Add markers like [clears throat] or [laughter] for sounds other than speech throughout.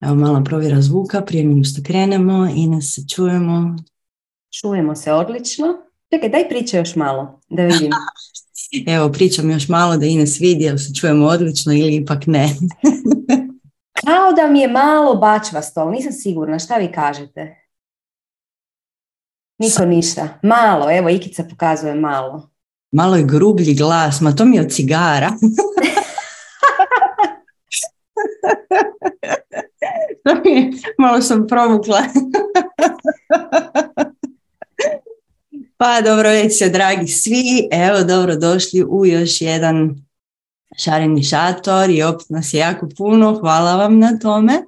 Evo mala provjera zvuka prije nego što krenemo i nas se čujemo. Čujemo se odlično. Čekaj, daj priča još malo, da vidim. [laughs] Evo, pričam još malo da Ines vidi, jel se čujemo odlično ili ipak ne. [laughs] Kao da mi je malo bačvasto, ali nisam sigurna. Šta vi kažete? Niko ništa. Malo, evo, Ikica pokazuje malo. Malo je grublji glas, ma to mi je od cigara. [laughs] [laughs] Malo sam provukla. [laughs] pa dobro večer, dragi svi. Evo, dobro došli u još jedan šareni šator i opet nas je jako puno. Hvala vam na tome.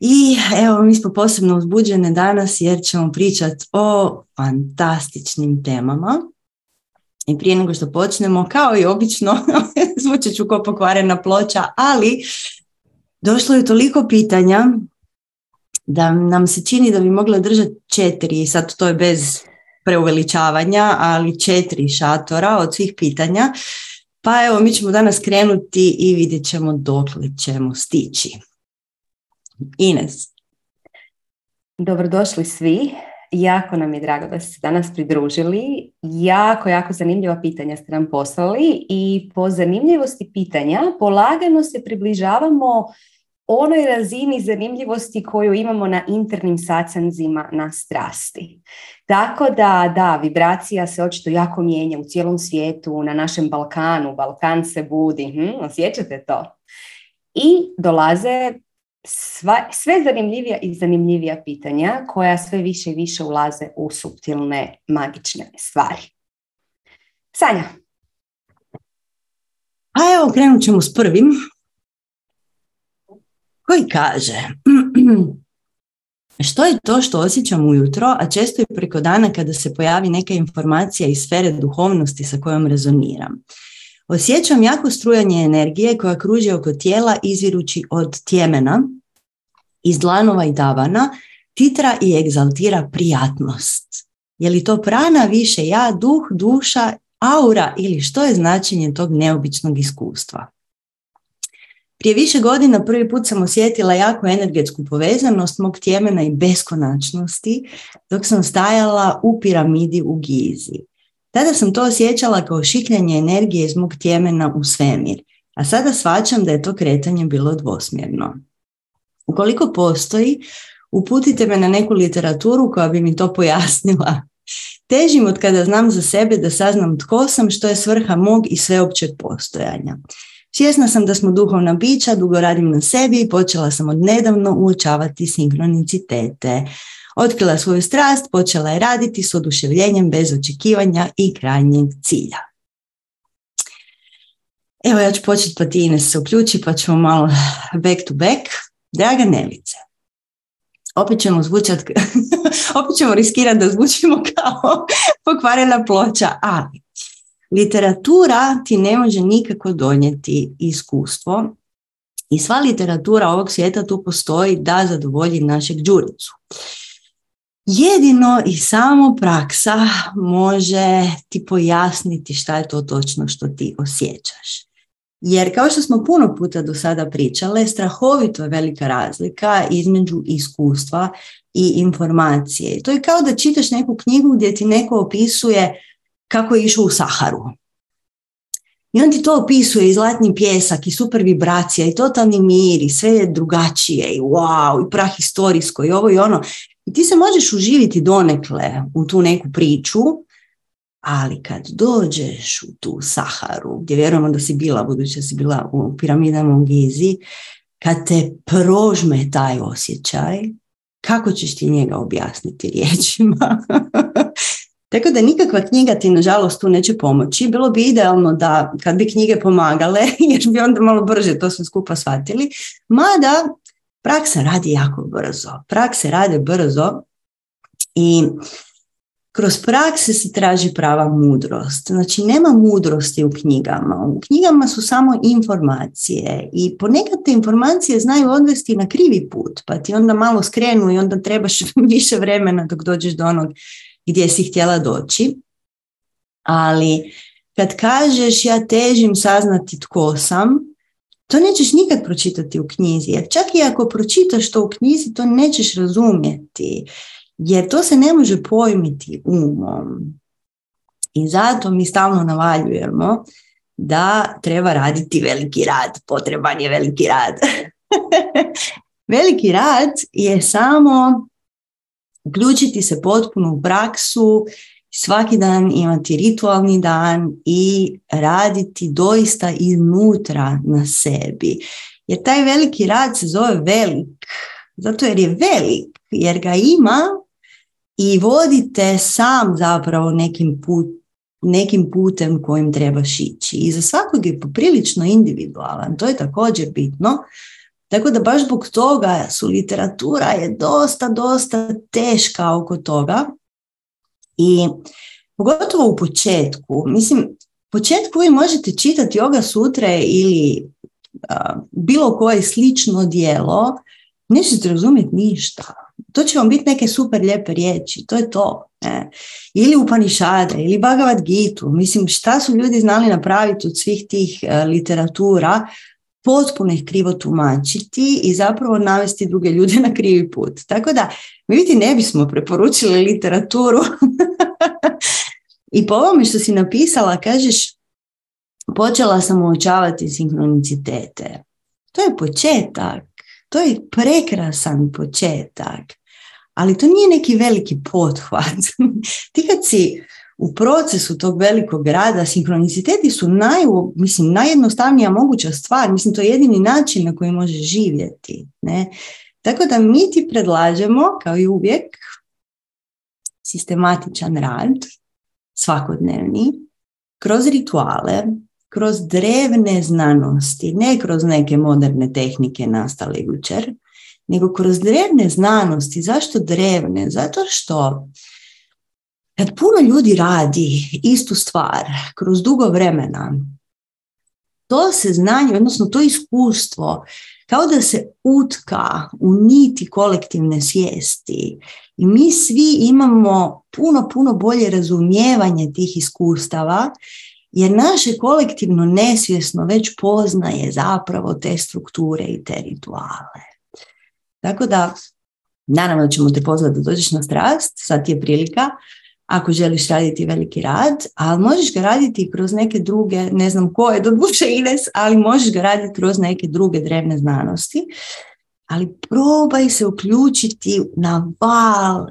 I evo, mi smo posebno uzbuđene danas jer ćemo pričati o fantastičnim temama. I prije nego što počnemo, kao i obično, [laughs] zvučat ću ko pokvarena ploča, ali došlo je toliko pitanja da nam se čini da bi mogla držati četiri, sad to je bez preuveličavanja, ali četiri šatora od svih pitanja. Pa evo, mi ćemo danas krenuti i vidjet ćemo dokle ćemo stići. Ines. Dobrodošli svi. Jako nam je drago da ste danas pridružili. Jako, jako zanimljiva pitanja ste nam poslali i po zanimljivosti pitanja polagano se približavamo onoj razini zanimljivosti koju imamo na internim sacanzima na strasti. Tako da, da, vibracija se očito jako mijenja u cijelom svijetu, na našem Balkanu, Balkan se budi, hm, osjećate to? I dolaze sva, sve zanimljivija i zanimljivija pitanja koja sve više i više ulaze u subtilne, magične stvari. Sanja. A evo, krenut ćemo s prvim. Koji kaže, [clears throat] što je to što osjećam ujutro, a često i preko dana kada se pojavi neka informacija iz sfere duhovnosti sa kojom rezoniram. Osjećam jako strujanje energije koja kruži oko tijela izvirući od tjemena, iz dlanova i davana, titra i egzaltira prijatnost. Je li to prana više ja, duh, duša, aura ili što je značenje tog neobičnog iskustva? Prije više godina prvi put sam osjetila jako energetsku povezanost mog tjemena i beskonačnosti dok sam stajala u piramidi u Gizi. Tada sam to osjećala kao šikljanje energije iz mog tjemena u svemir, a sada svačam da je to kretanje bilo dvosmjerno. Ukoliko postoji, uputite me na neku literaturu koja bi mi to pojasnila. Težim od kada znam za sebe da saznam tko sam, što je svrha mog i sveopćeg postojanja. Svjesna sam da smo duhovna bića, dugo radim na sebi i počela sam od nedavno uočavati sinkronicitete. Otkrila svoju strast, počela je raditi s oduševljenjem bez očekivanja i krajnjeg cilja. Evo ja ću početi pa ti se uključi pa ćemo malo back to back. Draga Nelice, opet ćemo zvučati, [laughs] opet ćemo riskirati da zvučimo kao [laughs] pokvarena ploča, ali literatura ti ne može nikako donijeti iskustvo i sva literatura ovog svijeta tu postoji da zadovolji našeg đuricu. Jedino i samo praksa može ti pojasniti šta je to točno što ti osjećaš. Jer kao što smo puno puta do sada pričale, strahovito je velika razlika između iskustva i informacije. To je kao da čitaš neku knjigu gdje ti neko opisuje kako je išao u Saharu. I on ti to opisuje i zlatni pjesak i super vibracija i totalni mir i sve je drugačije i wow i prah historijsko i ovo i ono. I ti se možeš uživiti donekle u tu neku priču, ali kad dođeš u tu Saharu, gdje vjerujemo da si bila, budući da si bila u piramidama u Gizi, kad te prožme taj osjećaj, kako ćeš ti njega objasniti [laughs] riječima? Tako da nikakva knjiga ti nažalost tu neće pomoći. Bilo bi idealno da kad bi knjige pomagale, [laughs] jer bi onda malo brže to sve skupa shvatili. Mada praksa radi jako brzo. Prakse rade brzo i kroz prakse se traži prava mudrost. Znači nema mudrosti u knjigama. U knjigama su samo informacije i ponekad te informacije znaju odvesti na krivi put, pa ti onda malo skrenu i onda trebaš [laughs] više vremena dok dođeš do onog gdje si htjela doći. Ali kad kažeš ja težim saznati tko sam, to nećeš nikad pročitati u knjizi. Čak i ako pročitaš to u knjizi, to nećeš razumjeti. Jer to se ne može pojmiti umom. I zato mi stalno navaljujemo da treba raditi veliki rad. Potreban je veliki rad. [laughs] veliki rad je samo uključiti se potpuno u praksu, svaki dan imati ritualni dan i raditi doista iznutra na sebi. Jer taj veliki rad se zove velik, zato jer je velik, jer ga ima i vodite sam zapravo nekim, put, nekim putem kojim trebaš ići. I za svakog je poprilično individualan, to je također bitno. Tako da baš zbog toga su literatura je dosta, dosta teška oko toga. I pogotovo u početku, mislim, početku vi možete čitati oga sutre ili bilo koje slično dijelo, nećete razumjeti ništa. To će vam biti neke super lijepe riječi, to je to. Ne? Ili Upanišade, ili Bhagavad Gitu. Mislim, šta su ljudi znali napraviti od svih tih e, literatura, potpuno ih krivo tumačiti i zapravo navesti druge ljude na krivi put. Tako da, mi vidi ne bismo preporučili literaturu. [laughs] I po ovome što si napisala, kažeš, počela sam uočavati sinkronicitete. To je početak. To je prekrasan početak. Ali to nije neki veliki pothvat. [laughs] Ti kad si u procesu tog velikog rada sinkroniciteti su naj, mislim, najjednostavnija moguća stvar. Mislim, to je jedini način na koji može živjeti. Ne? Tako da mi ti predlažemo, kao i uvijek, sistematičan rad, svakodnevni, kroz rituale, kroz drevne znanosti, ne kroz neke moderne tehnike nastale jučer, nego kroz drevne znanosti. Zašto drevne? Zato što kad puno ljudi radi istu stvar kroz dugo vremena, to se znanje, odnosno to iskustvo, kao da se utka u niti kolektivne svijesti. I mi svi imamo puno, puno bolje razumijevanje tih iskustava, jer naše kolektivno nesvjesno već poznaje zapravo te strukture i te rituale. Tako da, naravno ćemo te pozvati da dođeš na strast, sad ti je prilika, ako želiš raditi veliki rad, ali možeš ga raditi kroz neke druge, ne znam koje, do duše Ines, ali možeš ga raditi kroz neke druge drevne znanosti. Ali probaj se uključiti na val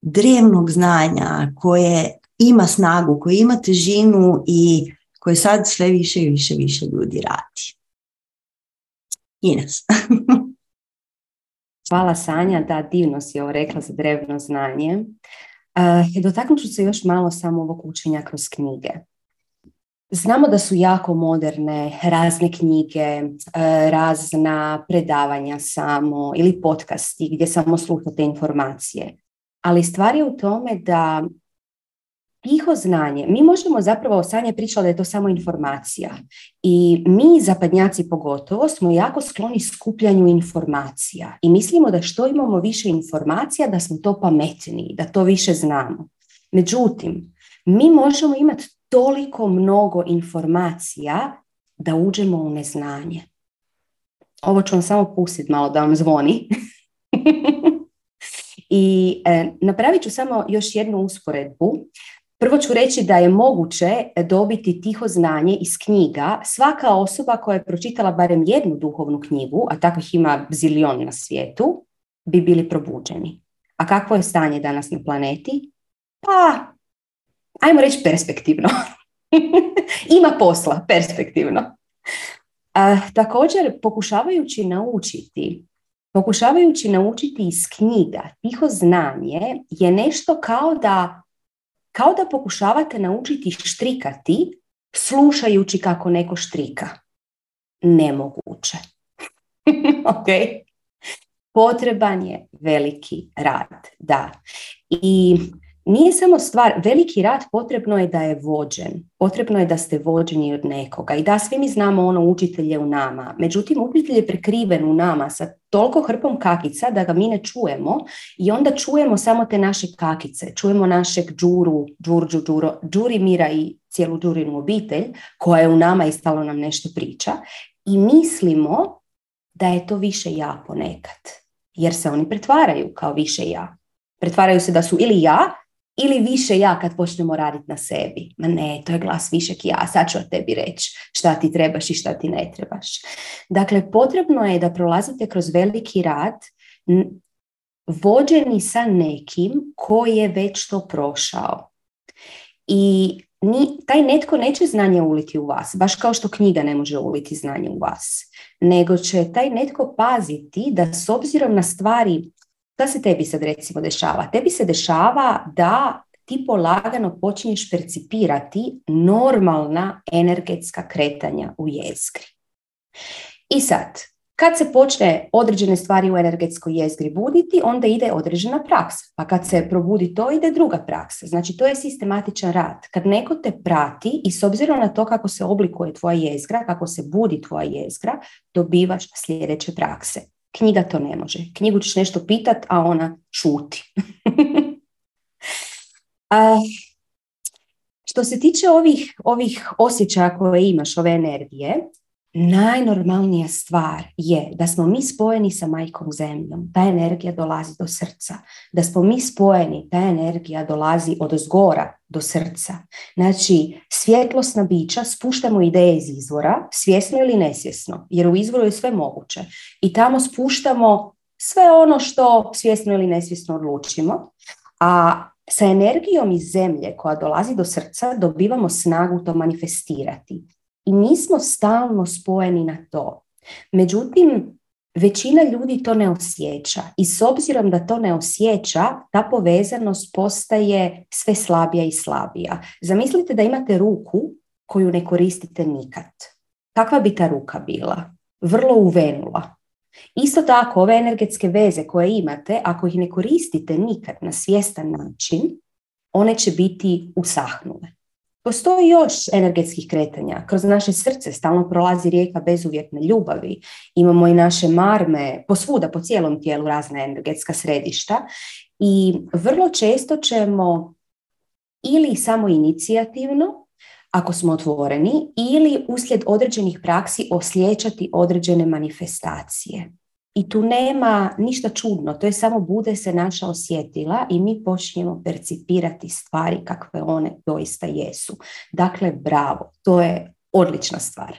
drevnog znanja koje ima snagu, koje ima težinu i koje sad sve više i više više ljudi radi. Ines. [laughs] Hvala Sanja, da divno si ovo rekla za drevno znanje. Uh, dotaknut ću se još malo samo ovog učenja kroz knjige. Znamo da su jako moderne razne knjige, eh, razna predavanja samo ili podcasti gdje samo slušate informacije. Ali stvar je u tome da tiho znanje, mi možemo zapravo, Sanja pričala da je to samo informacija i mi zapadnjaci pogotovo smo jako skloni skupljanju informacija i mislimo da što imamo više informacija da smo to pametniji, da to više znamo. Međutim, mi možemo imati toliko mnogo informacija da uđemo u neznanje. Ovo ću vam samo pustiti malo da vam zvoni. [laughs] I e, napravit ću samo još jednu usporedbu Prvo ću reći da je moguće dobiti tiho znanje iz knjiga. Svaka osoba koja je pročitala barem jednu duhovnu knjigu, a takvih ima zilion na svijetu, bi bili probuđeni. A kakvo je stanje danas na planeti? Pa, ajmo reći perspektivno. [laughs] ima posla, perspektivno. A, također, pokušavajući naučiti Pokušavajući naučiti iz knjiga tiho znanje je nešto kao da kao da pokušavate naučiti štrikati slušajući kako neko štrika. Nemoguće. [laughs] ok? Potreban je veliki rad, da. I nije samo stvar, veliki rad potrebno je da je vođen, potrebno je da ste vođeni od nekoga i da svi mi znamo ono učitelje u nama, međutim učitelj je prekriven u nama sa toliko hrpom kakica da ga mi ne čujemo i onda čujemo samo te naše kakice, čujemo našeg džuru, džurđu, džuro, džuri mira i cijelu džurinu obitelj koja je u nama i stalo nam nešto priča i mislimo da je to više ja ponekad. Jer se oni pretvaraju kao više ja. Pretvaraju se da su ili ja ili više ja kad počnemo raditi na sebi. Ma ne, to je glas višeg ja, sad ću o tebi reći šta ti trebaš i šta ti ne trebaš. Dakle, potrebno je da prolazite kroz veliki rad vođeni sa nekim koji je već to prošao. I ni, taj netko neće znanje uliti u vas, baš kao što knjiga ne može uliti znanje u vas, nego će taj netko paziti da s obzirom na stvari, šta se tebi sad recimo dešava? Tebi se dešava da ti polagano počinješ percipirati normalna energetska kretanja u jezgri. I sad, kad se počne određene stvari u energetskoj jezgri buditi, onda ide određena praksa. Pa kad se probudi to, ide druga praksa. Znači, to je sistematičan rad. Kad neko te prati i s obzirom na to kako se oblikuje tvoja jezgra, kako se budi tvoja jezgra, dobivaš sljedeće prakse. Knjiga to ne može. Knjigu ćeš nešto pitat, a ona šuti. [laughs] a, što se tiče ovih, ovih osjećaja koje imaš, ove energije, najnormalnija stvar je da smo mi spojeni sa majkom zemljom, ta energija dolazi do srca. Da smo mi spojeni, ta energija dolazi od zgora do srca. Znači, svjetlosna bića spuštamo ideje iz izvora, svjesno ili nesvjesno, jer u izvoru je sve moguće. I tamo spuštamo sve ono što svjesno ili nesvjesno odlučimo, a sa energijom iz zemlje koja dolazi do srca dobivamo snagu to manifestirati. I mi smo stalno spojeni na to. Međutim, većina ljudi to ne osjeća i s obzirom da to ne osjeća, ta povezanost postaje sve slabija i slabija. Zamislite da imate ruku koju ne koristite nikad. Kakva bi ta ruka bila? Vrlo uvenula. Isto tako, ove energetske veze koje imate, ako ih ne koristite nikad na svjestan način, one će biti usahnule. Postoji još energetskih kretanja. Kroz naše srce stalno prolazi rijeka bezuvjetne ljubavi. Imamo i naše marme, posvuda, po cijelom tijelu razna energetska središta. I vrlo često ćemo ili samo inicijativno, ako smo otvoreni, ili uslijed određenih praksi osjećati određene manifestacije. I tu nema ništa čudno, to je samo bude se naša osjetila i mi počinjemo percipirati stvari kakve one doista jesu. Dakle, bravo, to je odlična stvar.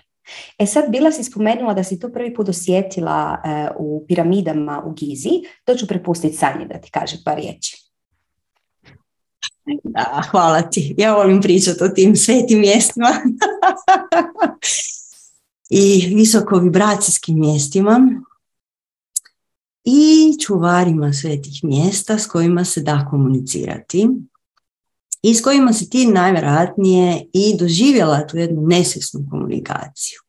E sad, bila si spomenula da si to prvi put osjetila e, u piramidama u Gizi, to ću prepustiti Sanji da ti kaže par riječi. Da, hvala ti. Ja volim pričati o tim svetim mjestima [laughs] i visoko vibracijskim mjestima i čuvarima svetih mjesta s kojima se da komunicirati i s kojima si ti najvjerojatnije i doživjela tu jednu nesvjesnu komunikaciju.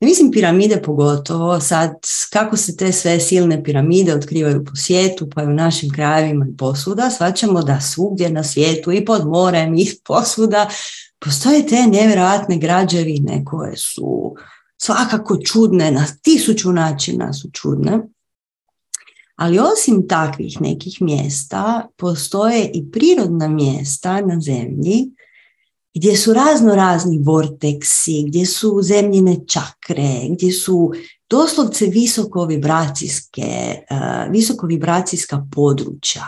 Mislim piramide pogotovo, sad kako se te sve silne piramide otkrivaju po svijetu, pa i u našim krajevima i posvuda, svaćamo da svugdje na svijetu i pod morem i [laughs] posvuda postoje te nevjerojatne građevine koje su svakako čudne, na tisuću načina su čudne. Ali osim takvih nekih mjesta, postoje i prirodna mjesta na zemlji gdje su razno razni vorteksi, gdje su zemljine čakre, gdje su doslovce visoko vibracijske, uh, visoko vibracijska područja.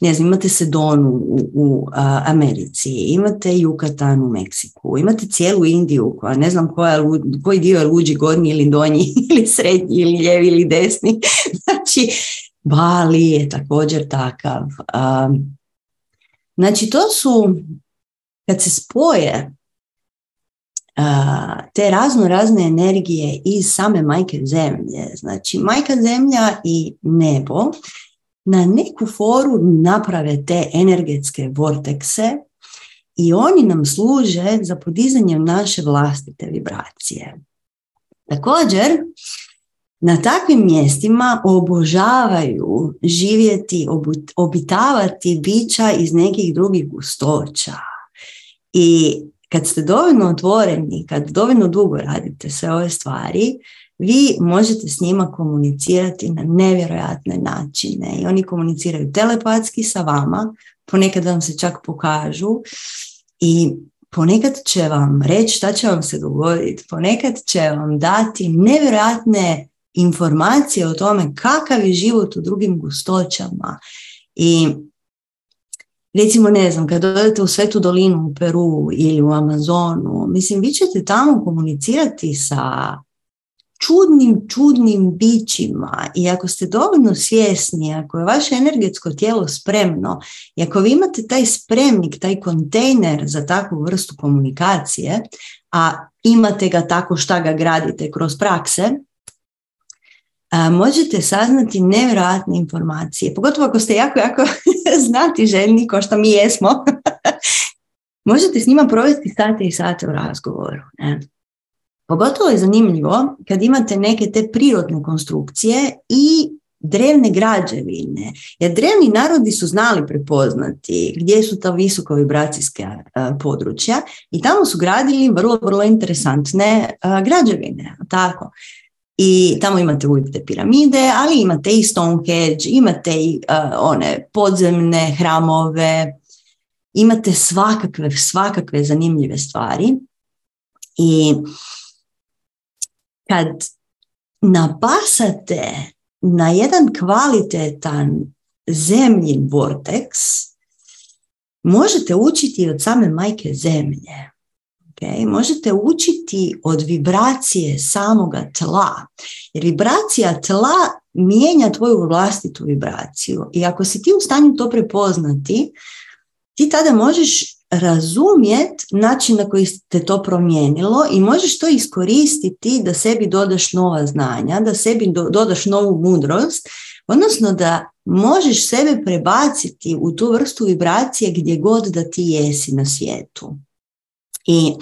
Ne znam, imate Sedonu u, u Americi, imate Jukatan u Meksiku, imate cijelu Indiju koja ne znam koja, koji dio je luđi, gornji ili donji [laughs] ili srednji ili lijevi ili desni. [laughs] znači, Bali je također takav. znači, to su, kad se spoje te razno razne energije iz same majke zemlje, znači majka zemlja i nebo, na neku foru naprave te energetske vortekse i oni nam služe za podizanje naše vlastite vibracije. Također, na takvim mjestima obožavaju živjeti, obitavati bića iz nekih drugih gustoća. I kad ste dovoljno otvoreni, kad dovoljno dugo radite sve ove stvari, vi možete s njima komunicirati na nevjerojatne načine i oni komuniciraju telepatski sa vama, ponekad vam se čak pokažu i ponekad će vam reći šta će vam se dogoditi, ponekad će vam dati nevjerojatne informacije o tome kakav je život u drugim gustoćama. I recimo, ne znam, kad odete u Svetu dolinu u Peru ili u Amazonu, mislim, vi ćete tamo komunicirati sa čudnim, čudnim bićima i ako ste dovoljno svjesni, ako je vaše energetsko tijelo spremno i ako vi imate taj spremnik, taj kontejner za takvu vrstu komunikacije, a imate ga tako šta ga gradite kroz prakse, možete saznati nevjerojatne informacije, pogotovo ako ste jako, jako [laughs] znati željni, kao što mi jesmo, [laughs] možete s njima provesti sate i sate u razgovoru. Ne? Pogotovo je zanimljivo kad imate neke te prirodne konstrukcije i drevne građevine. Jer drevni narodi su znali prepoznati gdje su ta visoko vibracijska područja i tamo su gradili vrlo, vrlo interesantne građevine. Tako. I tamo imate uvijek te piramide, ali imate i Stonehenge, imate i one podzemne hramove, imate svakakve, svakakve zanimljive stvari. I kad napasate na jedan kvalitetan zemljin vortex, možete učiti od same majke zemlje. Okay? Možete učiti od vibracije samoga tla. Jer vibracija tla mijenja tvoju vlastitu vibraciju. I ako si ti u stanju to prepoznati, ti tada možeš razumjet način na koji te to promijenilo i možeš to iskoristiti da sebi dodaš nova znanja, da sebi dodaš novu mudrost, odnosno da možeš sebe prebaciti u tu vrstu vibracije gdje god da ti jesi na svijetu. I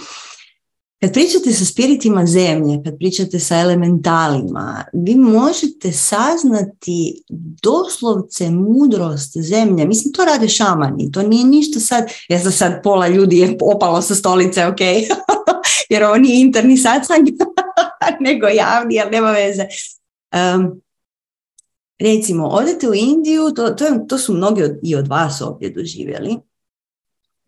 kad pričate sa spiritima zemlje, kad pričate sa elementalima, vi možete saznati doslovce mudrost zemlje. Mislim, to rade šamani, to nije ništa sad, ja za sad pola ljudi je opalo sa stolice, ok, [laughs] jer ovo nije interni satsang, [laughs] nego javni, ali nema veze. Um, recimo, odete u Indiju, to, to, to su mnogi od, i od vas ovdje doživjeli,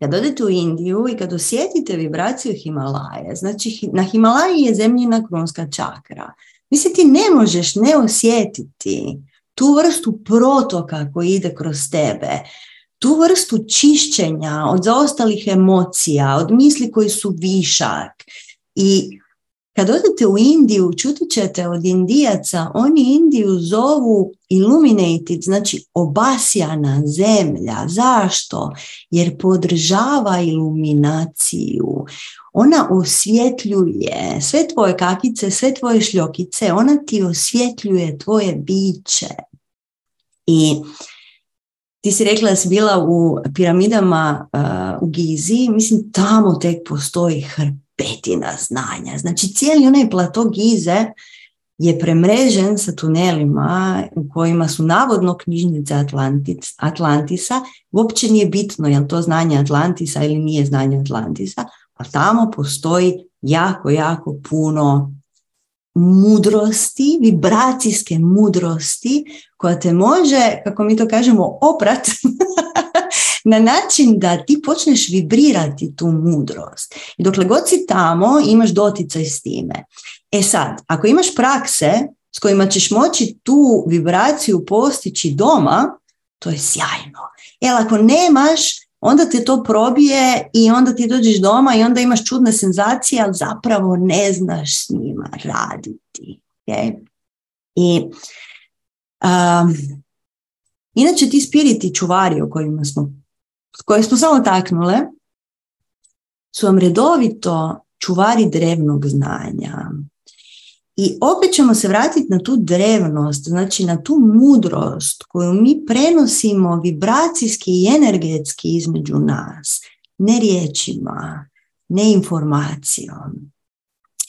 kad odete u Indiju i kad osjetite vibraciju Himalaje, znači na Himalaji je zemljina kronska čakra. Mislim, ti ne možeš ne osjetiti tu vrstu protoka koji ide kroz tebe, tu vrstu čišćenja od zaostalih emocija, od misli koji su višak. I kad odete u Indiju, čuti ćete od Indijaca, oni Indiju zovu illuminated, znači obasjana zemlja. Zašto? Jer podržava iluminaciju. Ona osvjetljuje sve tvoje kakice, sve tvoje šljokice, ona ti osvjetljuje tvoje biće. I ti si rekla da si bila u piramidama uh, u Gizi, mislim tamo tek postoji hrp petina znanja. Znači cijeli onaj plato Gize je premrežen sa tunelima u kojima su navodno knjižnice Atlantis, Atlantisa. Uopće nije bitno je to znanje Atlantisa ili nije znanje Atlantisa, a tamo postoji jako, jako puno mudrosti, vibracijske mudrosti koja te može, kako mi to kažemo, oprat [laughs] na način da ti počneš vibrirati tu mudrost. I dokle god si tamo, imaš doticaj s time. E sad, ako imaš prakse s kojima ćeš moći tu vibraciju postići doma, to je sjajno. Jer ako nemaš, onda te to probije i onda ti dođeš doma i onda imaš čudne senzacije, ali zapravo ne znaš s njima raditi. Okay? I um, inače ti spiriti čuvari o kojima smo koje smo samo taknule, su vam redovito čuvari drevnog znanja. I opet ćemo se vratiti na tu drevnost, znači na tu mudrost koju mi prenosimo vibracijski i energetski između nas, ne riječima, ne informacijom.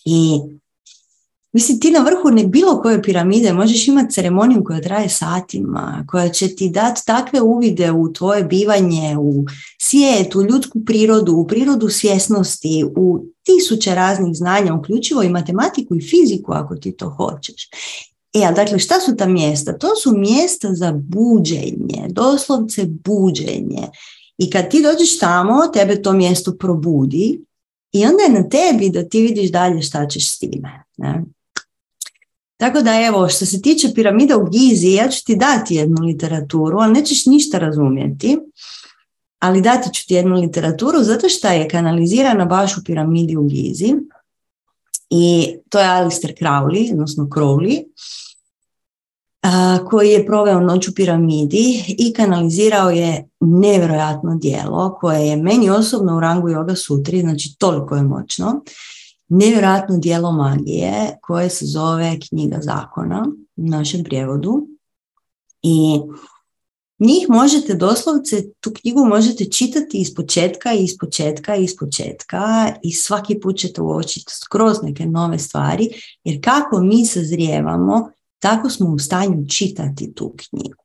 I Mislim, ti na vrhu ne bilo koje piramide možeš imati ceremoniju koja traje satima, koja će ti dati takve uvide u tvoje bivanje, u svijet, u ljudsku prirodu, u prirodu svjesnosti, u tisuće raznih znanja, uključivo i matematiku i fiziku ako ti to hoćeš. E, a dakle, šta su ta mjesta? To su mjesta za buđenje, doslovce buđenje. I kad ti dođeš tamo, tebe to mjesto probudi i onda je na tebi da ti vidiš dalje šta ćeš s time. Ne? Tako da evo, što se tiče piramida u Gizi, ja ću ti dati jednu literaturu, ali nećeš ništa razumjeti, ali dati ću ti jednu literaturu zato što je kanalizirana baš u piramidi u Gizi. I to je Alistair Crowley, odnosno Crowley, koji je proveo noć u piramidi i kanalizirao je nevjerojatno dijelo koje je meni osobno u rangu Yoga Sutri, znači toliko je moćno, nevjerojatno dijelo magije koje se zove Knjiga zakona u našem prijevodu i njih možete doslovce, tu knjigu možete čitati iz početka i iz početka i iz početka i svaki put ćete uočiti skroz neke nove stvari jer kako mi sazrijevamo tako smo u stanju čitati tu knjigu.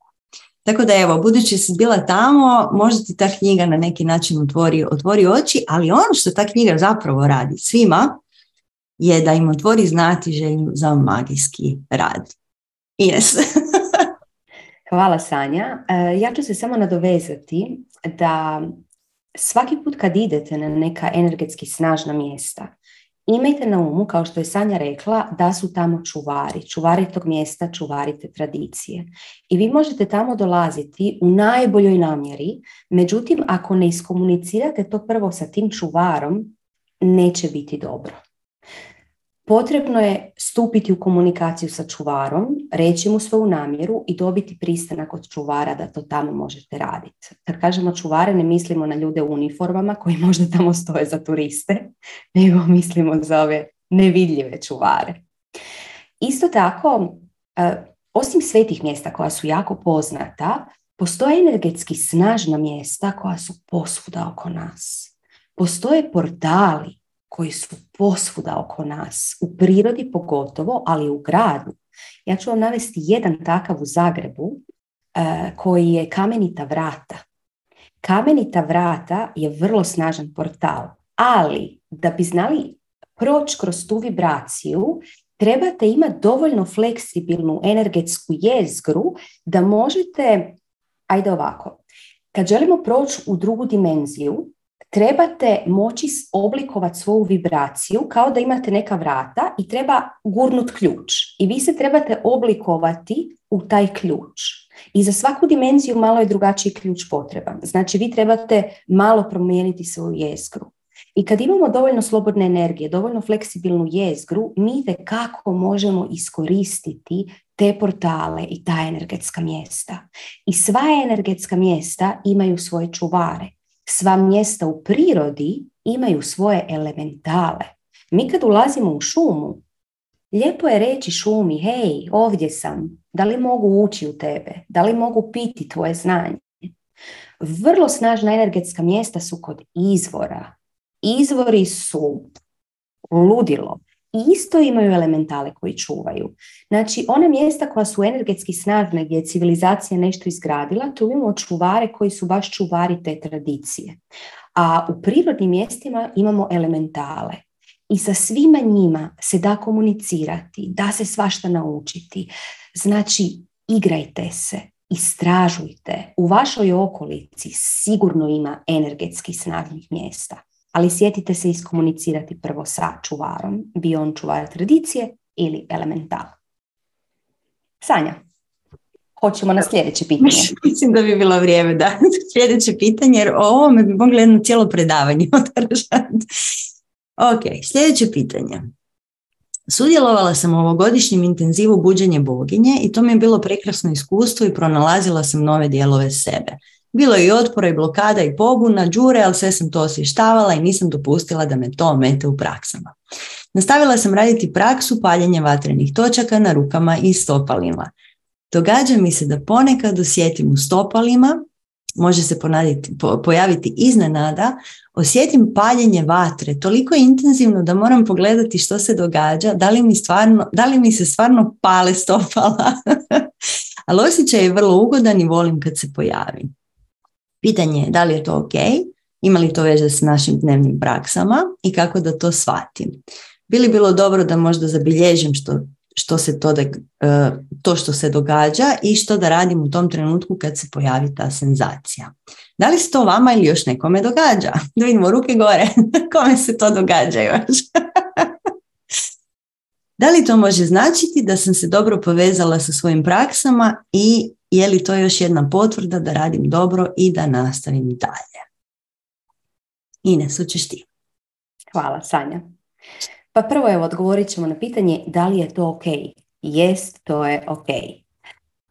Tako da evo, budući si bila tamo, možda ti ta knjiga na neki način otvori, otvori oči, ali ono što ta knjiga zapravo radi svima je da im otvori znati želju za magijski rad. Ines. [laughs] Hvala Sanja. E, ja ću se samo nadovezati da svaki put kad idete na neka energetski snažna mjesta, Imajte na umu, kao što je Sanja rekla, da su tamo čuvari, čuvari tog mjesta, čuvari te tradicije. I vi možete tamo dolaziti u najboljoj namjeri, međutim, ako ne iskomunicirate to prvo sa tim čuvarom, neće biti dobro. Potrebno je stupiti u komunikaciju sa čuvarom, reći mu svoju namjeru i dobiti pristanak od čuvara da to tamo možete raditi. Kad kažemo čuvare ne mislimo na ljude u uniformama koji možda tamo stoje za turiste, [laughs] nego mislimo za ove nevidljive čuvare. Isto tako, e, osim svetih mjesta koja su jako poznata, postoje energetski snažna mjesta koja su posvuda oko nas. Postoje portali koji su posvuda oko nas, u prirodi pogotovo, ali u gradu. Ja ću vam navesti jedan takav u Zagrebu e, koji je kamenita vrata. Kamenita vrata je vrlo snažan portal, ali da bi znali proći kroz tu vibraciju, trebate imati dovoljno fleksibilnu energetsku jezgru da možete, ajde ovako, kad želimo proći u drugu dimenziju, trebate moći oblikovati svoju vibraciju kao da imate neka vrata i treba gurnut ključ. I vi se trebate oblikovati u taj ključ. I za svaku dimenziju malo je drugačiji ključ potreban. Znači vi trebate malo promijeniti svoju jezgru. I kad imamo dovoljno slobodne energije, dovoljno fleksibilnu jezgru, mi kako možemo iskoristiti te portale i ta energetska mjesta. I sva energetska mjesta imaju svoje čuvare sva mjesta u prirodi imaju svoje elementale. Mi kad ulazimo u šumu, lijepo je reći šumi, hej, ovdje sam, da li mogu ući u tebe, da li mogu piti tvoje znanje. Vrlo snažna energetska mjesta su kod izvora. Izvori su ludilo isto imaju elementale koji čuvaju. Znači, one mjesta koja su energetski snažne, gdje je civilizacija nešto izgradila, tu imamo čuvare koji su baš čuvari te tradicije. A u prirodnim mjestima imamo elementale. I sa svima njima se da komunicirati, da se svašta naučiti. Znači, igrajte se, istražujte. U vašoj okolici sigurno ima energetski snažnih mjesta ali sjetite se iskomunicirati prvo sa čuvarom, bio on čuvar tradicije ili elemental. Sanja, hoćemo na sljedeće pitanje. [laughs] Mislim da bi bilo vrijeme da [laughs] sljedeće pitanje, jer o ovome bi mogli jedno cijelo predavanje [laughs] održati. ok, sljedeće pitanje. Sudjelovala sam u ovogodišnjem intenzivu buđenje boginje i to mi je bilo prekrasno iskustvo i pronalazila sam nove dijelove sebe. Bilo je i otpora i blokada i pobuna, džure, ali sve sam to osvještavala i nisam dopustila da me to omete u praksama. Nastavila sam raditi praksu paljenja vatrenih točaka na rukama i stopalima. Događa mi se da ponekad osjetim u stopalima, može se pojaviti iznenada, osjetim paljenje vatre toliko intenzivno da moram pogledati što se događa, da li mi, stvarno, da li mi se stvarno pale stopala. [laughs] Ali osjećaj je vrlo ugodan i volim kad se pojavi. Pitanje je da li je to ok, ima li to veze s našim dnevnim praksama i kako da to shvatim. Bili bilo dobro da možda zabilježim što, što se to, da, e, to što se događa i što da radim u tom trenutku kad se pojavi ta senzacija. Da li se to vama ili još nekome događa? [laughs] Da vidimo ruke gore. [laughs] Kome se to događa još? [laughs] da li to može značiti da sam se dobro povezala sa svojim praksama i je li to još jedna potvrda da radim dobro i da nastavim dalje? Ines, hoćeš ti. Hvala, Sanja. Pa prvo evo odgovorit ćemo na pitanje da li je to ok. Jest, to je ok.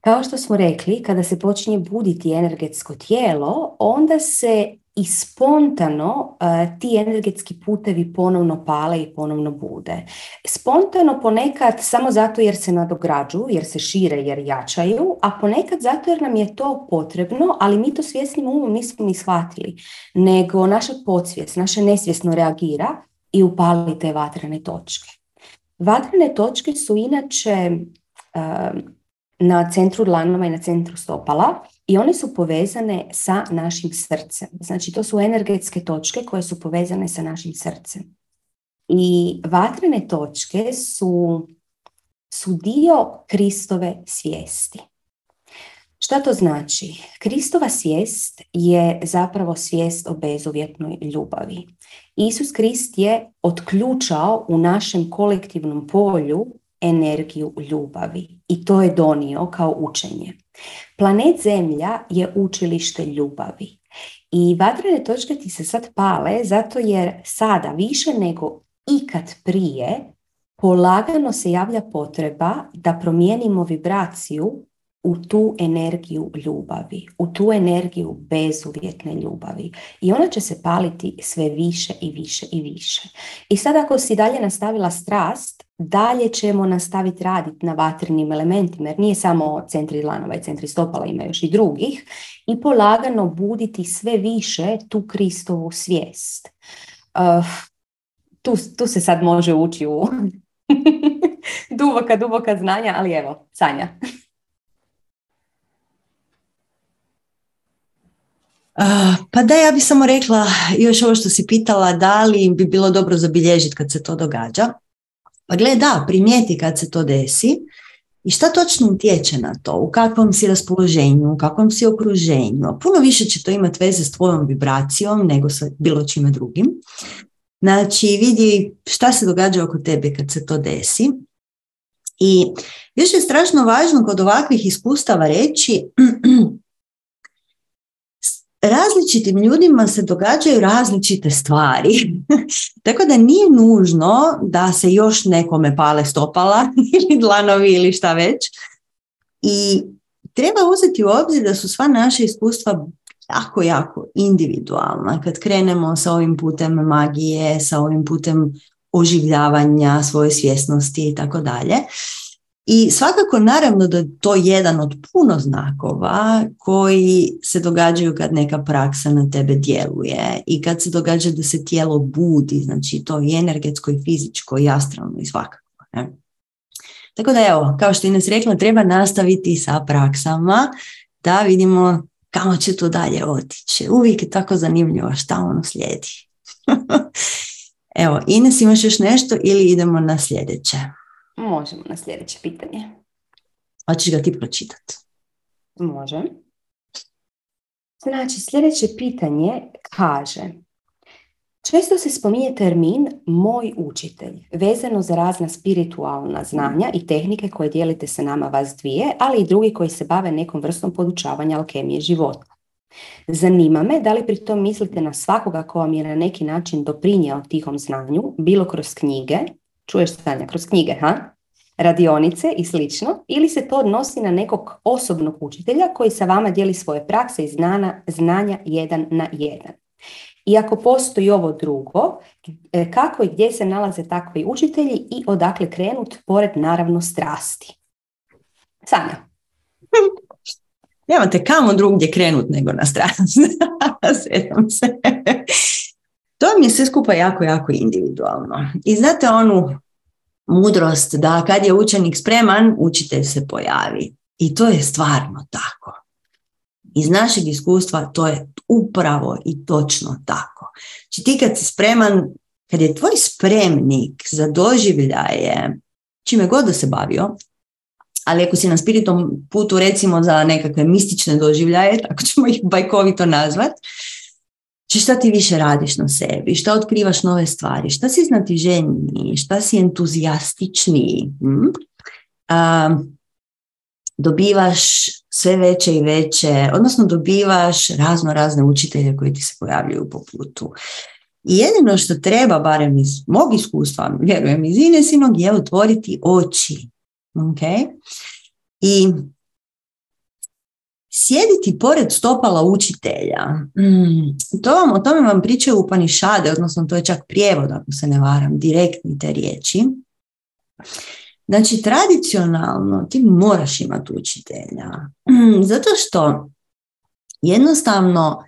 Kao što smo rekli, kada se počinje buditi energetsko tijelo, onda se i spontano uh, ti energetski putevi ponovno pale i ponovno bude. Spontano ponekad samo zato jer se nadograđuju, jer se šire, jer jačaju, a ponekad zato jer nam je to potrebno, ali mi to svjesnim umom nismo ni shvatili, nego naša podsvijest, naše nesvjesno reagira i upali te vatrene točke. Vatrene točke su inače uh, na centru dlanova i na centru stopala i one su povezane sa našim srcem. Znači to su energetske točke koje su povezane sa našim srcem. I vatrene točke su, su dio Kristove svijesti. Šta to znači? Kristova svijest je zapravo svijest o bezuvjetnoj ljubavi. Isus Krist je otključao u našem kolektivnom polju energiju ljubavi i to je donio kao učenje. Planet Zemlja je učilište ljubavi i vatrene točke ti se sad pale zato jer sada više nego ikad prije polagano se javlja potreba da promijenimo vibraciju u tu energiju ljubavi, u tu energiju bezuvjetne ljubavi. I ona će se paliti sve više i više i više. I sad ako si dalje nastavila strast, dalje ćemo nastaviti raditi na vatrenim elementima, jer nije samo centri lanova i centri stopala, ima još i drugih, i polagano buditi sve više tu Kristovu svijest. Uh, tu, tu se sad može ući u [laughs] duboka, duboka znanja, ali evo, Sanja. Pa da, ja bih samo rekla još ovo što si pitala, da li bi bilo dobro zabilježiti kad se to događa. Pa gle, da, primijeti kad se to desi i šta točno utječe na to, u kakvom si raspoloženju, u kakvom si okruženju. Puno više će to imati veze s tvojom vibracijom nego sa bilo čime drugim. Znači, vidi šta se događa oko tebe kad se to desi. I još je strašno važno kod ovakvih iskustava reći [clears throat] različitim ljudima se događaju različite stvari. [laughs] Tako da nije nužno da se još nekome pale stopala [laughs] ili dlanovi ili šta već. I treba uzeti u obzir da su sva naša iskustva jako, jako individualna. Kad krenemo sa ovim putem magije, sa ovim putem oživljavanja svoje svjesnosti i tako dalje. I svakako naravno da je to jedan od puno znakova koji se događaju kad neka praksa na tebe djeluje i kad se događa da se tijelo budi, znači to i energetsko i fizičko i astralno i svakako. Ne? Tako da evo, kao što je Ines rekla, treba nastaviti sa praksama da vidimo kamo će to dalje otići. Uvijek je tako zanimljivo šta ono slijedi. [laughs] evo, Ines imaš još nešto ili idemo na sljedeće? Možemo na sljedeće pitanje. Hoćeš ga ti pročitati? Može. Znači, sljedeće pitanje kaže Često se spominje termin moj učitelj, vezano za razna spiritualna znanja i tehnike koje dijelite sa nama vas dvije, ali i drugi koji se bave nekom vrstom podučavanja alkemije života. Zanima me da li pri tom mislite na svakoga ko vam je na neki način doprinjao tihom znanju, bilo kroz knjige, čuješ stanja kroz knjige, ha? radionice i slično, ili se to odnosi na nekog osobnog učitelja koji sa vama dijeli svoje prakse i znana, znanja jedan na jedan. I ako postoji ovo drugo, e, kako i gdje se nalaze takvi učitelji i odakle krenut, pored naravno strasti. Sanja. Nemate kamo drugdje krenut nego na strasti. [laughs] se. To mi je sve skupa jako, jako individualno. I znate onu mudrost da kad je učenik spreman, učitelj se pojavi. I to je stvarno tako. Iz našeg iskustva to je upravo i točno tako. Znači ti kad si spreman, kad je tvoj spremnik za doživljaje čime god da se bavio, ali ako si na spiritom putu recimo za nekakve mistične doživljaje, [laughs] tako ćemo ih bajkovito nazvat, či šta ti više radiš na sebi, šta otkrivaš nove stvari, šta si znatiženiji, šta si entuzijastičniji, hm? dobivaš sve veće i veće, odnosno dobivaš razno razne učitelje koji ti se pojavljaju po putu. I jedino što treba, barem iz mog iskustva, vjerujem iz Inesinog, je otvoriti oči. Okay? I sjediti pored stopala učitelja. Mm, to vam, o tome vam pričaju u Panišade, odnosno to je čak prijevod, ako se ne varam, direktni te riječi. Znači, tradicionalno ti moraš imati učitelja. Mm, zato što jednostavno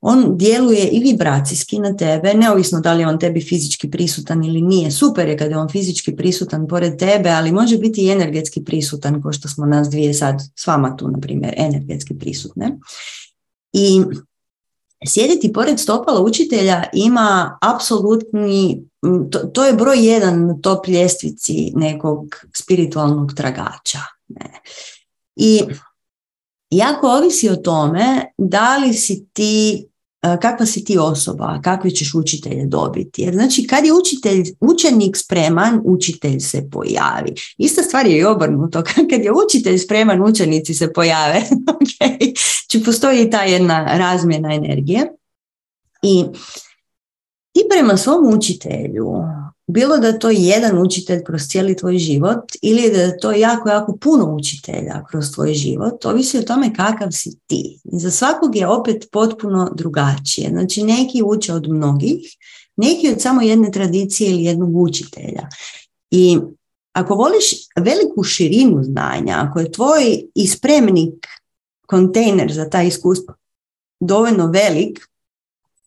on djeluje i vibracijski na tebe, neovisno da li je on tebi fizički prisutan ili nije. Super je kada je on fizički prisutan pored tebe, ali može biti i energetski prisutan, kao što smo nas dvije sad s vama tu, na primjer, energetski prisutne. I sjediti pored stopala učitelja ima apsolutni, to, to je broj jedan na top ljestvici nekog spiritualnog tragača. Ne. I jako ovisi o tome da li si ti kakva si ti osoba, kakve ćeš učitelje dobiti. Jer znači kad je učitelj, učenik spreman, učitelj se pojavi. Ista stvar je i obrnuto. [laughs] Kad je učitelj spreman, učenici se pojave. [laughs] okay. Či postoji i ta jedna razmjena energije. I ti prema svom učitelju bilo da je to jedan učitelj kroz cijeli tvoj život ili da je to jako, jako puno učitelja kroz tvoj život, ovisi o tome kakav si ti. I za svakog je opet potpuno drugačije. Znači neki uče od mnogih, neki od samo jedne tradicije ili jednog učitelja. I ako voliš veliku širinu znanja, ako je tvoj ispremnik, kontejner za ta iskustva dovoljno velik,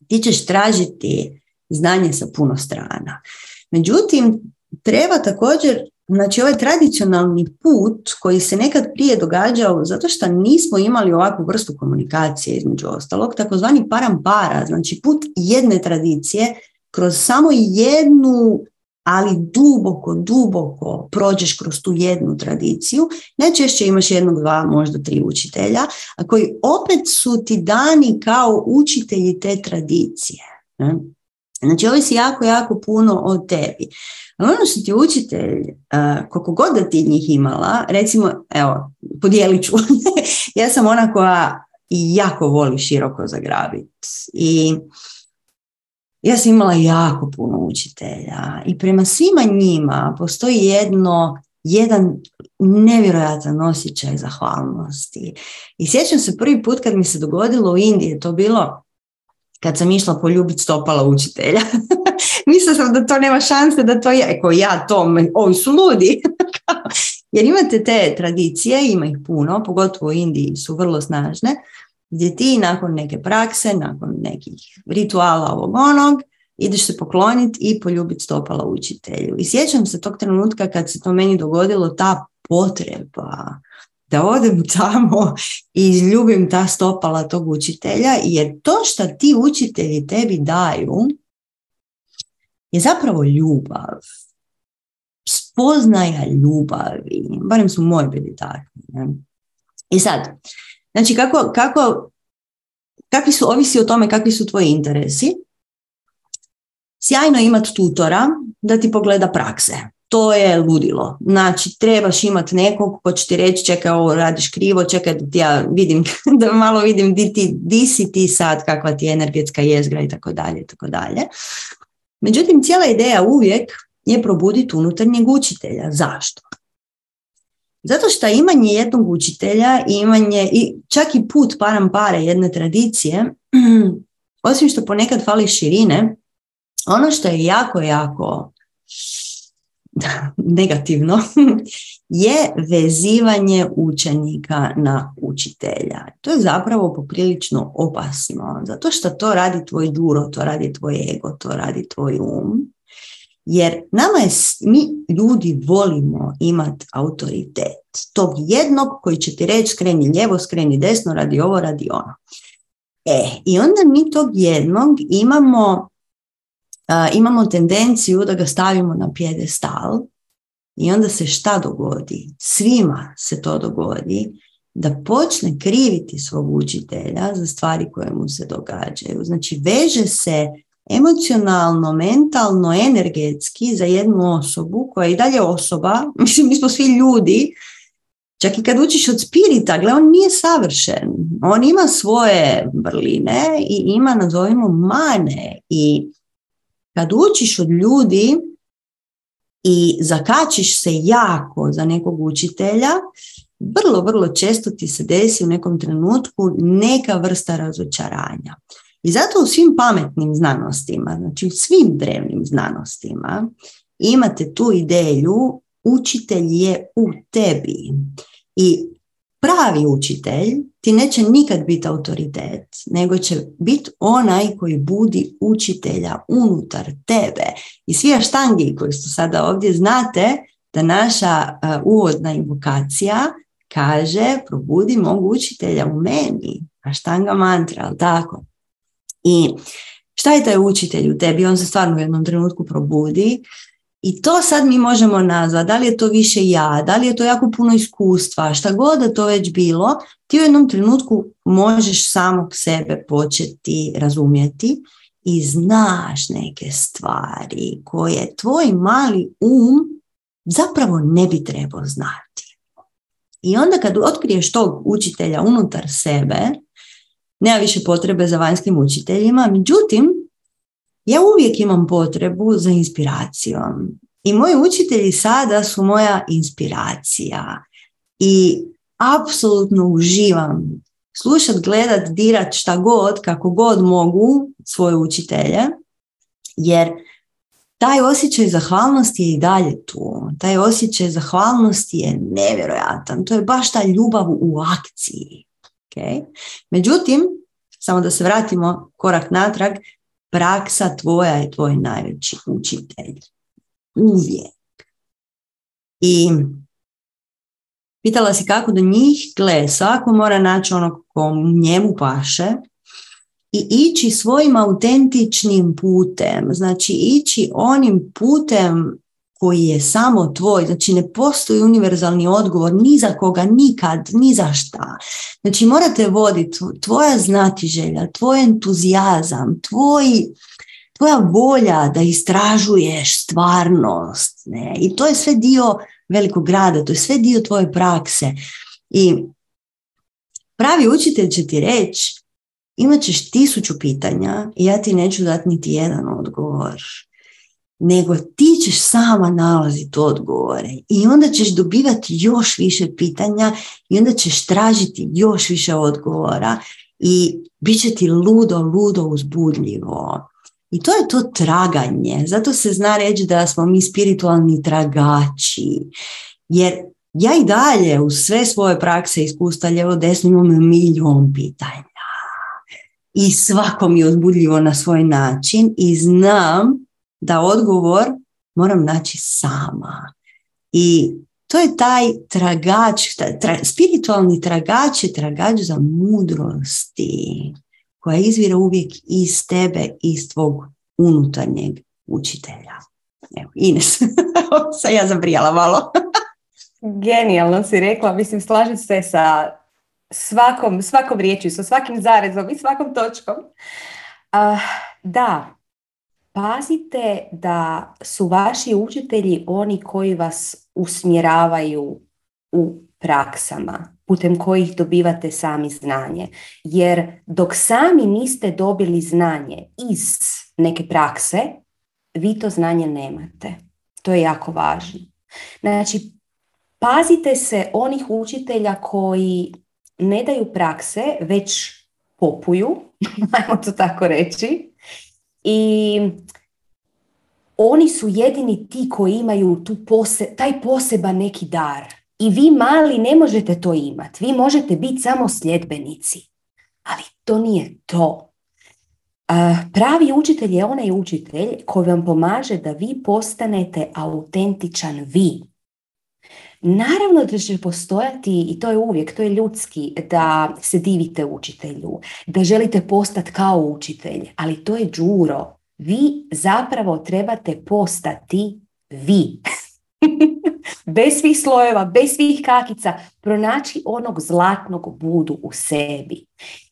ti ćeš tražiti znanje sa puno strana. Međutim, treba također, znači ovaj tradicionalni put koji se nekad prije događao zato što nismo imali ovakvu vrstu komunikacije između ostalog, takozvani parampara, znači put jedne tradicije kroz samo jednu ali duboko, duboko prođeš kroz tu jednu tradiciju, najčešće imaš jednog, dva, možda tri učitelja, koji opet su ti dani kao učitelji te tradicije. Znači, ovisi jako, jako puno o tebi. Ono što ti učitelj, koliko god da ti njih imala, recimo, evo, podijelit ću, [laughs] ja sam ona koja jako voli široko zagrabiti. I ja sam imala jako puno učitelja i prema svima njima postoji jedno, jedan nevjerojatan osjećaj zahvalnosti. I sjećam se prvi put kad mi se dogodilo u Indiji, to bilo kad sam išla poljubiti stopala učitelja. [laughs] Mislila sam da to nema šanse da to je, ako ja to, ovi su ludi. [laughs] Jer imate te tradicije, ima ih puno, pogotovo u Indiji su vrlo snažne, gdje ti nakon neke prakse, nakon nekih rituala ovog onog, ideš se pokloniti i poljubiti stopala učitelju. I sjećam se tog trenutka kad se to meni dogodilo, ta potreba da odem [laughs] tamo i izljubim ta stopala tog učitelja, jer to što ti učitelji tebi daju je zapravo ljubav. Spoznaja ljubavi. Barem su moji bili takvi. I sad, znači kako, kako, kakvi su, ovisi o tome kakvi su tvoji interesi. Sjajno imati tutora da ti pogleda prakse to je ludilo. Znači, trebaš imati nekog ko će ti reći čekaj ovo radiš krivo, čekaj da ja vidim, [laughs] da malo vidim di, ti, di si ti sad, kakva ti je energetska jezgra i tako dalje, tako dalje. Međutim, cijela ideja uvijek je probuditi unutarnjeg učitelja. Zašto? Zato što imanje jednog učitelja imanje, i čak i put param pare jedne tradicije, [clears throat] osim što ponekad fali širine, ono što je jako, jako [laughs] negativno [laughs] je vezivanje učenika na učitelja. To je zapravo poprilično opasno, zato što to radi tvoj duro, to radi tvoj ego, to radi tvoj um. Jer nama je, mi ljudi volimo imati autoritet. Tog jednog koji će ti reći skreni lijevo, skreni desno, radi ovo, radi ono. E, i onda mi tog jednog imamo imamo tendenciju da ga stavimo na pjedestal I onda se šta dogodi? Svima se to dogodi da počne kriviti svog učitelja za stvari koje mu se događaju. Znači veže se emocionalno, mentalno, energetski za jednu osobu koja je i dalje osoba, [laughs] mislim mi smo svi ljudi, čak i kad učiš od spirita, gle, on nije savršen. On ima svoje vrline i ima, nazovimo, mane. I kad učiš od ljudi i zakačiš se jako za nekog učitelja, vrlo, vrlo često ti se desi u nekom trenutku neka vrsta razočaranja. I zato u svim pametnim znanostima, znači u svim drevnim znanostima, imate tu ideju učitelj je u tebi. I pravi učitelj ti neće nikad biti autoritet, nego će biti onaj koji budi učitelja unutar tebe. I svi aštangi koji su sada ovdje znate da naša uvodna invokacija kaže probudi mog učitelja u meni. Aštanga mantra, ali tako? I šta je taj učitelj u tebi? On se stvarno u jednom trenutku probudi i to sad mi možemo nazvati, da li je to više ja, da li je to jako puno iskustva, šta god da to već bilo, ti u jednom trenutku možeš samog sebe početi razumjeti i znaš neke stvari koje tvoj mali um zapravo ne bi trebao znati. I onda kad otkriješ tog učitelja unutar sebe, nema više potrebe za vanjskim učiteljima, međutim, ja uvijek imam potrebu za inspiracijom. I moji učitelji sada su moja inspiracija. I apsolutno uživam slušat, gledat, dirat šta god, kako god mogu svoje učitelje, jer taj osjećaj zahvalnosti je i dalje tu. Taj osjećaj zahvalnosti je nevjerojatan. To je baš ta ljubav u akciji. Okay? Međutim, samo da se vratimo korak natrag, praksa tvoja je tvoj najveći učitelj. Uvijek. I pitala si kako do njih, gle, svako mora naći ono ko njemu paše i ići svojim autentičnim putem, znači ići onim putem koji je samo tvoj, znači ne postoji univerzalni odgovor ni za koga, nikad, ni za šta. Znači morate voditi tvoja znatiželja, tvoj entuzijazam, tvoj, tvoja volja da istražuješ stvarnost. Ne? I to je sve dio velikog grada, to je sve dio tvoje prakse. I pravi učitelj će ti reći, imat ćeš tisuću pitanja i ja ti neću dati niti jedan odgovor nego ti ćeš sama nalaziti odgovore i onda ćeš dobivati još više pitanja i onda ćeš tražiti još više odgovora i bit će ti ludo, ludo uzbudljivo. I to je to traganje. Zato se zna reći da smo mi spiritualni tragači. Jer ja i dalje u sve svoje prakse iskustva ljevo desno imam milion pitanja. I svako mi je uzbudljivo na svoj način i znam da odgovor moram naći sama. I to je taj tragač, spiritualni tragač je tragač za mudrosti koja izvira uvijek iz tebe, iz tvog unutarnjeg učitelja. Evo, Ines, [laughs] sam ja zabrijala malo. [laughs] Genijalno si rekla, mislim slažem se sa svakom, svakom riječju, sa svakim zarezom i svakom točkom. Uh, da, pazite da su vaši učitelji oni koji vas usmjeravaju u praksama putem kojih dobivate sami znanje. Jer dok sami niste dobili znanje iz neke prakse, vi to znanje nemate. To je jako važno. Znači, pazite se onih učitelja koji ne daju prakse, već popuju, [laughs] ajmo to tako reći, i oni su jedini ti koji imaju tu pose, taj poseban neki dar. I vi mali ne možete to imati. Vi možete biti samo sljedbenici. Ali to nije to. Pravi učitelj je onaj učitelj koji vam pomaže da vi postanete autentičan vi. Naravno da će postojati, i to je uvijek, to je ljudski, da se divite učitelju, da želite postati kao učitelj, ali to je džuro. Vi zapravo trebate postati vi. [laughs] bez svih slojeva, bez svih kakica, pronaći onog zlatnog budu u sebi.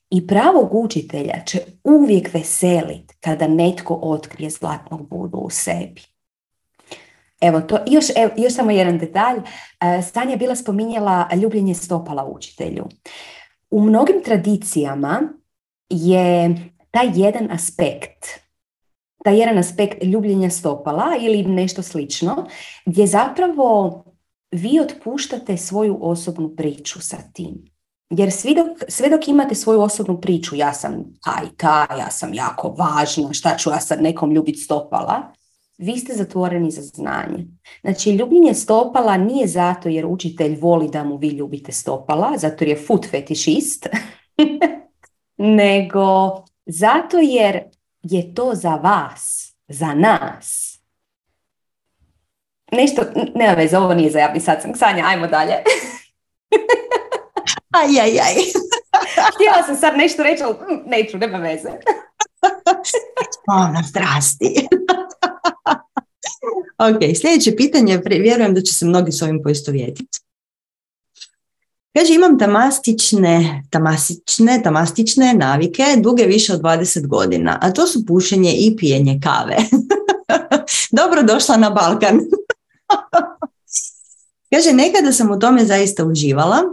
I pravog učitelja će uvijek veseliti kada netko otkrije zlatnog budu u sebi. Evo, to, još, evo, još samo jedan detalj. E, Stanja je bila spominjala ljubljenje stopala učitelju. U mnogim tradicijama je taj jedan aspekt, taj jedan aspekt ljubljenja stopala ili nešto slično, gdje zapravo vi otpuštate svoju osobnu priču sa tim. Jer svi dok, sve dok imate svoju osobnu priču, ja sam taj, ta, ja sam jako važna, šta ću ja sad nekom ljubiti stopala, vi ste zatvoreni za znanje. Znači, ljubljenje stopala nije zato jer učitelj voli da mu vi ljubite stopala, zato jer je foot fetišist, [laughs] nego zato jer je to za vas, za nas. Nešto, nema veze, ovo nije za javni satsang. Sanja, ajmo dalje. aj, aj, aj. Htjela sam sad nešto reći, ali mm, neću, nema veze. [laughs] Ono, strasti. [laughs] [laughs] ok, sljedeće pitanje, vjerujem da će se mnogi s ovim poistovjetiti. Kaže, imam tamastične, tamasične, tamastične navike duge više od 20 godina, a to su pušenje i pijenje kave. [laughs] Dobro došla na Balkan. [laughs] Kaže, nekada sam u tome zaista uživala,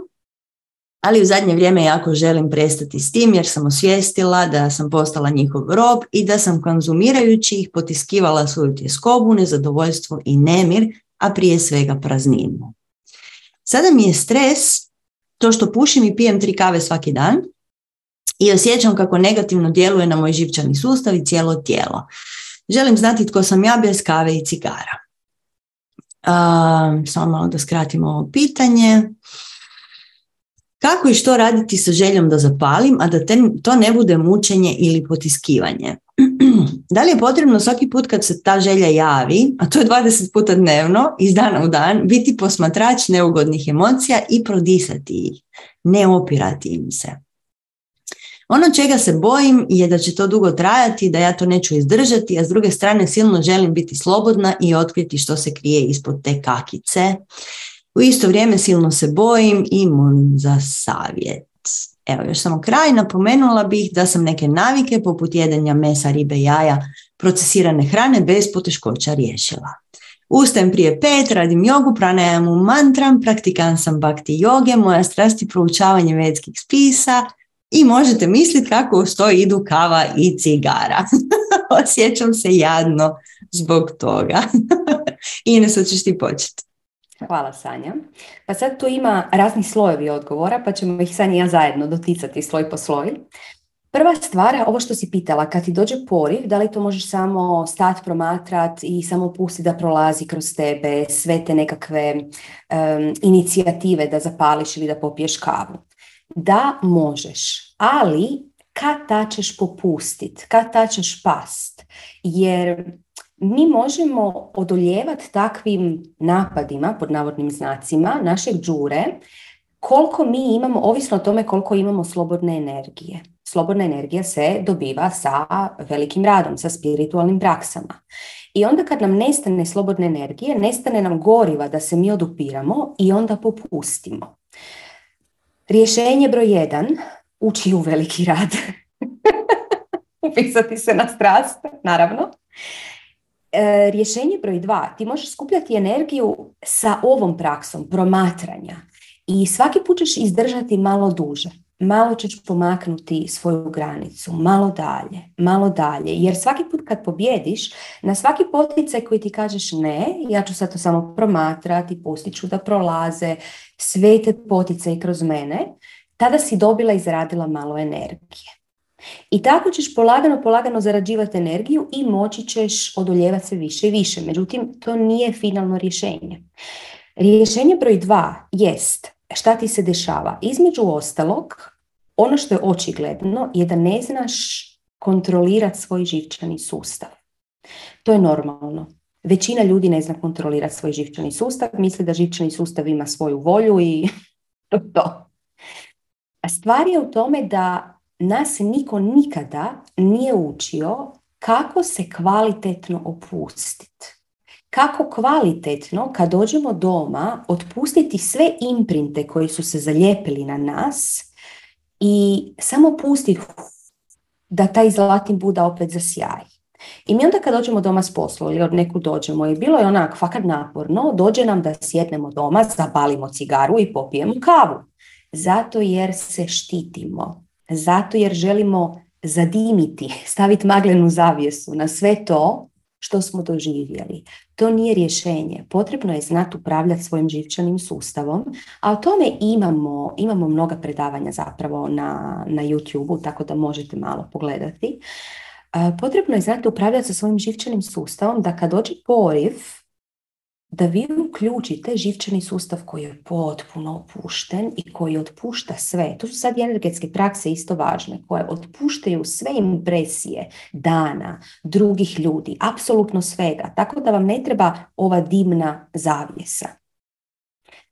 ali u zadnje vrijeme jako želim prestati s tim jer sam osvijestila da sam postala njihov rob i da sam konzumirajući ih potiskivala svoju tjeskobu, nezadovoljstvo i nemir, a prije svega prazninu. Sada mi je stres to što pušim i pijem tri kave svaki dan i osjećam kako negativno djeluje na moj živčani sustav i cijelo tijelo. Želim znati tko sam ja bez kave i cigara. Uh, samo malo da skratimo ovo pitanje. Kako i što raditi sa željom da zapalim, a da to ne bude mučenje ili potiskivanje? [clears throat] da li je potrebno svaki put kad se ta želja javi, a to je 20 puta dnevno, iz dana u dan, biti posmatrač neugodnih emocija i prodisati ih, ne opirati im se. Ono čega se bojim je da će to dugo trajati, da ja to neću izdržati, a s druge strane silno želim biti slobodna i otkriti što se krije ispod te kakice. U isto vrijeme silno se bojim i molim za savjet. Evo, još samo kraj, napomenula bih da sam neke navike poput jedenja mesa, ribe, jaja, procesirane hrane bez poteškoća riješila. Ustajem prije pet, radim jogu, pranajamu mantram, praktikan sam bakti joge, moja strast je proučavanje vedskih spisa i možete misliti kako uz to idu kava i cigara. [laughs] Osjećam se jadno zbog toga. [laughs] Ines, hoćeš ti početi? Hvala Sanja. Pa sad tu ima razni slojevi odgovora, pa ćemo ih Sanja i ja zajedno doticati sloj po sloj. Prva stvar, ovo što si pitala, kad ti dođe poriv, da li to možeš samo stati, promatrat i samo pustiti da prolazi kroz tebe sve te nekakve inicijative da zapališ ili da popiješ kavu? Da, možeš, ali kad ta ćeš popustit, kad ta ćeš past, jer mi možemo odoljevati takvim napadima, pod navodnim znacima, našeg džure, koliko mi imamo, ovisno o tome koliko imamo slobodne energije. Slobodna energija se dobiva sa velikim radom, sa spiritualnim praksama. I onda kad nam nestane slobodne energije, nestane nam goriva da se mi odupiramo i onda popustimo. Rješenje broj jedan, ući u veliki rad. [laughs] Upisati se na strast, naravno. E, rješenje broj dva, ti možeš skupljati energiju sa ovom praksom promatranja i svaki put ćeš izdržati malo duže. Malo ćeš pomaknuti svoju granicu, malo dalje, malo dalje. Jer svaki put kad pobjediš, na svaki poticaj koji ti kažeš ne, ja ću sad to samo promatrati, pustit ću da prolaze sve te poticaje kroz mene, tada si dobila i zaradila malo energije. I tako ćeš polagano, polagano zarađivati energiju i moći ćeš odoljevati sve više i više. Međutim, to nije finalno rješenje. Rješenje broj dva jest šta ti se dešava. Između ostalog, ono što je očigledno je da ne znaš kontrolirati svoj živčani sustav. To je normalno. Većina ljudi ne zna kontrolirati svoj živčani sustav, misli da živčani sustav ima svoju volju i [laughs] to. A stvar je u tome da nas niko nikada nije učio kako se kvalitetno opustiti. kako kvalitetno kad dođemo doma otpustiti sve imprinte koji su se zalijepili na nas i samo pustiti da taj zlatni Buda opet zasjaj. I mi onda kad dođemo doma s posla ili od neku dođemo i bilo je onak fakat naporno, dođe nam da sjednemo doma, zapalimo cigaru i popijemo kavu. Zato jer se štitimo. Zato jer želimo zadimiti, staviti maglenu zavjesu na sve to što smo doživjeli. To nije rješenje. Potrebno je znati upravljati svojim živčanim sustavom, a o tome imamo, imamo mnoga predavanja zapravo na, na YouTube-u, tako da možete malo pogledati. Potrebno je znati upravljati sa svojim živčanim sustavom da kad dođe poriv, da vi uključite živčani sustav koji je potpuno opušten i koji otpušta sve. To su sad energetske prakse isto važne, koje otpuštaju sve impresije dana, drugih ljudi, apsolutno svega. Tako da vam ne treba ova dimna zavjesa.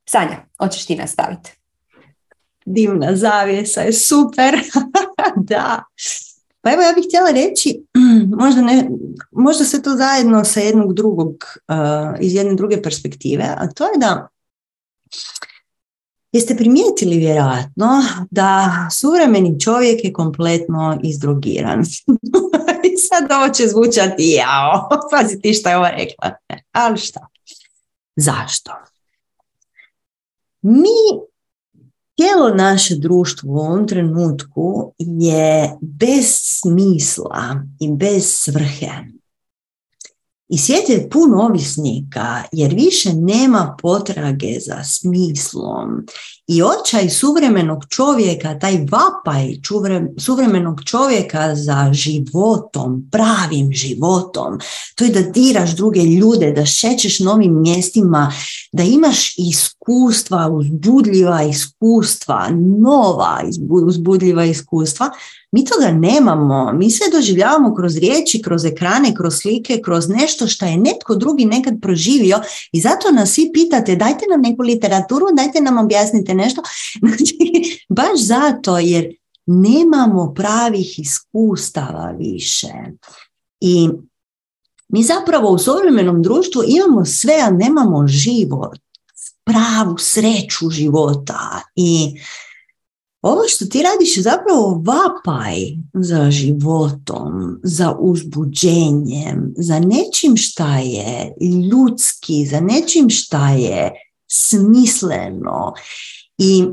Sanja, hoćeš ti nastaviti? Dimna zavjesa je super. [laughs] da. Pa evo ja bih htjela reći, [clears throat] možda, ne, možda se to zajedno sa jednog drugog, uh, iz jedne druge perspektive, a to je da jeste primijetili vjerojatno da suvremeni čovjek je kompletno izdrogiran. [laughs] I sad ovo će zvučati jao, [laughs] pazi ti šta je ova rekla. Ali šta? Zašto? Mi Cijelo naše društvo u ovom trenutku je bez smisla i bez svrhe. I svijet je pun ovisnika jer više nema potrage za smislom. I očaj suvremenog čovjeka, taj vapaj suvremenog čovjeka za životom, pravim životom, to je da diraš druge ljude, da šećeš novim mjestima, da imaš iskustva, uzbudljiva iskustva, nova uzbudljiva iskustva, mi toga nemamo. Mi sve doživljavamo kroz riječi, kroz ekrane, kroz slike, kroz nešto što je netko drugi nekad proživio i zato nas svi pitate dajte nam neku literaturu, dajte nam objasnite nešto. [laughs] Znači, baš zato jer nemamo pravih iskustava više. I mi zapravo u suvremenom društvu imamo sve, a nemamo život, pravu sreću života i ovo što ti radiš je zapravo vapaj za životom, za uzbuđenjem, za nečim šta je ljudski, za nečim šta je smisleno. I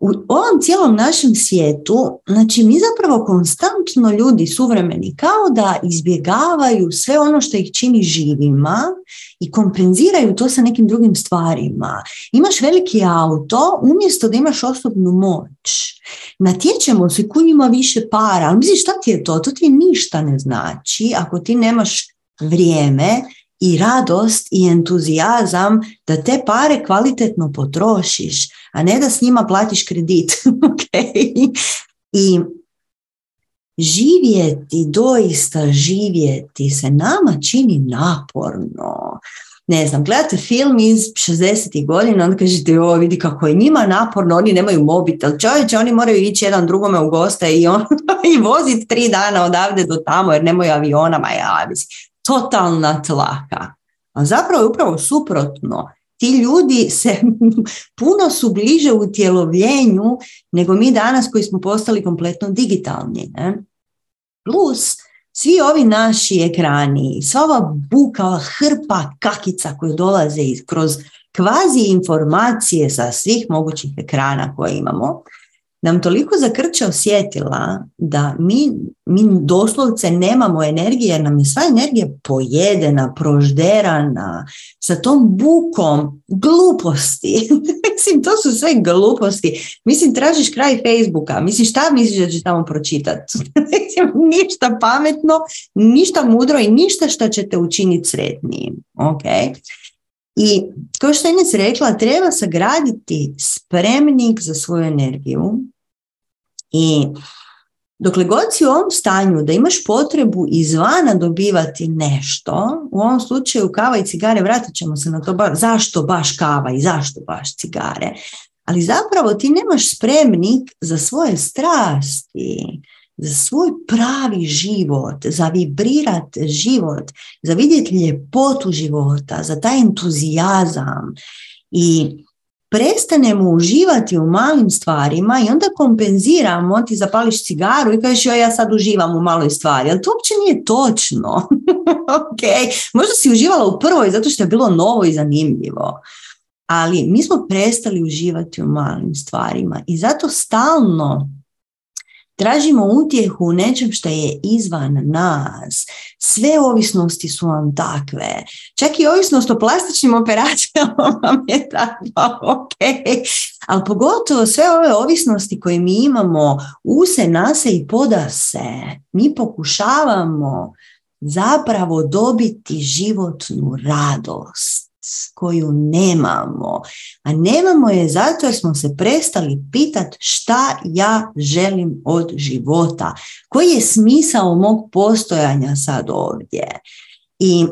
u ovom cijelom našem svijetu, znači mi zapravo konstantno ljudi suvremeni kao da izbjegavaju sve ono što ih čini živima i kompenziraju to sa nekim drugim stvarima. Imaš veliki auto umjesto da imaš osobnu moć. Natječemo se kunjima više para, ali misliš šta ti je to? To ti ništa ne znači ako ti nemaš vrijeme i radost i entuzijazam da te pare kvalitetno potrošiš, a ne da s njima platiš kredit. [laughs] okay? I živjeti, doista živjeti se nama čini naporno. Ne znam, gledate film iz 60. godina, onda kažete, o, vidi kako je njima naporno, oni nemaju mobitel. Čovječe, oni moraju ići jedan drugome u goste i, on, [laughs] i voziti tri dana odavde do tamo jer nemaju aviona, ja, totalna tlaka. A zapravo je upravo suprotno. Ti ljudi se [laughs] puno su bliže u tjelovljenju nego mi danas koji smo postali kompletno digitalni. Ne? Plus, svi ovi naši ekrani, sva ova buka, ova hrpa kakica koje dolaze kroz kvazi informacije sa svih mogućih ekrana koje imamo, nam toliko zakrče osjetila da mi, mi doslovce nemamo energije, nam je sva energija pojedena, prožderana, sa tom bukom gluposti. [laughs] mislim, to su sve gluposti. Mislim, tražiš kraj Facebooka, mislim, šta misliš da ćeš tamo pročitati? [laughs] ništa pametno, ništa mudro i ništa što će te učiniti sretnijim. Ok? I kao što je Ines rekla, treba sagraditi spremnik za svoju energiju i dokle god si u ovom stanju da imaš potrebu izvana dobivati nešto, u ovom slučaju kava i cigare, vratit ćemo se na to zašto baš kava i zašto baš cigare, ali zapravo ti nemaš spremnik za svoje strasti, svoj pravi život, za vibrirat život, za vidjeti ljepotu života, za taj entuzijazam i prestanemo uživati u malim stvarima i onda kompenziramo, ti zapališ cigaru i kažeš joj ja sad uživam u maloj stvari, ali to uopće nije točno. [laughs] ok, možda si uživala u prvoj zato što je bilo novo i zanimljivo, ali mi smo prestali uživati u malim stvarima i zato stalno Tražimo utjehu u nečem što je izvan nas. Sve ovisnosti su vam takve. Čak i ovisnost o plastičnim operacijama [laughs] vam je takva, ok. Ali pogotovo sve ove ovisnosti koje mi imamo, use, nase i podase, mi pokušavamo zapravo dobiti životnu radost koju nemamo. A nemamo je zato jer smo se prestali pitati šta ja želim od života. Koji je smisao mog postojanja sad ovdje? I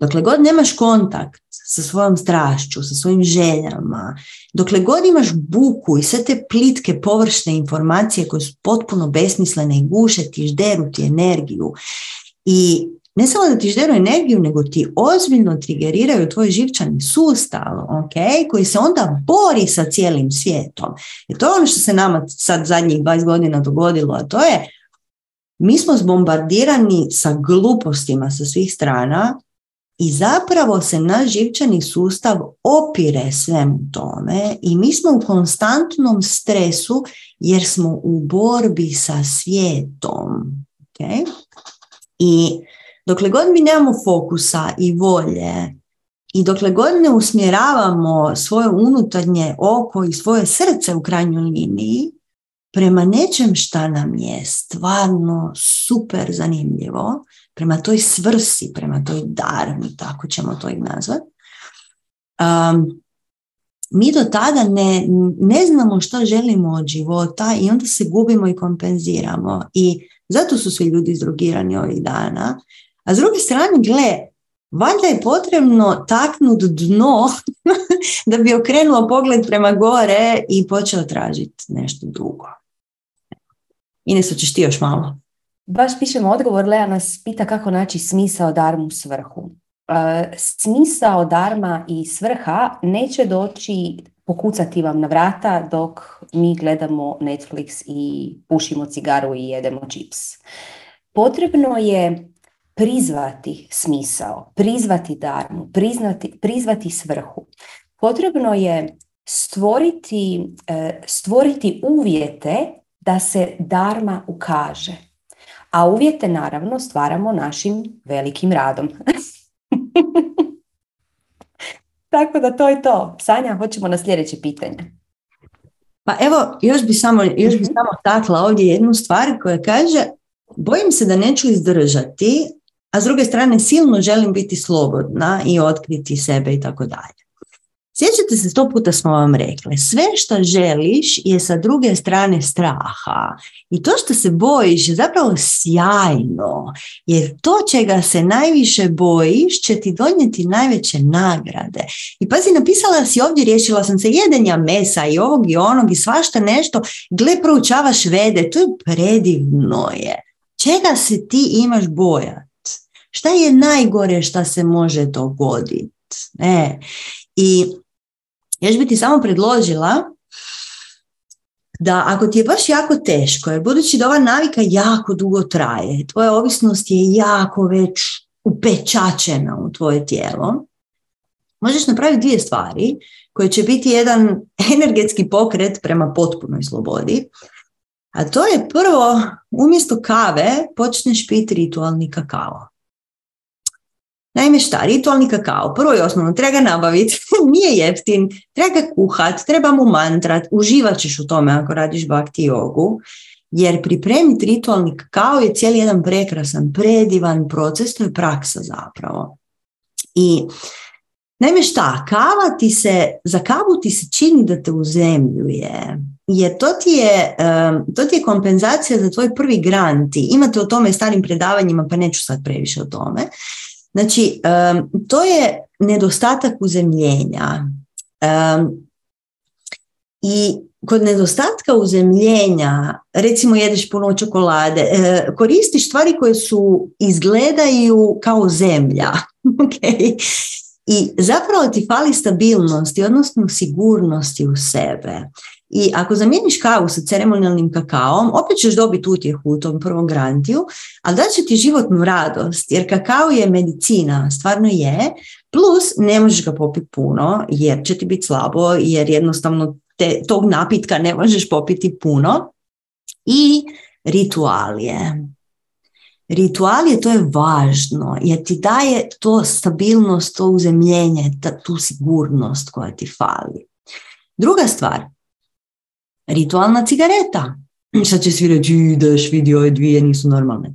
dokle god nemaš kontakt sa svojom strašću, sa svojim željama, dokle god imaš buku i sve te plitke površne informacije koje su potpuno besmislene i guše ti, žderu ti energiju i ne samo da ti žderu energiju, nego ti ozbiljno trigeriraju tvoj živčani sustav, ok, koji se onda bori sa cijelim svijetom. I to je ono što se nama sad zadnjih 20 godina dogodilo, a to je mi smo zbombardirani sa glupostima sa svih strana i zapravo se naš živčani sustav opire svemu tome i mi smo u konstantnom stresu jer smo u borbi sa svijetom. Okay? I Dokle god mi nemamo fokusa i volje i dokle god ne usmjeravamo svoje unutarnje oko i svoje srce u krajnjoj liniji prema nečem šta nam je stvarno super zanimljivo, prema toj svrsi, prema toj darmi, tako ćemo to i nazvati, um, mi do tada ne, ne znamo što želimo od života i onda se gubimo i kompenziramo. I zato su svi ljudi izdrogirani ovih dana, a s druge strane, gle, valjda je potrebno taknut dno [laughs] da bi okrenuo pogled prema gore i počeo tražiti nešto drugo. Ines, ćeš ti još malo? Baš pišemo odgovor, Lea nas pita kako naći smisao darmu svrhu. E, smisao darma i svrha neće doći pokucati vam na vrata dok mi gledamo Netflix i pušimo cigaru i jedemo čips. Potrebno je prizvati smisao, prizvati darmu, priznati, prizvati svrhu. Potrebno je stvoriti, e, stvoriti uvjete da se darma ukaže. A uvjete naravno stvaramo našim velikim radom. [laughs] Tako da to je to. Sanja, hoćemo na sljedeće pitanje. Pa evo, još bi samo, još bi mhm. samo takla ovdje jednu stvar koja kaže bojim se da neću izdržati a s druge strane silno želim biti slobodna i otkriti sebe i tako dalje. Sjećate se, sto puta smo vam rekli, sve što želiš je sa druge strane straha. I to što se bojiš je zapravo sjajno, jer to čega se najviše bojiš će ti donijeti najveće nagrade. I pazi, napisala si ovdje, riješila sam se jedenja mesa i ovog i onog i svašta nešto, gle proučavaš vede, to je predivno je. Čega se ti imaš bojati? Šta je najgore što se može dogoditi? E, I još bi ti samo predložila da ako ti je baš jako teško, jer budući da ova navika jako dugo traje, tvoja ovisnost je jako već upečačena u tvoje tijelo, možeš napraviti dvije stvari koje će biti jedan energetski pokret prema potpunoj slobodi. A to je prvo, umjesto kave počneš piti ritualni kakao. Naime šta, ritualni kakao, prvo i osnovno, treba nabaviti, [laughs] nije jeftin, treba ga kuhat, treba mu mantrat, uživat ćeš u tome ako radiš bakti jogu, jer pripremiti ritualni kakao je cijeli jedan prekrasan, predivan proces, to je praksa zapravo. I naime šta, kava ti se, za kavu ti se čini da te uzemljuje, jer to ti, je, to ti je kompenzacija za tvoj prvi grant. Imate o tome starim predavanjima, pa neću sad previše o tome. Znači, to je nedostatak uzemljenja. I kod nedostatka uzemljenja, recimo jedeš puno čokolade, e, koristiš stvari koje su izgledaju kao zemlja. [laughs] okay? I zapravo ti fali stabilnosti, odnosno sigurnosti u sebe. I ako zamijeniš kavu sa ceremonijalnim kakaom, opet ćeš dobiti utjehu u tom prvom grantiju, ali da će ti životnu radost, jer kakao je medicina, stvarno je, plus ne možeš ga popiti puno, jer će ti biti slabo, jer jednostavno te, tog napitka ne možeš popiti puno. I ritualije. Ritualije, to je važno, jer ti daje to stabilnost, to uzemljenje, tu sigurnost koja ti fali. Druga stvar, ritualna cigareta. Sad će svi reći, ideš, vidi ove dvije, nisu normalne.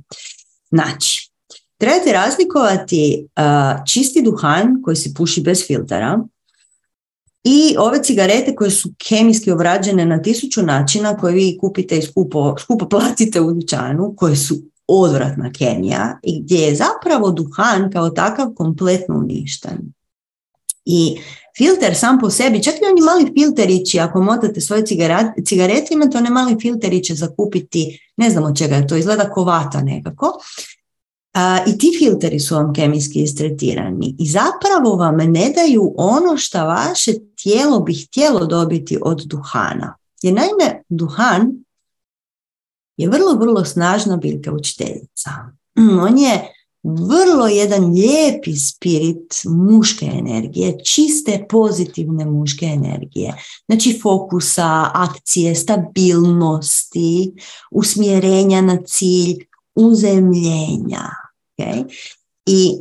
Znači, trebate razlikovati čisti duhan koji se puši bez filtera i ove cigarete koje su kemijski obrađene na tisuću načina koje vi kupite i skupo, skupo [laughs] platite u dućanu, koje su odvratna kemija i gdje je zapravo duhan kao takav kompletno uništen. I filter sam po sebi, čak i oni mali filterići, ako motate svoje cigarete, imate one mali filteriće za kupiti, ne znam od čega je to, izgleda kovata nekako. I ti filteri su vam kemijski istretirani i zapravo vam ne daju ono što vaše tijelo bi htjelo dobiti od duhana. Jer naime, duhan je vrlo, vrlo snažna biljka učiteljica. On je vrlo jedan lijepi spirit muške energije, čiste pozitivne muške energije. Znači fokusa, akcije, stabilnosti, usmjerenja na cilj, uzemljenja. Okay? I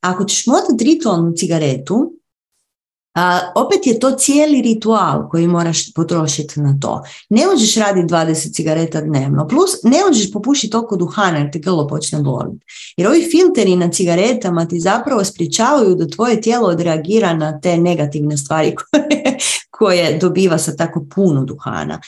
ako ćeš motati ritualnu cigaretu, a, opet je to cijeli ritual koji moraš potrošiti na to. Ne možeš raditi 20 cigareta dnevno, plus ne možeš popušiti toliko duhana jer te grlo počne boliti. Jer ovi filteri na cigaretama ti zapravo sprječavaju da tvoje tijelo odreagira na te negativne stvari [laughs] koje, koje dobiva sa tako puno duhana.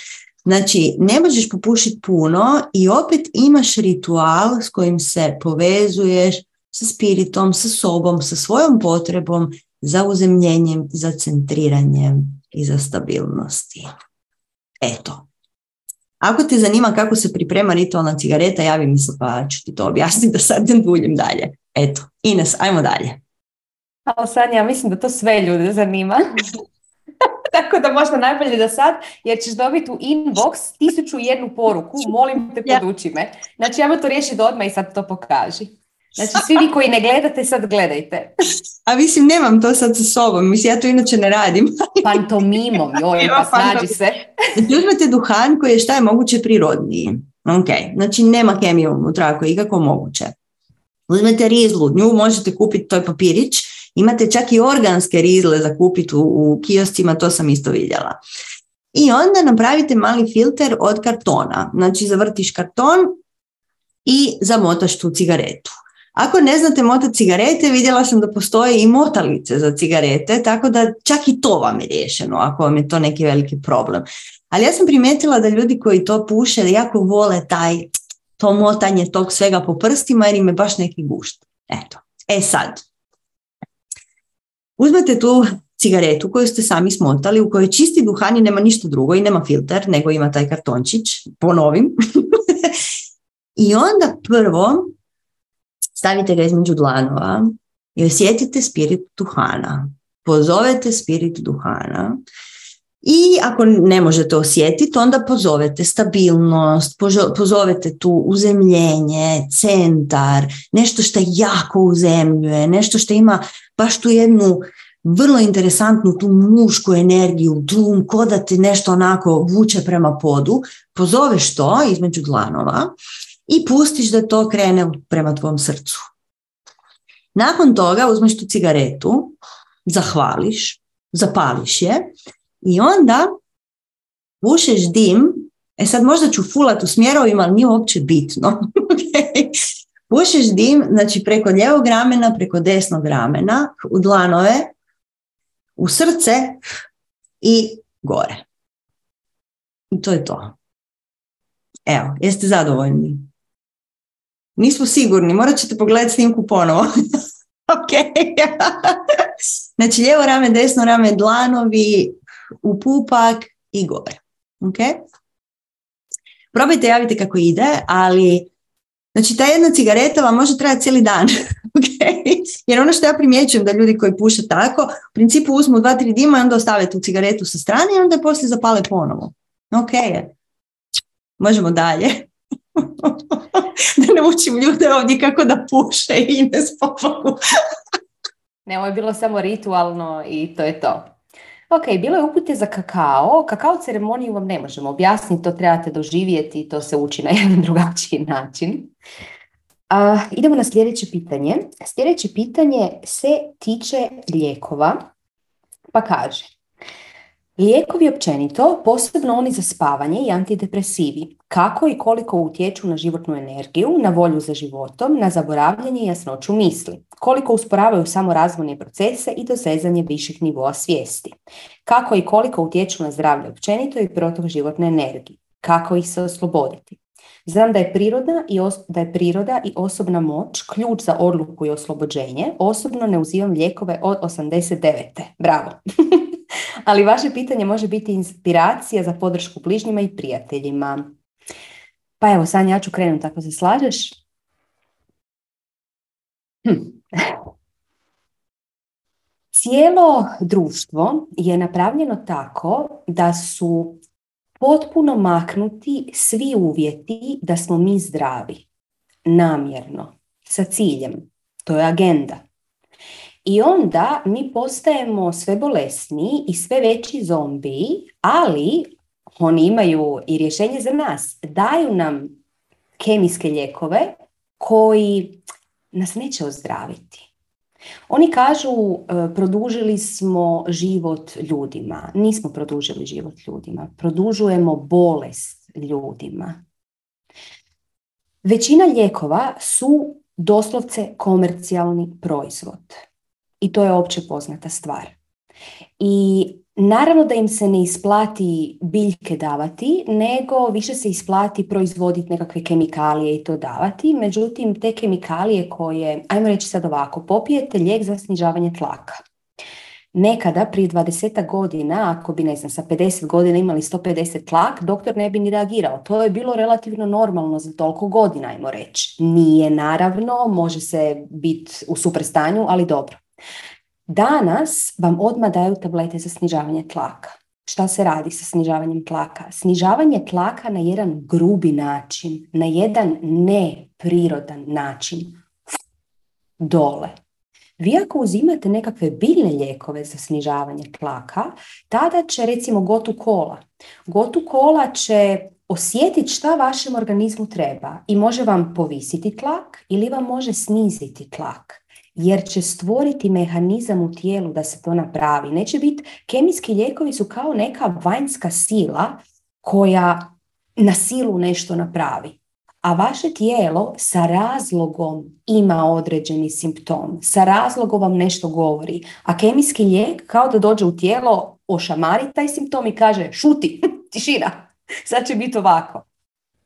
Znači, ne možeš popušiti puno i opet imaš ritual s kojim se povezuješ sa spiritom, sa sobom, sa svojom potrebom za uzemljenjem, za centriranjem i za stabilnosti. Eto. Ako te zanima kako se priprema ritualna cigareta, javi mi se pa ću ti to objasniti da sad ne duljim dalje. Eto, Ines, ajmo dalje. Hvala Sanja, mislim da to sve ljude zanima. [laughs] Tako da možda najbolje da sad, jer ćeš dobiti u inbox tisuću jednu poruku, molim te poduči me. Znači, ja to riješiti odmah i sad to pokaži. Znači, svi vi koji ne gledate, sad gledajte. A mislim, nemam to sad sa sobom. Mislim, ja to inače ne radim. [laughs] Pantomimom, joj, pa snađi se. Znači, uzmete duhan koji je šta je moguće prirodniji. Ok, znači nema kemije unutra ako je ikako moguće. Uzmete rizlu, nju možete kupiti, to je papirić. Imate čak i organske rizle za kupiti u, u kioscima, to sam isto vidjela. I onda napravite mali filter od kartona. Znači, zavrtiš karton i zamotaš tu cigaretu. Ako ne znate motati cigarete, vidjela sam da postoje i motalice za cigarete, tako da čak i to vam je riješeno ako vam je to neki veliki problem. Ali ja sam primijetila da ljudi koji to puše jako vole taj to motanje tog svega po prstima jer im je baš neki gušt. Eto. E sad, uzmete tu cigaretu koju ste sami smotali, u kojoj čisti duhan i nema ništa drugo i nema filter, nego ima taj kartončić, ponovim. [laughs] I onda prvo stavite ga između dlanova i osjetite spirit duhana. Pozovete spirit duhana i ako ne možete osjetiti, onda pozovete stabilnost, pozovete tu uzemljenje, centar, nešto što jako uzemljuje, nešto što ima baš tu jednu vrlo interesantnu tu mušku energiju, tu ko da ti nešto onako vuče prema podu, pozoveš to između dlanova i pustiš da to krene prema tvom srcu. Nakon toga uzmeš tu cigaretu, zahvališ, zapališ je i onda pušeš dim, e sad možda ću fulat u smjerovima, ali nije uopće bitno. [laughs] pušeš dim, znači preko ljevog ramena, preko desnog ramena, u dlanove, u srce i gore. I to je to. Evo, jeste zadovoljni? Nismo sigurni, morat ćete pogledati snimku ponovo. [laughs] ok. [laughs] znači lijevo rame, desno rame, dlanovi, u pupak i gore. Ok? Probajte javite kako ide, ali znači ta jedna cigareta vam može trajati cijeli dan. [laughs] okay? Jer ono što ja primjećujem da ljudi koji puše tako, u principu uzmu dva, tri dima i onda ostave tu cigaretu sa strane i onda je poslije zapale ponovo. Ok, možemo dalje. [laughs] da ne učim ljude ovdje kako da puše i ne spavaju. ne, ovo je bilo samo ritualno i to je to. Ok, bilo je upute za kakao. Kakao ceremoniju vam ne možemo objasniti, to trebate doživjeti i to se uči na [laughs] jedan drugačiji način. Uh, idemo na sljedeće pitanje. Sljedeće pitanje se tiče lijekova, pa kaže Lijekovi općenito, posebno oni za spavanje i antidepresivi, kako i koliko utječu na životnu energiju, na volju za životom, na zaboravljanje i jasnoću misli, koliko usporavaju samo razvojne procese i dosezanje viših nivoa svijesti, kako i koliko utječu na zdravlje općenito i protok životne energije, kako ih se osloboditi. Znam da je, priroda i da je priroda i osobna moć ključ za odluku i oslobođenje. Osobno ne uzimam lijekove od 89. Bravo! [laughs] Ali vaše pitanje može biti inspiracija za podršku bližnjima i prijateljima. Pa evo, Sanja, ja ću krenuti ako se slažeš. Hm. Cijelo društvo je napravljeno tako da su potpuno maknuti svi uvjeti da smo mi zdravi. Namjerno, sa ciljem. To je agenda. I onda mi postajemo sve bolesniji i sve veći zombi, ali oni imaju i rješenje za nas. Daju nam kemijske lijekove koji nas neće ozdraviti. Oni kažu e, produžili smo život ljudima. Nismo produžili život ljudima. Produžujemo bolest ljudima. Većina lijekova su doslovce komercijalni proizvod. I to je opće poznata stvar. I naravno da im se ne isplati biljke davati, nego više se isplati proizvoditi nekakve kemikalije i to davati. Međutim, te kemikalije koje, ajmo reći sad ovako, popijete lijek za snižavanje tlaka. Nekada, prije 20 godina, ako bi, ne znam, sa 50 godina imali 150 tlak, doktor ne bi ni reagirao. To je bilo relativno normalno za toliko godina, ajmo reći. Nije naravno, može se biti u super stanju, ali dobro. Danas vam odmah daju tablete za snižavanje tlaka. Šta se radi sa snižavanjem tlaka? Snižavanje tlaka na jedan grubi način, na jedan neprirodan način, dole. Vi ako uzimate nekakve biljne lijekove za snižavanje tlaka, tada će recimo gotu kola. Gotu kola će osjetiti šta vašem organizmu treba i može vam povisiti tlak ili vam može sniziti tlak jer će stvoriti mehanizam u tijelu da se to napravi. Neće biti, kemijski lijekovi su kao neka vanjska sila koja na silu nešto napravi. A vaše tijelo sa razlogom ima određeni simptom, sa razlogom vam nešto govori. A kemijski lijek kao da dođe u tijelo, ošamari taj simptom i kaže šuti, [laughs] tišina, [laughs] sad će biti ovako.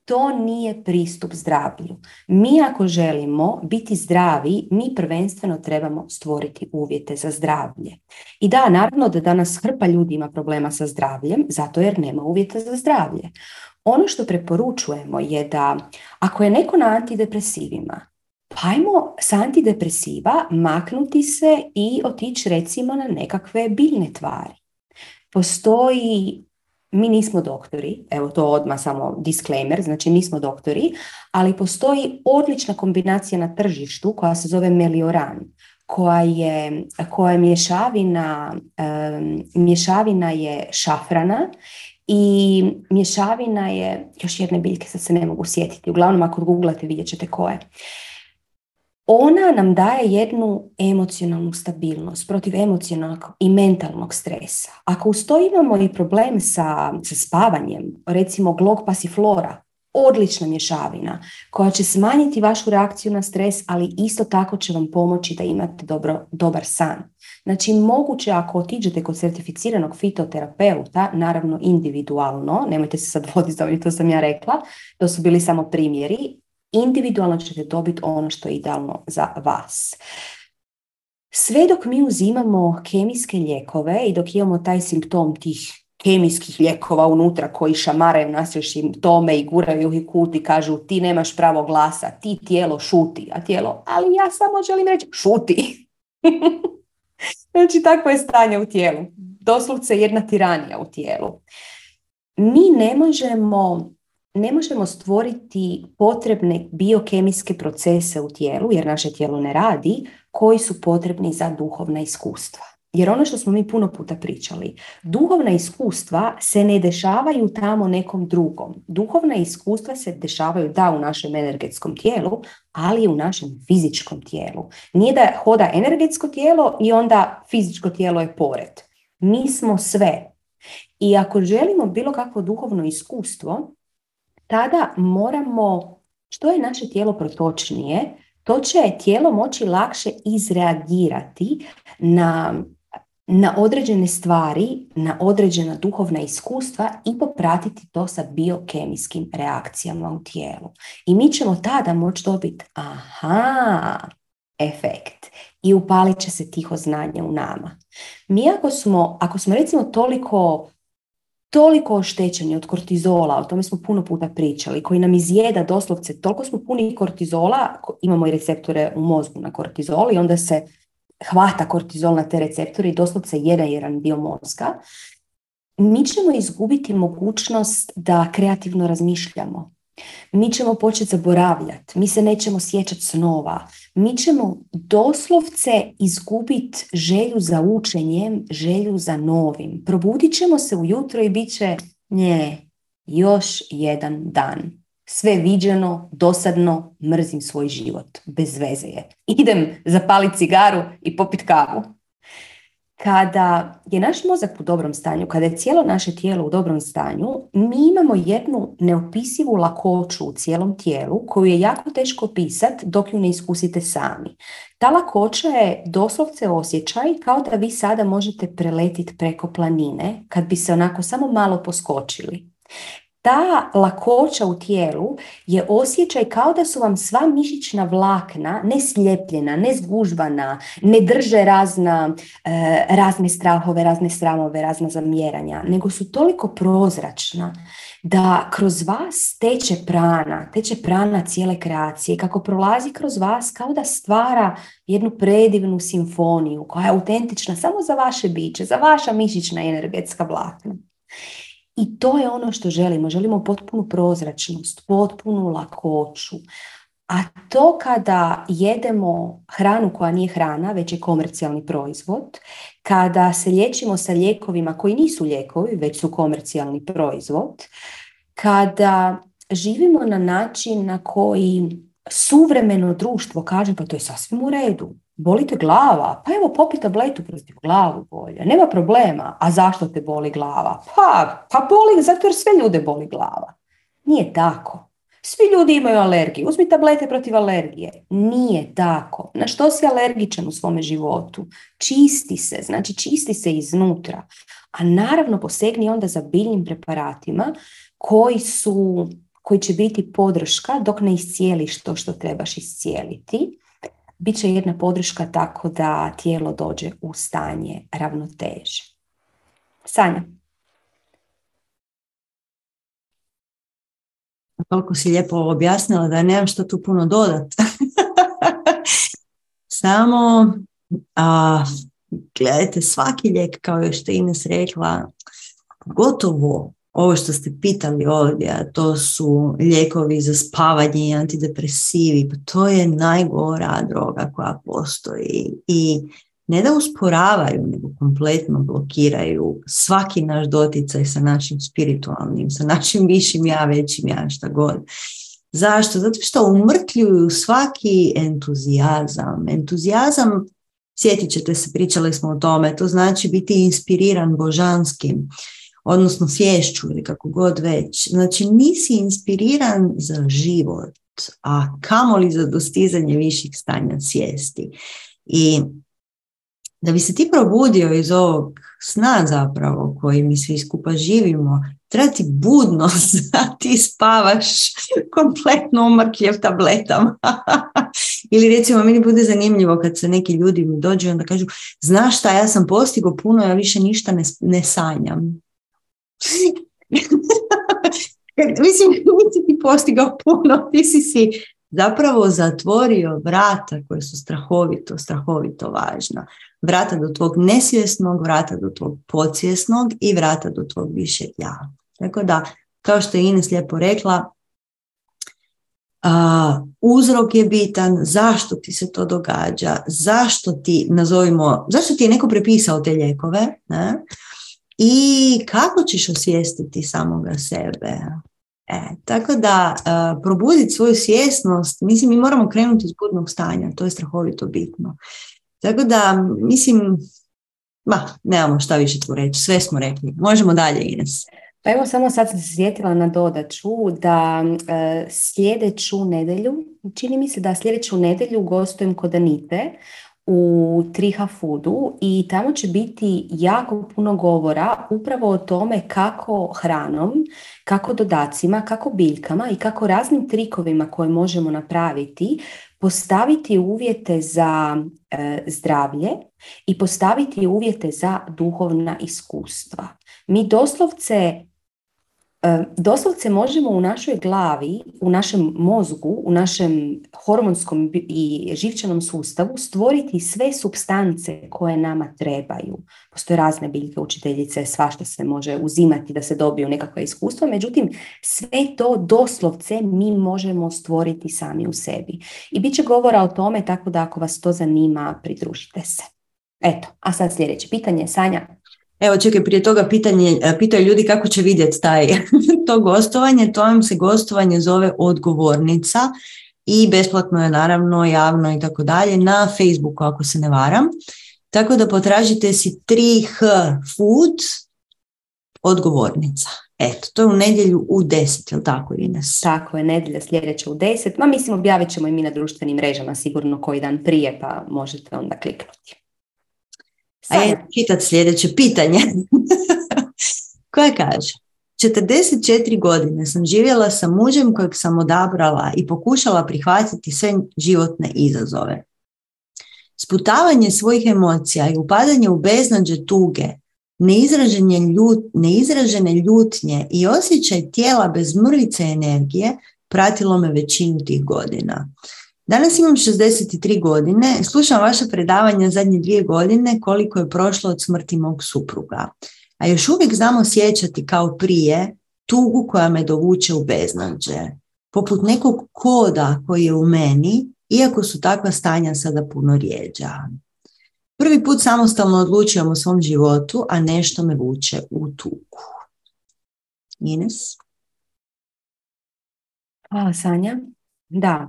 To nije pristup zdravlju. Mi ako želimo biti zdravi, mi prvenstveno trebamo stvoriti uvjete za zdravlje. I da, naravno da danas hrpa ljudi ima problema sa zdravljem, zato jer nema uvjeta za zdravlje. Ono što preporučujemo je da ako je neko na antidepresivima, pa ajmo s antidepresiva maknuti se i otići recimo na nekakve biljne tvari. Postoji mi nismo doktori, evo to odmah samo disclaimer, znači nismo doktori, ali postoji odlična kombinacija na tržištu koja se zove Melioran, koja je, koja je mješavina, mješavina je šafrana i mješavina je, još jedne biljke, sad se ne mogu sjetiti, uglavnom ako googlate vidjet ćete koje ona nam daje jednu emocionalnu stabilnost protiv emocionalnog i mentalnog stresa. Ako uz to imamo i problem sa, sa spavanjem, recimo glog pasiflora, odlična mješavina koja će smanjiti vašu reakciju na stres, ali isto tako će vam pomoći da imate dobro, dobar san. Znači, moguće ako otiđete kod certificiranog fitoterapeuta, naravno individualno, nemojte se sad voditi za to sam ja rekla, to su bili samo primjeri, individualno ćete dobiti ono što je idealno za vas. Sve dok mi uzimamo kemijske lijekove i dok imamo taj simptom tih kemijskih lijekova unutra koji šamaraju nas još tome i guraju ih kut i kažu ti nemaš pravo glasa, ti tijelo šuti, a tijelo, ali ja samo želim reći šuti. [laughs] znači takvo je stanje u tijelu. Doslovce jedna tiranija u tijelu. Mi ne možemo ne možemo stvoriti potrebne biokemijske procese u tijelu, jer naše tijelo ne radi, koji su potrebni za duhovna iskustva. Jer ono što smo mi puno puta pričali, duhovna iskustva se ne dešavaju tamo nekom drugom. Duhovna iskustva se dešavaju da u našem energetskom tijelu, ali i u našem fizičkom tijelu. Nije da hoda energetsko tijelo i onda fizičko tijelo je pored. Mi smo sve. I ako želimo bilo kakvo duhovno iskustvo, tada moramo, što je naše tijelo protočnije, to će tijelo moći lakše izreagirati na, na određene stvari, na određena duhovna iskustva i popratiti to sa biokemijskim reakcijama u tijelu. I mi ćemo tada moći dobiti aha, efekt i upalit će se tiho znanje u nama. Mi ako smo, ako smo recimo toliko toliko oštećeni od kortizola, o tome smo puno puta pričali, koji nam izjeda doslovce, toliko smo puni kortizola, imamo i receptore u mozgu na kortizol i onda se hvata kortizol na te receptore i doslovce jede jedan dio mozga, mi ćemo izgubiti mogućnost da kreativno razmišljamo. Mi ćemo početi zaboravljati, mi se nećemo sjećati snova, mi ćemo doslovce izgubiti želju za učenjem, želju za novim. Probudit ćemo se ujutro i bit će, nje, još jedan dan. Sve viđeno, dosadno, mrzim svoj život. Bez veze je. Idem zapaliti cigaru i popit kavu. Kada je naš mozak u dobrom stanju, kada je cijelo naše tijelo u dobrom stanju, mi imamo jednu neopisivu lakoću u cijelom tijelu koju je jako teško pisati dok ju ne iskusite sami. Ta lakoća je doslovce osjećaj kao da vi sada možete preletiti preko planine kad bi se onako samo malo poskočili ta lakoća u tijelu je osjećaj kao da su vam sva mišićna vlakna ne sljepljena, ne ne drže razna, e, razne strahove, razne sramove, razna zamjeranja, nego su toliko prozračna da kroz vas teče prana, teče prana cijele kreacije, kako prolazi kroz vas kao da stvara jednu predivnu simfoniju koja je autentična samo za vaše biće, za vaša mišićna energetska vlakna. I to je ono što želimo. Želimo potpunu prozračnost, potpunu lakoću. A to kada jedemo hranu koja nije hrana, već je komercijalni proizvod, kada se liječimo sa lijekovima koji nisu lijekovi, već su komercijalni proizvod, kada živimo na način na koji suvremeno društvo kaže pa to je sasvim u redu, boli te glava, pa evo popi tabletu protiv glavu bolje, nema problema. A zašto te boli glava? Pa, pa boli zato jer sve ljude boli glava. Nije tako. Svi ljudi imaju alergiju. Uzmi tablete protiv alergije. Nije tako. Na što si alergičan u svome životu? Čisti se, znači čisti se iznutra. A naravno posegni onda za biljnim preparatima koji su koji će biti podrška dok ne iscijeliš to što trebaš iscijeliti bit će jedna podrška tako da tijelo dođe u stanje ravnoteže. Sanja. Toliko si lijepo objasnila da nemam što tu puno dodat. [laughs] Samo a, gledajte, svaki lijek, kao je što Ines rekla, gotovo ovo što ste pitali ovdje, to su lijekovi za spavanje i antidepresivi, pa to je najgora droga koja postoji i ne da usporavaju, nego kompletno blokiraju svaki naš doticaj sa našim spiritualnim, sa našim višim ja, većim ja, šta god. Zašto? Zato što umrtljuju svaki entuzijazam. Entuzijazam, sjetit ćete se, pričali smo o tome, to znači biti inspiriran božanskim odnosno svješću ili kako god već. Znači nisi inspiriran za život, a kamoli za dostizanje viših stanja svijesti. I da bi se ti probudio iz ovog sna zapravo koji mi svi skupa živimo, treba ti budnost [laughs] da ti spavaš kompletno umrkljev tabletama. [laughs] Ili recimo meni bude zanimljivo kad se neki ljudi mi dođu i onda kažu znaš šta, ja sam postigao puno, ja više ništa ne, ne sanjam Mislim, nisi ti postigao puno, ti si si zapravo zatvorio vrata koje su strahovito, strahovito važna. Vrata do tvog nesvjesnog, vrata do tvog podsvjesnog i vrata do tvog višeg ja. Tako da, kao što je Ines lijepo rekla, a, uzrok je bitan, zašto ti se to događa, zašto ti, nazovimo, zašto ti je neko prepisao te lijekove ne? I kako ćeš osvijestiti samoga sebe. E, tako da uh, probuditi svoju svjesnost, mislim mi moramo krenuti iz budnog stanja, to je strahovito bitno. Tako da, mislim, ma, nemamo šta više tu reći, sve smo rekli. Možemo dalje, Ines. Pa evo samo sad sam se sjetila na dodaču da e, sljedeću nedelju, čini mi se da sljedeću nedelju gostujem kod Anite u Triha Foodu i tamo će biti jako puno govora upravo o tome kako hranom, kako dodacima, kako biljkama i kako raznim trikovima koje možemo napraviti postaviti uvjete za e, zdravlje i postaviti uvjete za duhovna iskustva. Mi doslovce doslovce možemo u našoj glavi, u našem mozgu, u našem hormonskom i živčanom sustavu stvoriti sve substance koje nama trebaju. Postoje razne biljke, učiteljice, svašta se može uzimati da se dobiju nekakva iskustva, međutim sve to doslovce mi možemo stvoriti sami u sebi. I bit će govora o tome, tako da ako vas to zanima, pridružite se. Eto, a sad sljedeće pitanje, Sanja. Evo čekaj, prije toga pitanje, e, pitaju ljudi kako će vidjeti taj, [laughs] to gostovanje, to vam se gostovanje zove odgovornica i besplatno je naravno javno i tako dalje na Facebooku ako se ne varam. Tako da potražite si 3H Food odgovornica. Eto, to je u nedjelju u 10, je tako Ines? Tako je, nedjelja sljedeća u 10. Ma mislim objavit ćemo i mi na društvenim mrežama sigurno koji dan prije pa možete onda kliknuti. A je čitat sljedeće pitanje [laughs] koje kaže 44 godine sam živjela sa mužem kojeg sam odabrala i pokušala prihvatiti sve životne izazove. Sputavanje svojih emocija i upadanje u beznađe tuge, neizražene ljutnje i osjećaj tijela bez mrvice energije pratilo me većinu tih godina. Danas imam 63 godine, slušam vaše predavanja zadnje dvije godine koliko je prošlo od smrti mog supruga. A još uvijek znamo sjećati kao prije tugu koja me dovuče u beznađe. Poput nekog koda koji je u meni, iako su takva stanja sada puno rijeđa. Prvi put samostalno odlučujem o svom životu, a nešto me vuče u tugu. Ines? Hvala Sanja. Da,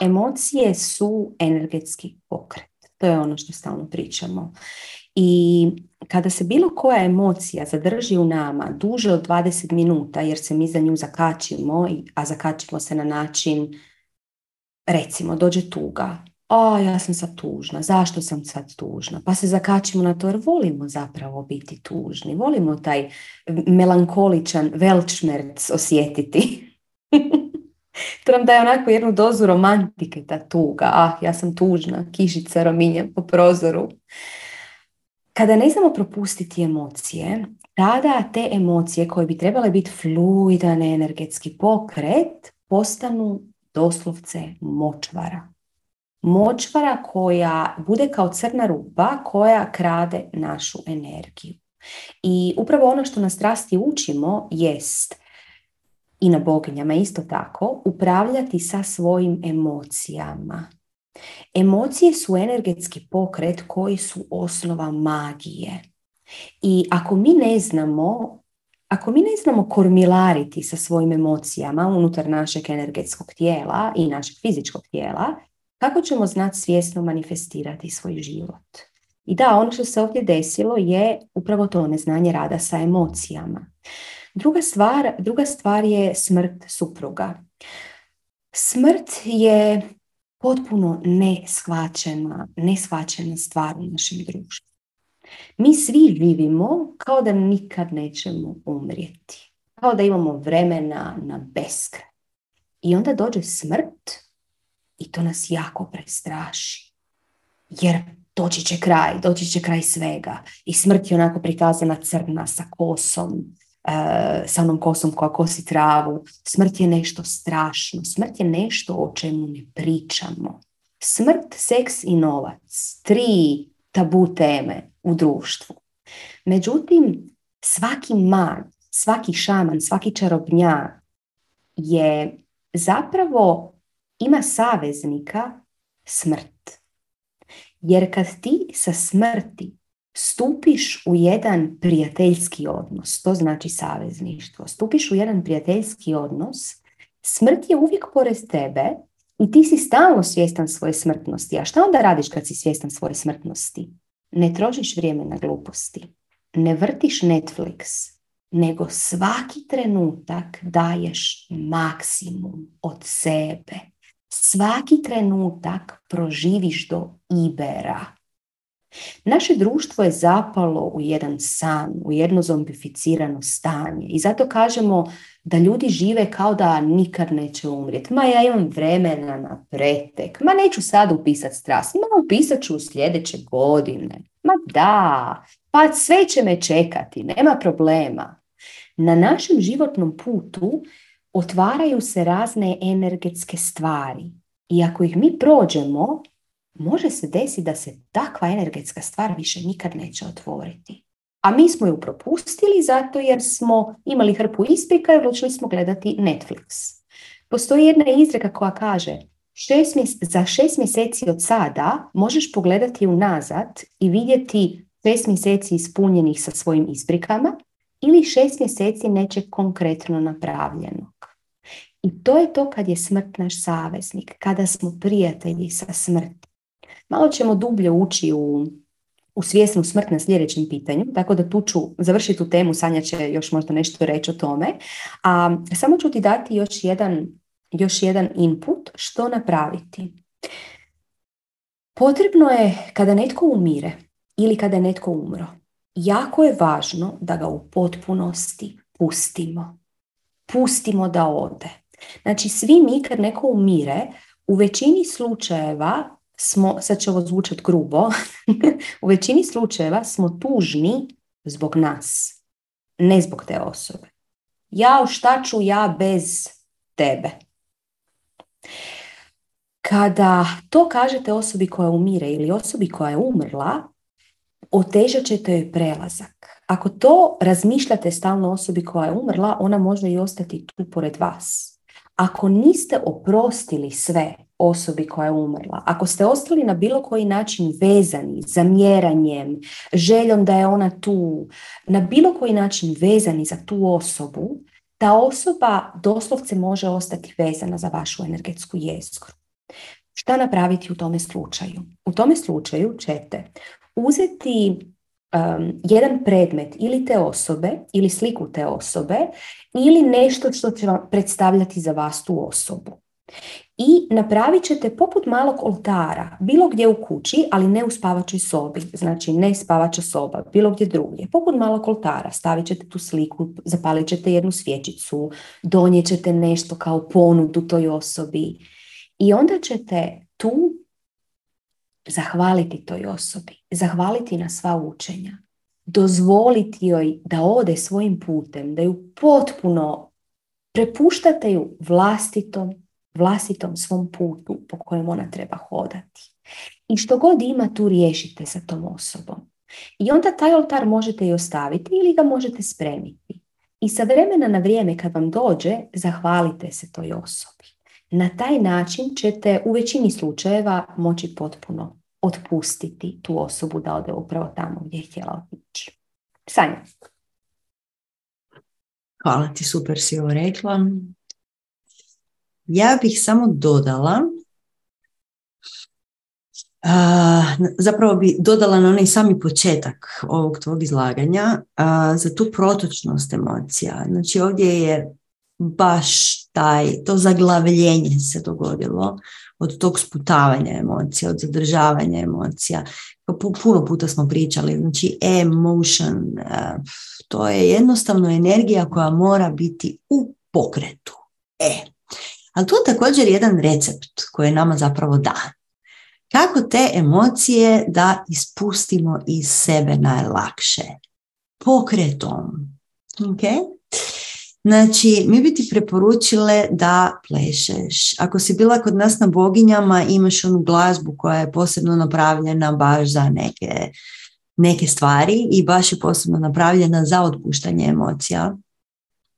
Emocije su energetski pokret. To je ono što stalno pričamo. I kada se bilo koja emocija zadrži u nama duže od 20 minuta, jer se mi za nju zakačimo, a zakačimo se na način, recimo, dođe tuga, a ja sam sad tužna, zašto sam sad tužna? Pa se zakačimo na to jer volimo zapravo biti tužni, volimo taj melankoličan velčmerc osjetiti. [laughs] To nam daje onako jednu dozu romantike, ta tuga. Ah, ja sam tužna, kišica rominje po prozoru. Kada ne znamo propustiti emocije, tada te emocije koje bi trebale biti fluidan energetski pokret postanu doslovce močvara. Močvara koja bude kao crna rupa koja krade našu energiju. I upravo ono što nas strasti učimo jest i na boginjama isto tako, upravljati sa svojim emocijama. Emocije su energetski pokret koji su osnova magije. I ako mi ne znamo ako mi ne znamo kormilariti sa svojim emocijama unutar našeg energetskog tijela i našeg fizičkog tijela, kako ćemo znati svjesno manifestirati svoj život? I da, ono što se ovdje desilo je upravo to neznanje rada sa emocijama. Druga stvar, druga stvar je smrt supruga. Smrt je potpuno neshvaćena, neshvaćena stvar u našem društvu. Mi svi živimo kao da nikad nećemo umrijeti. Kao da imamo vremena na beskraj. I onda dođe smrt i to nas jako prestraši. Jer doći će kraj, doći će kraj svega. I smrt je onako prikazana crna sa kosom, sa onom kosom koja kosi travu. Smrt je nešto strašno. Smrt je nešto o čemu ne pričamo. Smrt, seks i novac. Tri tabu teme u društvu. Međutim, svaki mag, svaki šaman, svaki čarobnjak je zapravo ima saveznika smrt. Jer kad ti sa smrti stupiš u jedan prijateljski odnos, to znači savezništvo, stupiš u jedan prijateljski odnos, smrt je uvijek pored tebe i ti si stalno svjestan svoje smrtnosti. A šta onda radiš kad si svjestan svoje smrtnosti? Ne trošiš vrijeme na gluposti, ne vrtiš Netflix, nego svaki trenutak daješ maksimum od sebe. Svaki trenutak proživiš do ibera. Naše društvo je zapalo u jedan san, u jedno zombificirano stanje i zato kažemo da ljudi žive kao da nikad neće umrijeti. Ma ja imam vremena na pretek, ma neću sad upisat strast, ma upisat ću u sljedeće godine. Ma da, pa sve će me čekati, nema problema. Na našem životnom putu otvaraju se razne energetske stvari i ako ih mi prođemo, može se desiti da se takva energetska stvar više nikad neće otvoriti. A mi smo ju propustili zato jer smo imali hrpu isprika i odlučili smo gledati Netflix. Postoji jedna izreka koja kaže šest za šest mjeseci od sada možeš pogledati unazad i vidjeti šest mjeseci ispunjenih sa svojim isprikama ili šest mjeseci nečeg konkretno napravljenog. I to je to kad je smrt naš saveznik, kada smo prijatelji sa smrti. Malo ćemo dublje ući u, u svjesnu smrt na sljedećem pitanju, tako da tu ću završiti tu temu, Sanja će još možda nešto reći o tome. A samo ću ti dati još jedan, još jedan input što napraviti. Potrebno je kada netko umire ili kada je netko umro, jako je važno da ga u potpunosti pustimo. Pustimo da ode. Znači, svi mi kad neko umire, u većini slučajeva smo, sad će ovo zvučati grubo, [laughs] u većini slučajeva smo tužni zbog nas, ne zbog te osobe. Ja šta ću ja bez tebe? Kada to kažete osobi koja umire ili osobi koja je umrla, otežat ćete joj prelazak. Ako to razmišljate stalno osobi koja je umrla, ona može i ostati tu pored vas. Ako niste oprostili sve osobi koja je umrla, ako ste ostali na bilo koji način vezani zamjeranjem, željom da je ona tu, na bilo koji način vezani za tu osobu, ta osoba doslovce može ostati vezana za vašu energetsku jezgru. Šta napraviti u tome slučaju? U tome slučaju ćete uzeti um, jedan predmet ili te osobe ili sliku te osobe ili nešto što će vam predstavljati za vas tu osobu. I napravit ćete poput malog oltara, bilo gdje u kući, ali ne u spavačoj sobi, znači ne spavača soba, bilo gdje drugdje. Poput malog oltara stavit ćete tu sliku, zapalit ćete jednu svječicu, donijet ćete nešto kao ponudu toj osobi i onda ćete tu zahvaliti toj osobi, zahvaliti na sva učenja, dozvoliti joj da ode svojim putem, da ju potpuno prepuštate ju vlastitom, vlastitom svom putu po kojem ona treba hodati. I što god ima tu riješite sa tom osobom. I onda taj oltar možete i ostaviti ili ga možete spremiti. I sa vremena na vrijeme kad vam dođe, zahvalite se toj osobi. Na taj način ćete u većini slučajeva moći potpuno otpustiti tu osobu da ode upravo tamo gdje je htjela otići. Sanja. Hvala ti, super si ovo rekla. Ja bih samo dodala, zapravo bi dodala na onaj sami početak ovog tvog izlaganja za tu protočnost emocija. Znači ovdje je baš taj, to zaglavljenje se dogodilo od tog sputavanja emocija, od zadržavanja emocija. Puno puta smo pričali, znači emotion, to je jednostavno energija koja mora biti u pokretu. E, ali tu je također jedan recept koji je nama zapravo dan. Kako te emocije da ispustimo iz sebe najlakše? Pokretom, Ok. Znači, mi bi ti preporučile da plešeš. Ako si bila kod nas na boginjama, imaš onu glazbu koja je posebno napravljena baš za neke, neke stvari i baš je posebno napravljena za otpuštanje emocija.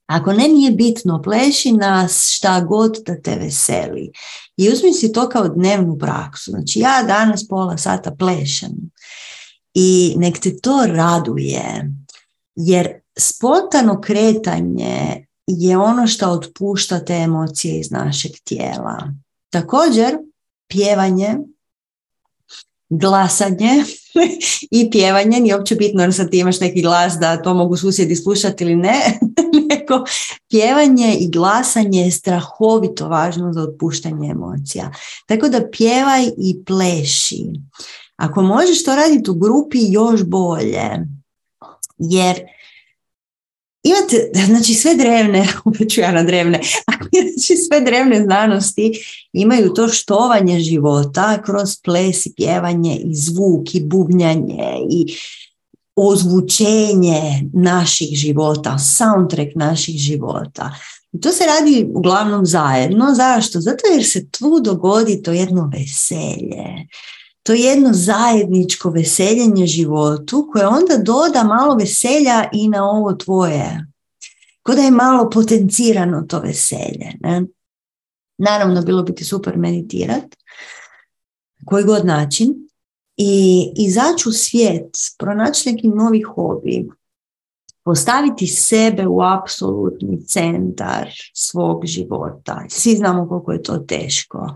Ako ne nije bitno, pleši nas šta god da te veseli. I uzmi si to kao dnevnu praksu. Znači ja danas pola sata plešem. I nek te to raduje. Jer spontano kretanje je ono što otpušta te emocije iz našeg tijela. Također, pjevanje, glasanje [laughs] i pjevanje, nije uopće bitno jer sad ti imaš neki glas da to mogu susjedi slušati ili ne, [laughs] nego pjevanje i glasanje je strahovito važno za otpuštanje emocija. Tako da pjevaj i pleši. Ako možeš to raditi u grupi, još bolje. Jer imate, znači sve drevne, [laughs] opet ću ja na drevne, [laughs] znači sve drevne znanosti imaju to štovanje života kroz ples i pjevanje i zvuk i bubnjanje i ozvučenje naših života, soundtrack naših života. To se radi uglavnom zajedno. Zašto? Zato jer se tu dogodi to jedno veselje to je jedno zajedničko veseljenje životu koje onda doda malo veselja i na ovo tvoje. Ko da je malo potencirano to veselje. Ne? Naravno, bilo bi ti super meditirat, koji god način, i izaći u svijet, pronaći neki novi hobi, postaviti sebe u apsolutni centar svog života. Svi znamo koliko je to teško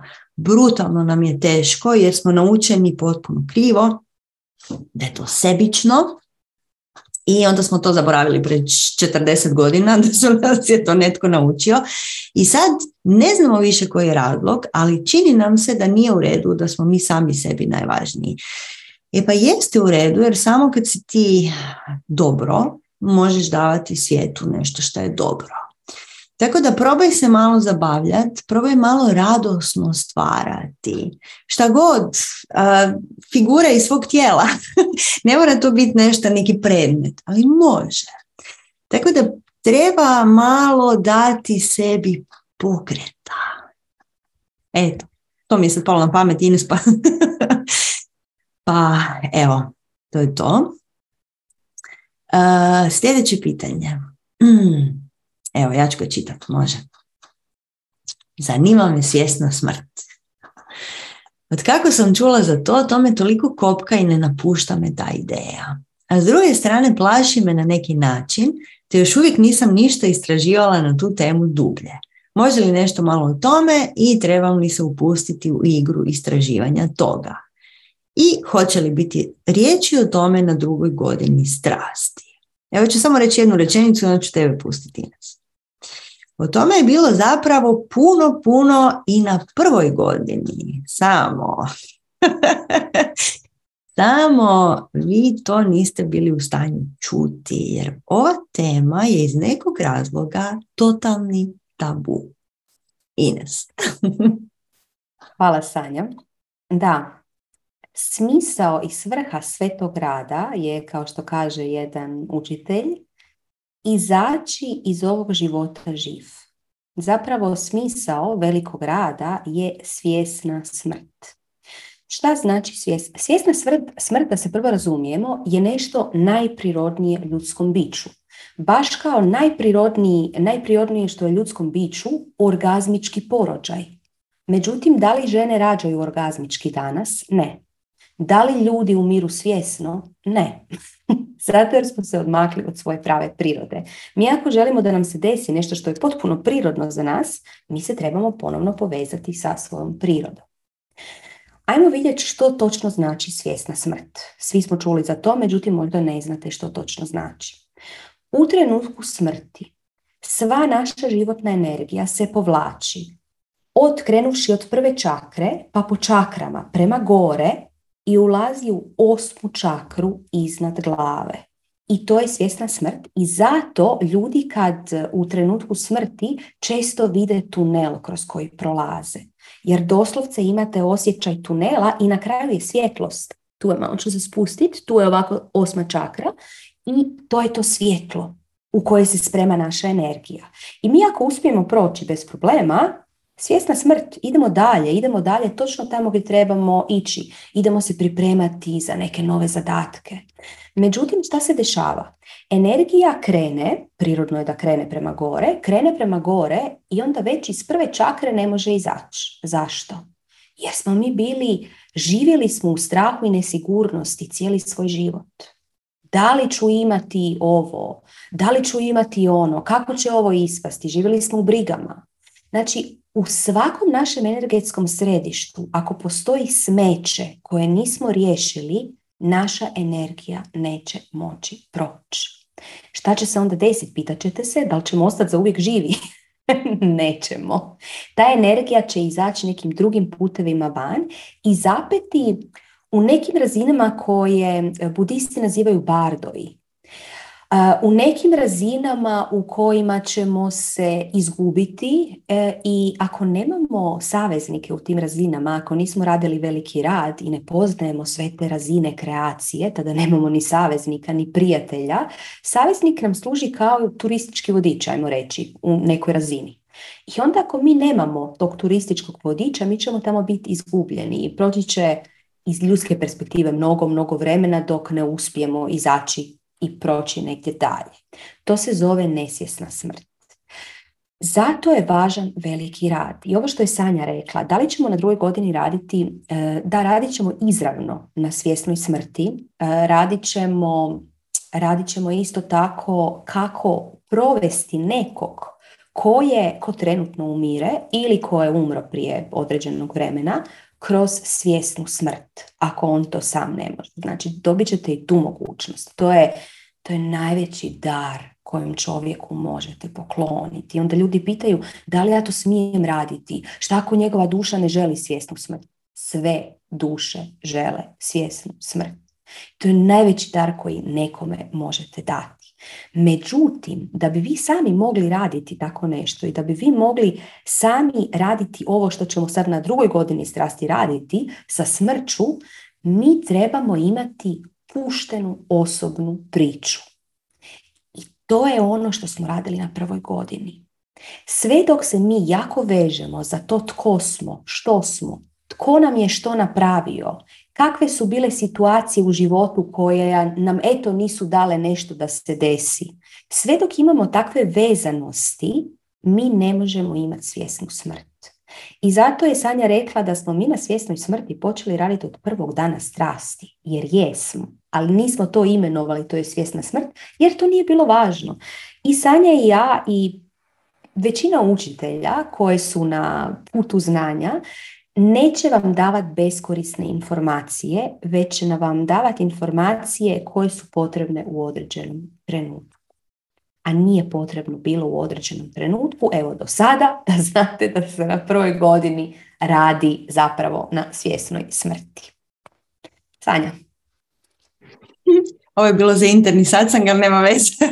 brutalno nam je teško jer smo naučeni potpuno krivo, da je to sebično i onda smo to zaboravili pred 40 godina [laughs] da su nas je to netko naučio i sad ne znamo više koji je razlog, ali čini nam se da nije u redu da smo mi sami sebi najvažniji. E pa jeste u redu jer samo kad si ti dobro možeš davati svijetu nešto što je dobro. Tako da probaj se malo zabavljati, probaj malo radosno stvarati. Šta god, uh, figura iz svog tijela. [laughs] ne mora to biti nešto, neki predmet, ali može. Tako da treba malo dati sebi pokreta. Eto, to mi je sad palo na pamet Ines, pa, [laughs] pa evo, to je to. Uh, sljedeće pitanje. [clears throat] Evo, ja ću ga čitati, može. Zanima me svjesna smrt. Od kako sam čula za to, to me toliko kopka i ne napušta me ta ideja. A s druge strane plaši me na neki način, te još uvijek nisam ništa istraživala na tu temu dublje. Može li nešto malo o tome i trebam li se upustiti u igru istraživanja toga? I hoće li biti riječi o tome na drugoj godini strasti? Evo ću samo reći jednu rečenicu, onda ću tebe pustiti nas. O tome je bilo zapravo puno, puno i na prvoj godini. Samo. [laughs] Samo vi to niste bili u stanju čuti, jer ova tema je iz nekog razloga totalni tabu. Ines. [laughs] Hvala Sanja. Da, smisao i svrha svetog rada je, kao što kaže jedan učitelj, izaći iz ovog života živ. Zapravo smisao velikog rada je svjesna smrt. Šta znači svjesna? Svjesna smrt, smrt, da se prvo razumijemo, je nešto najprirodnije ljudskom biću. Baš kao najprirodniji, najprirodnije što je ljudskom biću orgazmički porođaj. Međutim, da li žene rađaju orgazmički danas? Ne. Da li ljudi umiru svjesno? Ne. [laughs] Zato jer smo se odmakli od svoje prave prirode. Mi ako želimo da nam se desi nešto što je potpuno prirodno za nas, mi se trebamo ponovno povezati sa svojom prirodom. Ajmo vidjeti što točno znači svjesna smrt. Svi smo čuli za to, međutim možda ne znate što točno znači. U trenutku smrti sva naša životna energija se povlači od krenuši od prve čakre pa po čakrama prema gore i ulazi u osmu čakru iznad glave. I to je svjesna smrt i zato ljudi kad u trenutku smrti često vide tunel kroz koji prolaze. Jer doslovce imate osjećaj tunela i na kraju je svjetlost. Tu je malo ću se spustiti, tu je ovako osma čakra i to je to svjetlo. u kojoj se sprema naša energija. I mi ako uspijemo proći bez problema, svjesna smrt, idemo dalje, idemo dalje točno tamo gdje trebamo ići. Idemo se pripremati za neke nove zadatke. Međutim, šta se dešava? Energija krene, prirodno je da krene prema gore, krene prema gore i onda već iz prve čakre ne može izaći. Zašto? Jer smo mi bili, živjeli smo u strahu i nesigurnosti cijeli svoj život. Da li ću imati ovo? Da li ću imati ono? Kako će ovo ispasti? Živjeli smo u brigama. Znači, u svakom našem energetskom središtu, ako postoji smeće koje nismo riješili, naša energija neće moći proći. Šta će se onda desiti? Pitat ćete se da li ćemo ostati za uvijek živi? [laughs] Nećemo. Ta energija će izaći nekim drugim putevima van i zapeti u nekim razinama koje budisti nazivaju bardovi u nekim razinama u kojima ćemo se izgubiti e, i ako nemamo saveznike u tim razinama, ako nismo radili veliki rad i ne poznajemo sve te razine kreacije, tada nemamo ni saveznika ni prijatelja, saveznik nam služi kao turistički vodič, ajmo reći, u nekoj razini. I onda ako mi nemamo tog turističkog vodiča, mi ćemo tamo biti izgubljeni i proći će iz ljudske perspektive mnogo, mnogo vremena dok ne uspijemo izaći i proći negdje dalje. To se zove nesvjesna smrt. Zato je važan veliki rad. I ovo što je Sanja rekla, da li ćemo na drugoj godini raditi, e, da radit ćemo izravno na svjesnoj smrti, e, radit ćemo, radit ćemo isto tako kako provesti nekog ko je, ko trenutno umire ili ko je umro prije određenog vremena, kroz svjesnu smrt, ako on to sam ne može. Znači, dobit ćete i tu mogućnost. To je, to je najveći dar kojem čovjeku možete pokloniti. Onda ljudi pitaju, da li ja to smijem raditi? Šta ako njegova duša ne želi svjesnu smrt? Sve duše žele svjesnu smrt. To je najveći dar koji nekome možete dati. Međutim, da bi vi sami mogli raditi tako nešto i da bi vi mogli sami raditi ovo što ćemo sad na drugoj godini strasti raditi sa smrću, mi trebamo imati puštenu osobnu priču. I to je ono što smo radili na prvoj godini. Sve dok se mi jako vežemo za to tko smo, što smo, tko nam je što napravio, kakve su bile situacije u životu koje nam eto nisu dale nešto da se desi. Sve dok imamo takve vezanosti, mi ne možemo imati svjesnu smrt. I zato je Sanja rekla da smo mi na svjesnoj smrti počeli raditi od prvog dana strasti, jer jesmo, ali nismo to imenovali, to je svjesna smrt, jer to nije bilo važno. I Sanja i ja i većina učitelja koje su na putu znanja neće vam davati beskorisne informacije, već će vam davati informacije koje su potrebne u određenom trenutku. A nije potrebno bilo u određenom trenutku, evo do sada, [laughs] da znate da se na prvoj godini radi zapravo na svjesnoj smrti. Sanja. Ovo je bilo za interni satsang, ali nema veze. [laughs]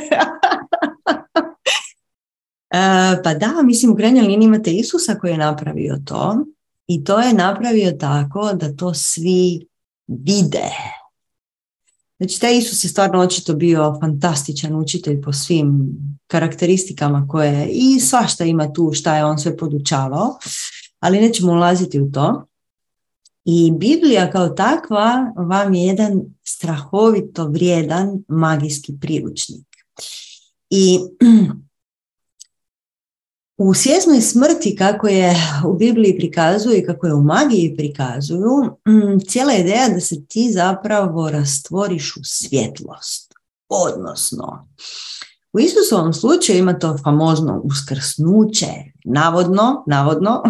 E, pa da, mislim u krajnjoj liniji imate Isusa koji je napravio to i to je napravio tako da to svi vide. Znači, taj Isus je stvarno očito bio fantastičan učitelj po svim karakteristikama koje i svašta ima tu šta je on sve podučavao, ali nećemo ulaziti u to. I Biblija kao takva vam je jedan strahovito vrijedan magijski priručnik. I [clears throat] u svjesnoj smrti, kako je u Bibliji prikazuju i kako je u magiji prikazuju, mm, cijela ideja da se ti zapravo rastvoriš u svjetlost. Odnosno, u Isusovom slučaju ima to famozno uskrsnuće, navodno, navodno,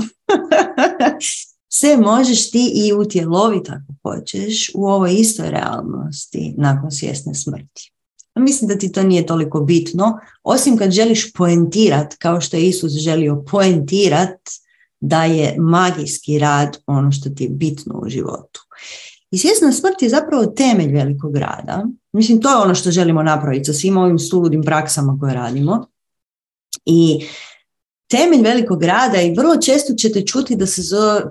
[laughs] se možeš ti i utjeloviti ako hoćeš u ovoj istoj realnosti nakon svjesne smrti. Mislim da ti to nije toliko bitno, osim kad želiš poentirat, kao što je Isus želio poentirat da je magijski rad ono što ti je bitno u životu. I svjesna smrt je zapravo temelj velikog rada. Mislim, to je ono što želimo napraviti sa svim ovim suludim praksama koje radimo. I temelj velikog rada i vrlo često ćete čuti da se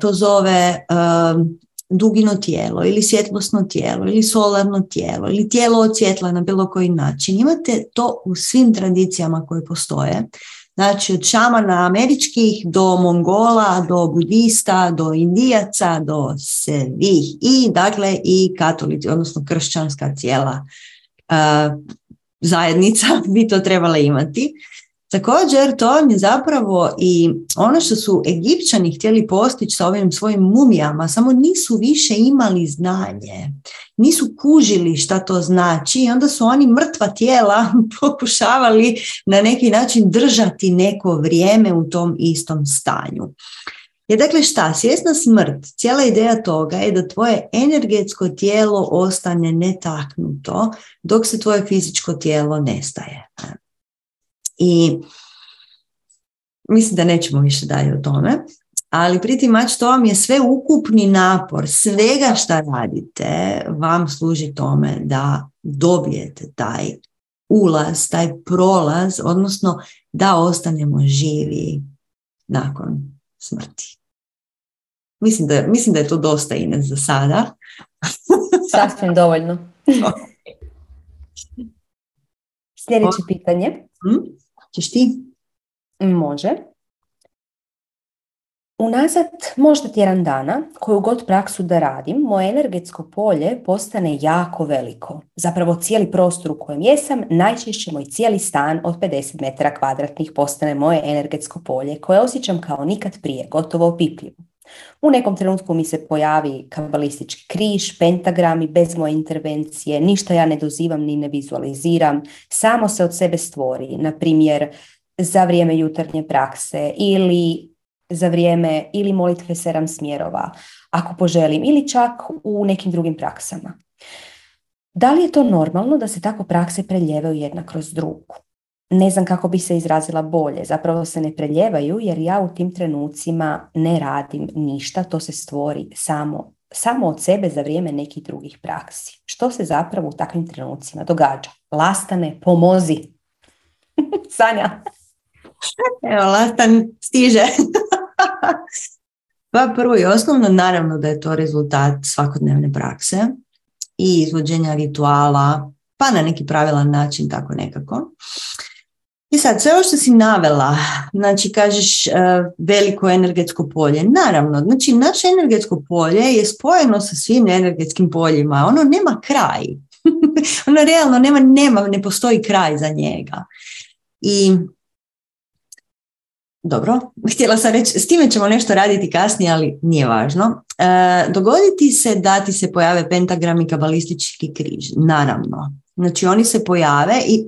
to zove um, dugino tijelo ili svjetlosno tijelo ili solarno tijelo ili tijelo od svjetla na bilo koji način. Imate to u svim tradicijama koje postoje. Znači od šamana američkih do mongola, do budista, do indijaca, do svih i dakle i katolici, odnosno kršćanska cijela zajednica bi to trebala imati. Također, to je zapravo i ono što su Egipćani htjeli postići sa ovim svojim mumijama, samo nisu više imali znanje, nisu kužili šta to znači i onda su oni mrtva tijela [laughs] pokušavali na neki način držati neko vrijeme u tom istom stanju. Je dakle šta, svjesna smrt, cijela ideja toga je da tvoje energetsko tijelo ostane netaknuto dok se tvoje fizičko tijelo nestaje. I mislim da nećemo više dalje o tome, ali pritimač to vam je sve ukupni napor svega šta radite vam služi tome da dobijete taj ulaz, taj prolaz, odnosno da ostanemo živi nakon smrti. Mislim da, mislim da je to dosta Ines za sada. [laughs] Sasvim dovoljno. [laughs] Sljedeće pitanje. Hm? Češ ti? Može. Unazad možda tjedan dana, koju god praksu da radim, moje energetsko polje postane jako veliko. Zapravo cijeli prostor u kojem jesam, najčešće moj cijeli stan od 50 metara kvadratnih postane moje energetsko polje koje osjećam kao nikad prije, gotovo opipljivo. U nekom trenutku mi se pojavi kabalistički križ, pentagrami bez moje intervencije, ništa ja ne dozivam ni ne vizualiziram, samo se od sebe stvori, na primjer za vrijeme jutarnje prakse ili za vrijeme ili molitve sedam smjerova, ako poželim, ili čak u nekim drugim praksama. Da li je to normalno da se tako prakse preljevaju jedna kroz drugu? Ne znam kako bi se izrazila bolje, zapravo se ne preljevaju jer ja u tim trenucima ne radim ništa, to se stvori samo, samo od sebe za vrijeme nekih drugih praksi. Što se zapravo u takvim trenucima događa? Lastane, pomozi. [laughs] Sanja. Evo, Lastan stiže. pa prvo i osnovno, naravno da je to rezultat svakodnevne prakse i izvođenja rituala, pa na neki pravilan način tako nekako. I sad, sve ovo što si navela, znači kažeš uh, veliko energetsko polje, naravno, znači naše energetsko polje je spojeno sa svim energetskim poljima, ono nema kraj, [laughs] ono realno nema, nema, ne postoji kraj za njega. I dobro, [laughs] htjela sam reći, s time ćemo nešto raditi kasnije, ali nije važno. E, dogoditi se da ti se pojave pentagram i kabalistički križ, naravno. Znači oni se pojave i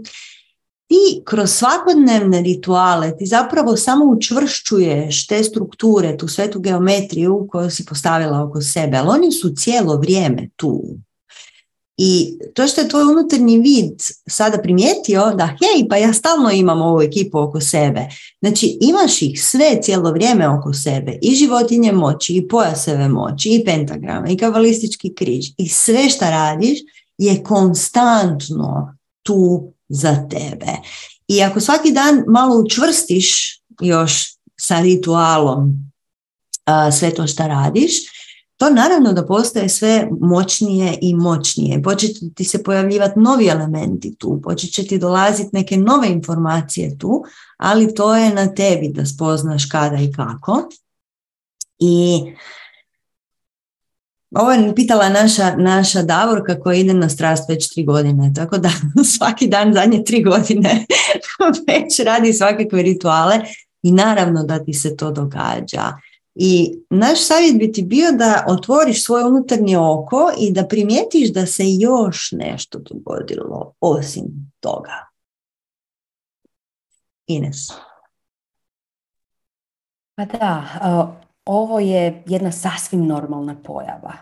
ti kroz svakodnevne rituale ti zapravo samo učvršćuješ te strukture, tu svetu geometriju koju si postavila oko sebe, ali oni su cijelo vrijeme tu. I to što je tvoj unutarnji vid sada primijetio da hej, pa ja stalno imam ovu ekipu oko sebe. Znači imaš ih sve cijelo vrijeme oko sebe. I životinje moći, i pojaseve moći, i pentagrame, i kabalistički križ. I sve što radiš je konstantno tu za tebe. I ako svaki dan malo učvrstiš još sa ritualom sve to što radiš, to naravno da postaje sve moćnije i moćnije. Počet ti se pojavljivati novi elementi tu, počet će ti dolaziti neke nove informacije tu, ali to je na tebi da spoznaš kada i kako. I ovo je pitala naša, naša Davorka koja ide na strast već tri godine, tako da [laughs] svaki dan zadnje tri godine [laughs] već radi svakakve rituale i naravno da ti se to događa. I naš savjet bi ti bio da otvoriš svoje unutarnje oko i da primijetiš da se još nešto dogodilo osim toga. Ines. Pa da, ovo je jedna sasvim normalna pojava.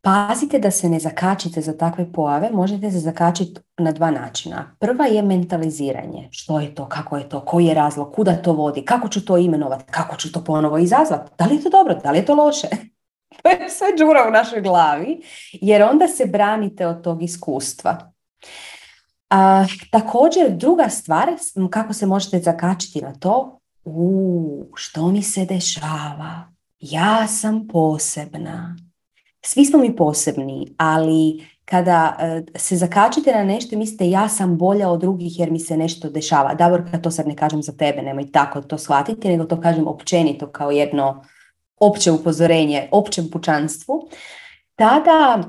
Pazite da se ne zakačite za takve pojave, možete se zakačiti na dva načina. Prva je mentaliziranje. Što je to, kako je to, koji je razlog, kuda to vodi, kako ću to imenovati, kako ću to ponovo izazvati, da li je to dobro, da li je to loše. [laughs] to je sve džura u našoj glavi, jer onda se branite od tog iskustva. A, također, druga stvar, kako se možete zakačiti na to, u, što mi se dešava? Ja sam posebna. Svi smo mi posebni, ali kada e, se zakačite na nešto i mislite ja sam bolja od drugih jer mi se nešto dešava. Davorka, to sad ne kažem za tebe, nemoj tako to shvatiti, nego to kažem općenito kao jedno opće upozorenje, općem pučanstvu. Tada,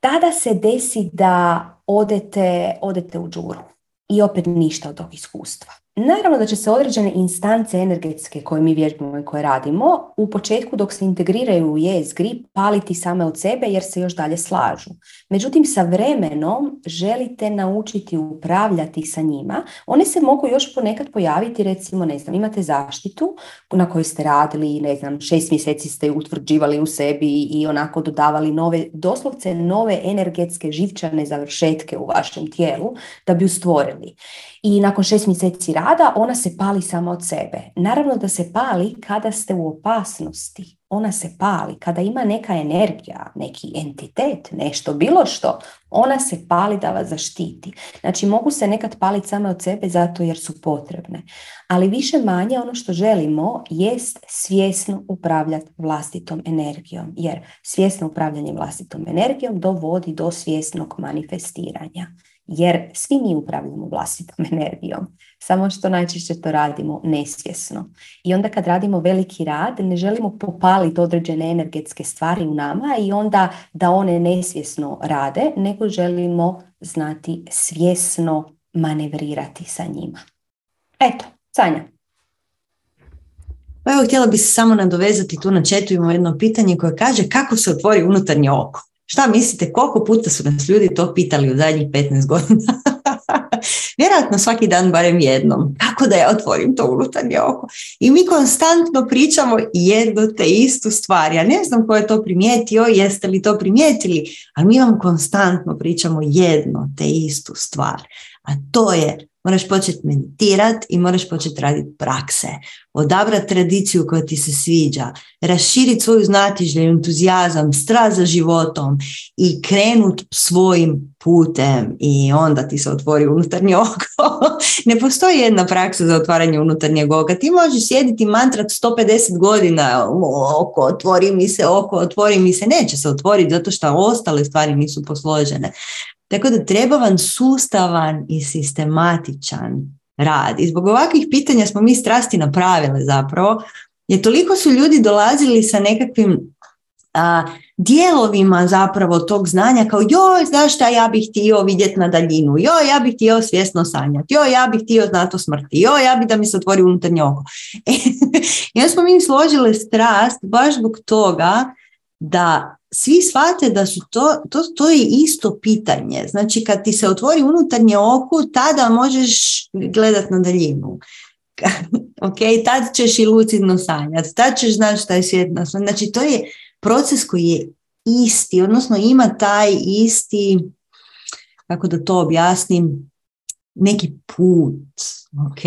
tada se desi da odete, odete u džuru i opet ništa od tog iskustva. Naravno da će se određene instance energetske koje mi vježbamo i koje radimo u početku dok se integriraju u jezgri paliti same od sebe jer se još dalje slažu. Međutim, sa vremenom želite naučiti upravljati sa njima. One se mogu još ponekad pojaviti, recimo, ne znam, imate zaštitu na kojoj ste radili, ne znam, šest mjeseci ste utvrđivali u sebi i onako dodavali nove, doslovce nove energetske živčane završetke u vašem tijelu da bi ju stvorili i nakon šest mjeseci rada ona se pali sama od sebe. Naravno da se pali kada ste u opasnosti. Ona se pali kada ima neka energija, neki entitet, nešto, bilo što. Ona se pali da vas zaštiti. Znači mogu se nekad paliti same od sebe zato jer su potrebne. Ali više manje ono što želimo jest svjesno upravljati vlastitom energijom. Jer svjesno upravljanje vlastitom energijom dovodi do svjesnog manifestiranja jer svi mi upravljamo vlastitom [laughs] energijom, samo što najčešće to radimo nesvjesno. I onda kad radimo veliki rad, ne želimo popaliti određene energetske stvari u nama i onda da one nesvjesno rade, nego želimo znati svjesno manevrirati sa njima. Eto, Sanja. Pa evo, htjela bi se samo nadovezati tu na četu, imamo jedno pitanje koje kaže kako se otvori unutarnje oko. Šta mislite, koliko puta su nas ljudi to pitali u zadnjih 15 godina? [laughs] Vjerojatno svaki dan barem jednom. Kako da ja otvorim to unutarnje oko? I mi konstantno pričamo jedno te istu stvar. Ja ne znam ko je to primijetio, jeste li to primijetili, ali mi vam konstantno pričamo jedno te istu stvar. A to je moraš početi meditirati i moraš početi raditi prakse. Odabrati tradiciju koja ti se sviđa, raširiti svoju znatižlju, entuzijazam, strast za životom i krenut svojim putem i onda ti se otvori unutarnje [laughs] oko. ne postoji jedna praksa za otvaranje unutarnjeg oka. Ti možeš sjediti mantrat 150 godina oko, otvori mi se, oko, otvori mi se. Neće se otvoriti zato što ostale stvari nisu posložene. Tako da treba vam sustavan i sistematičan rad. I zbog ovakvih pitanja smo mi strasti napravile zapravo, jer toliko su ljudi dolazili sa nekakvim a, dijelovima zapravo tog znanja kao joj, znaš šta, ja bih htio vidjeti na daljinu, joj, ja bih htio svjesno sanjati, joj, ja bih htio znati o smrti, joj, ja bih da mi se otvori unutarnje oko. [laughs] I onda smo mi složile strast baš zbog toga da svi shvate da su to, to, to je isto pitanje. Znači kad ti se otvori unutarnje oko, tada možeš gledat na daljinu. [laughs] ok, tad ćeš i lucidno sanjati, tad ćeš znati šta je svijet Znači to je proces koji je isti, odnosno ima taj isti, kako da to objasnim, neki put. Ok,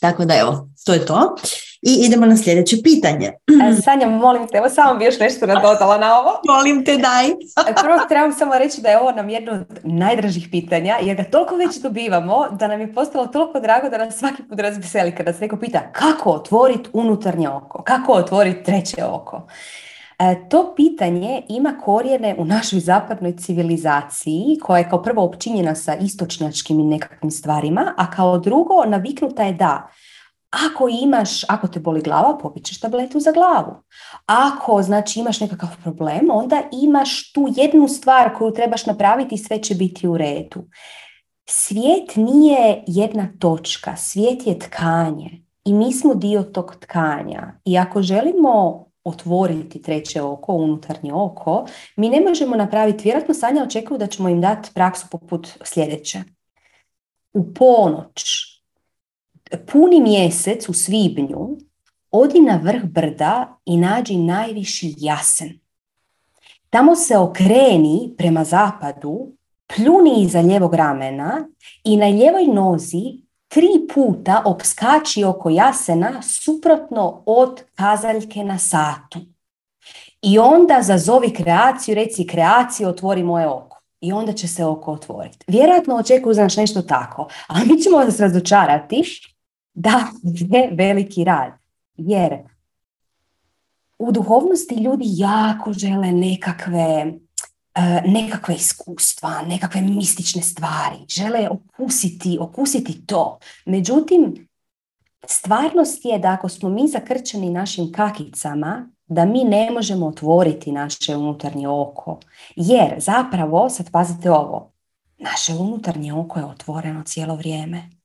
tako da evo, to je to. I idemo na sljedeće pitanje. E, Sanja, molim te, evo samo bi još nešto nadodala na ovo. [laughs] molim te, daj. E, prvo trebam samo reći da je ovo nam jedno od najdražih pitanja, jer ga toliko već dobivamo, da nam je postalo toliko drago da nas svaki put razveseli kada se neko pita kako otvoriti unutarnje oko, kako otvoriti treće oko. E, to pitanje ima korijene u našoj zapadnoj civilizaciji koja je kao prvo općinjena sa istočnjačkim i nekakvim stvarima, a kao drugo naviknuta je da ako imaš, ako te boli glava, popit tabletu za glavu. Ako znači imaš nekakav problem, onda imaš tu jednu stvar koju trebaš napraviti i sve će biti u redu. Svijet nije jedna točka, svijet je tkanje i mi smo dio tog tkanja. I ako želimo otvoriti treće oko, unutarnje oko, mi ne možemo napraviti, vjerojatno Sanja očekuju da ćemo im dati praksu poput sljedeće. U ponoć puni mjesec u svibnju odi na vrh brda i nađi najviši jasen. Tamo se okreni prema zapadu, pljuni iza ljevog ramena i na ljevoj nozi tri puta opskači oko jasena suprotno od kazaljke na satu. I onda zazovi kreaciju, reci kreaciju, otvori moje oko. I onda će se oko otvoriti. Vjerojatno očekuju znaš nešto tako, ali mi ćemo vas razočarati da [laughs] je veliki rad. Jer u duhovnosti ljudi jako žele nekakve e, nekakve iskustva, nekakve mistične stvari, žele okusiti, okusiti to. Međutim, stvarnost je da ako smo mi zakrčeni našim kakicama, da mi ne možemo otvoriti naše unutarnje oko. Jer zapravo, sad pazite ovo, naše unutarnje oko je otvoreno cijelo vrijeme.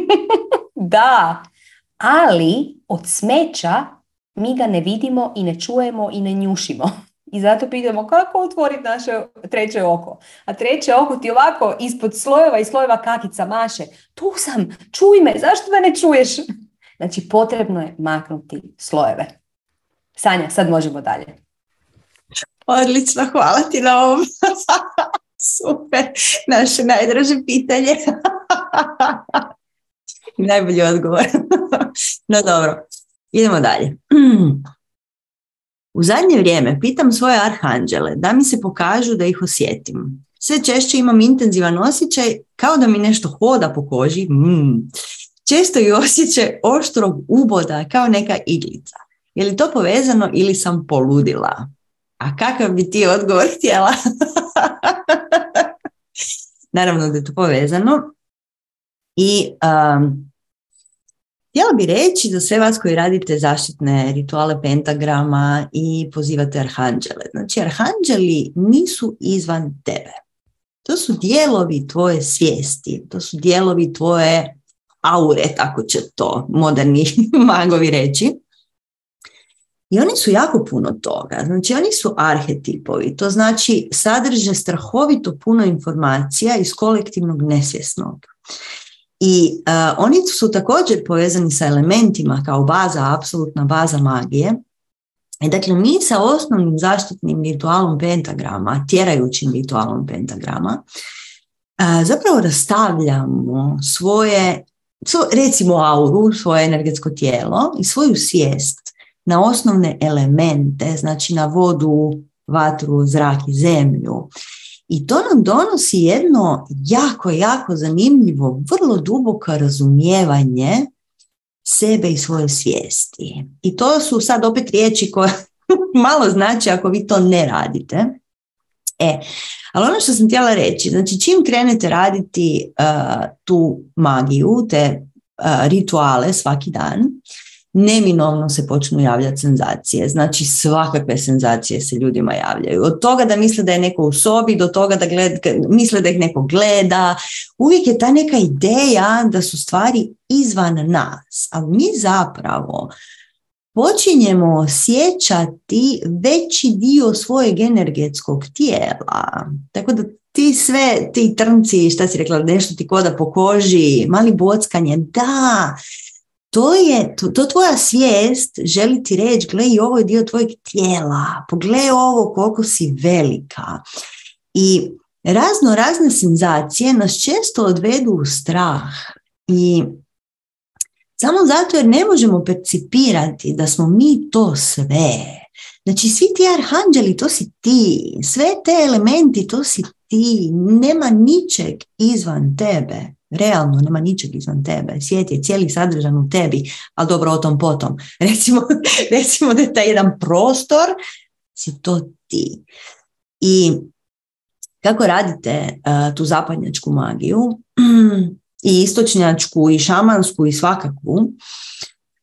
[laughs] da, ali od smeća mi ga ne vidimo i ne čujemo i ne njušimo. I zato pitamo kako otvoriti naše treće oko. A treće oko ti ovako ispod slojeva i slojeva kakica maše. Tu sam, čuj me, zašto me ne čuješ? [laughs] Znači potrebno je maknuti slojeve. Sanja, sad možemo dalje. Odlično, hvala ti na ovom. [laughs] Super, naše najdraže pitanje. [laughs] Najbolji odgovor. [laughs] no dobro, idemo dalje. [clears throat] U zadnje vrijeme pitam svoje arhanđele da mi se pokažu da ih osjetim. Sve češće imam intenzivan osjećaj kao da mi nešto hoda po koži. Mm. Često i osjećaj oštrog uboda kao neka iglica. Je li to povezano ili sam poludila? A kakav bi ti odgovor htjela? [laughs] Naravno da je to povezano. I um, Htjela bi reći za sve vas koji radite zaštitne rituale pentagrama i pozivate arhanđele. Znači, arhanđeli nisu izvan tebe. To su dijelovi tvoje svijesti, to su dijelovi tvoje aure, tako će to moderni [laughs] magovi reći. I oni su jako puno toga. Znači, oni su arhetipovi. To znači sadrže strahovito puno informacija iz kolektivnog nesvjesnog. I uh, oni su također povezani sa elementima kao baza, apsolutna baza magije. I dakle, mi sa osnovnim zaštitnim ritualom pentagrama, tjerajućim ritualom pentagrama, uh, zapravo rastavljamo svoje, recimo auru, svoje energetsko tijelo i svoju svijest na osnovne elemente, znači na vodu, vatru, zrak i zemlju. I to nam donosi jedno jako, jako zanimljivo, vrlo duboko razumijevanje sebe i svoje svijesti. I to su sad opet riječi koje [laughs] malo znači ako vi to ne radite. E, ali ono što sam htjela reći, znači čim krenete raditi uh, tu magiju, te uh, rituale svaki dan, neminovno se počnu javljati senzacije. Znači svakakve senzacije se ljudima javljaju. Od toga da misle da je neko u sobi, do toga da gled, misle da ih neko gleda. Uvijek je ta neka ideja da su stvari izvan nas. Ali mi zapravo počinjemo osjećati veći dio svojeg energetskog tijela. Tako da ti sve, ti trnci, šta si rekla, nešto ti koda po koži, mali bockanje, da, to je, to, to tvoja svijest želi ti reći, gle i ovo je dio tvojeg tijela, pogledaj ovo koliko si velika. I razno razne senzacije nas često odvedu u strah i samo zato jer ne možemo percipirati da smo mi to sve. Znači svi ti arhanđeli to si ti, sve te elementi to si ti, nema ničeg izvan tebe realno, nema ničeg izvan tebe. Svijet je cijeli sadržan u tebi, ali dobro o tom potom. [laughs] Recimo, recimo da je taj jedan prostor, si to ti. I kako radite uh, tu zapadnjačku magiju [clears throat] i istočnjačku i šamansku i svakakvu,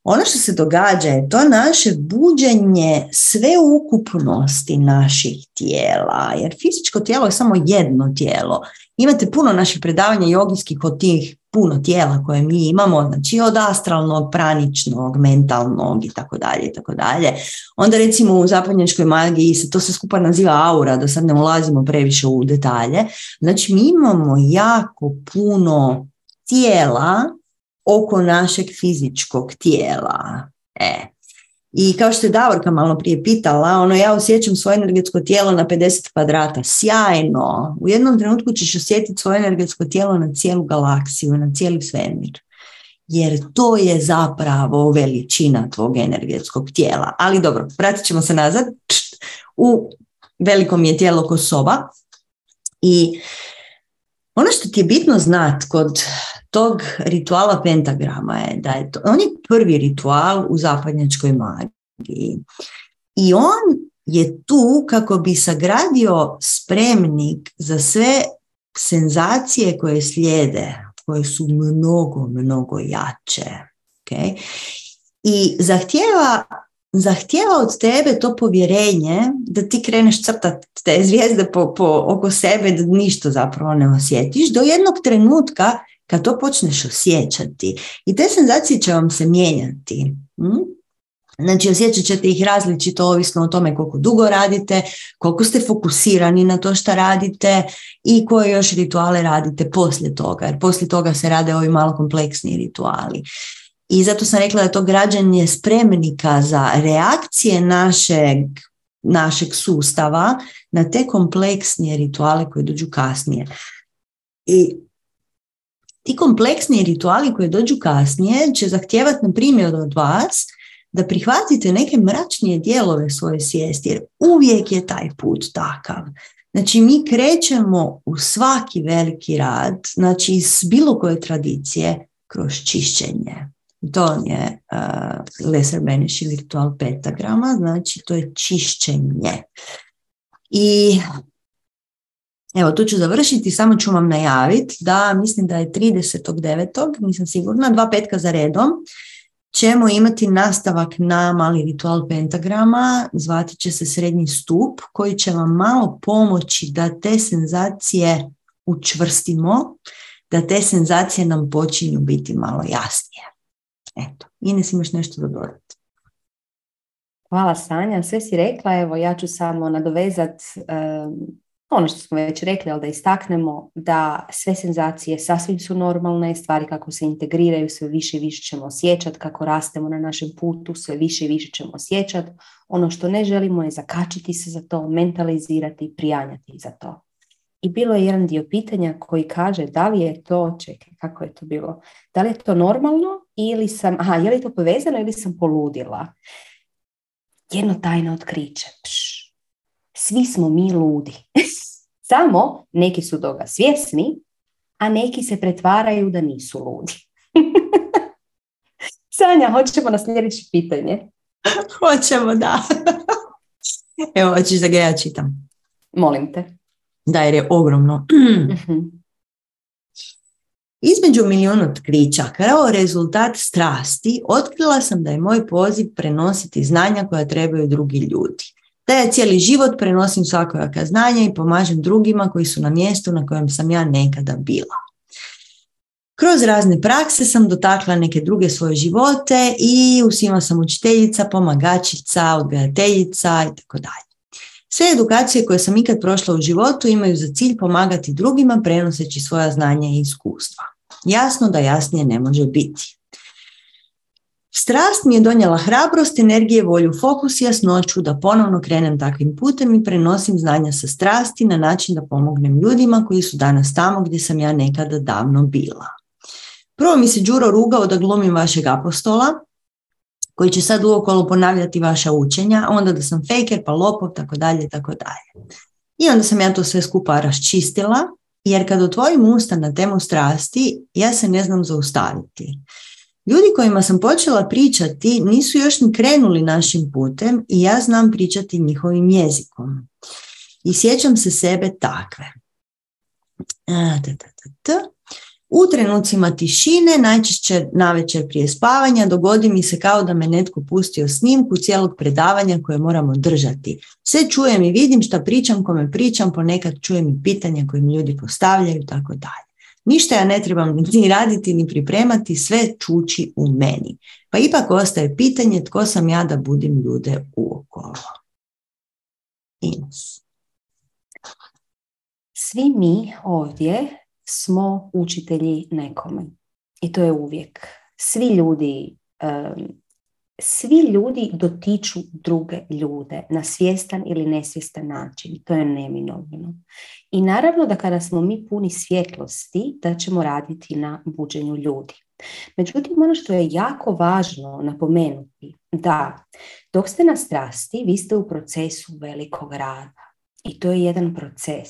ono što se događa je to naše buđenje sveukupnosti naših tijela, jer fizičko tijelo je samo jedno tijelo. Imate puno naših predavanja jogijskih od tih puno tijela koje mi imamo, znači od astralnog, praničnog, mentalnog i tako dalje i tako dalje. Onda recimo u zapadnjačkoj magiji se to se skupa naziva aura, da sad ne ulazimo previše u detalje. Znači mi imamo jako puno tijela oko našeg fizičkog tijela. E. I kao što je Davorka malo prije pitala, ono ja osjećam svoje energetsko tijelo na 50 kvadrata, sjajno. U jednom trenutku ćeš osjetiti svoje energetsko tijelo na cijelu galaksiju, na cijeli svemir. Jer to je zapravo veličina tvog energetskog tijela. Ali dobro, vratit ćemo se nazad. U velikom je tijelo ko soba. I ono što ti je bitno znat kod tog rituala pentagrama je da je to, on je prvi ritual u zapadnjačkoj magiji. I on je tu kako bi sagradio spremnik za sve senzacije koje slijede, koje su mnogo, mnogo jače. Okay? I zahtjeva zahtjeva od tebe to povjerenje da ti kreneš crtati te zvijezde po, po, oko sebe da ništa zapravo ne osjetiš do jednog trenutka kad to počneš osjećati. I te senzacije će vam se mijenjati. Hm? Znači osjećat ćete ih različito ovisno o tome koliko dugo radite, koliko ste fokusirani na to što radite i koje još rituale radite poslije toga. Jer poslije toga se rade ovi malo kompleksniji rituali. I zato sam rekla da to građanje spremnika za reakcije našeg, našeg sustava na te kompleksnije rituale koje dođu kasnije. I ti kompleksniji rituali koji dođu kasnije će zahtijevati, na primjer, od vas da prihvatite neke mračnije dijelove svoje svijesti, jer uvijek je taj put takav. Znači, mi krećemo u svaki veliki rad, znači iz bilo koje tradicije, kroz čišćenje. To je uh, Lesser Benish virtual pentagrama, znači to je čišćenje. I evo, tu ću završiti, samo ću vam najaviti da mislim da je 30.9. nisam sigurna, dva petka za redom, ćemo imati nastavak na mali ritual pentagrama, zvati će se srednji stup, koji će vam malo pomoći da te senzacije učvrstimo, da te senzacije nam počinju biti malo jasnije. Eto, Ines imaš nešto da dodati. Hvala Sanja, sve si rekla, evo ja ću samo nadovezat ono što smo već rekli, ali da istaknemo da sve senzacije sasvim su normalne, stvari kako se integriraju, sve više i više ćemo osjećati, kako rastemo na našem putu, sve više i više ćemo osjećati. Ono što ne želimo je zakačiti se za to, mentalizirati prijanjati za to. I bilo je jedan dio pitanja koji kaže da li je to, čekaj, kako je to bilo, da li je to normalno ili sam, aha, je li to povezano ili sam poludila? Jedno tajno otkriće. Pš. Svi smo mi ludi. [laughs] Samo neki su toga svjesni, a neki se pretvaraju da nisu ludi. [laughs] Sanja, hoćemo na sljedeće pitanje? [laughs] Hoćemo, da. Evo, hoćeš da ga ja čitam. Molim te. Da, jer je ogromno. [clears throat] Mhm. Između milijun otkrića, kao rezultat strasti, otkrila sam da je moj poziv prenositi znanja koja trebaju drugi ljudi da ja cijeli život prenosim svakojaka znanja i pomažem drugima koji su na mjestu na kojem sam ja nekada bila. Kroz razne prakse sam dotakla neke druge svoje živote i u svima sam učiteljica, pomagačica, odgajateljica i tako dalje. Sve edukacije koje sam ikad prošla u životu imaju za cilj pomagati drugima prenoseći svoja znanja i iskustva. Jasno da jasnije ne može biti. Strast mi je donijela hrabrost, energije, volju, fokus i jasnoću da ponovno krenem takvim putem i prenosim znanja sa strasti na način da pomognem ljudima koji su danas tamo gdje sam ja nekada davno bila. Prvo mi se Đuro rugao da glumim vašeg apostola, koji će sad uokolo ponavljati vaša učenja, onda da sam fejker, pa lopov, tako dalje, tako dalje. I onda sam ja to sve skupa raščistila, jer kad otvorim usta na temu strasti, ja se ne znam zaustaviti. Ljudi kojima sam počela pričati nisu još ni krenuli našim putem i ja znam pričati njihovim jezikom. I sjećam se sebe takve. U trenucima tišine, najčešće navečer prije spavanja, dogodi mi se kao da me netko pustio snimku cijelog predavanja koje moramo držati. Sve čujem i vidim šta pričam, kome pričam, ponekad čujem i pitanja koje mi ljudi postavljaju, tako dalje. Ništa ja ne trebam [laughs] ni raditi, ni pripremati, sve čuči u meni. Pa ipak ostaje pitanje tko sam ja da budim ljude uokolo. Ines. Svi mi ovdje smo učitelji nekome. I to je uvijek. Svi ljudi svi ljudi dotiču druge ljude na svjestan ili nesvjestan način. To je neminovno. I naravno da kada smo mi puni svjetlosti, da ćemo raditi na buđenju ljudi. Međutim, ono što je jako važno napomenuti, da dok ste na strasti, vi ste u procesu velikog rada. I to je jedan proces.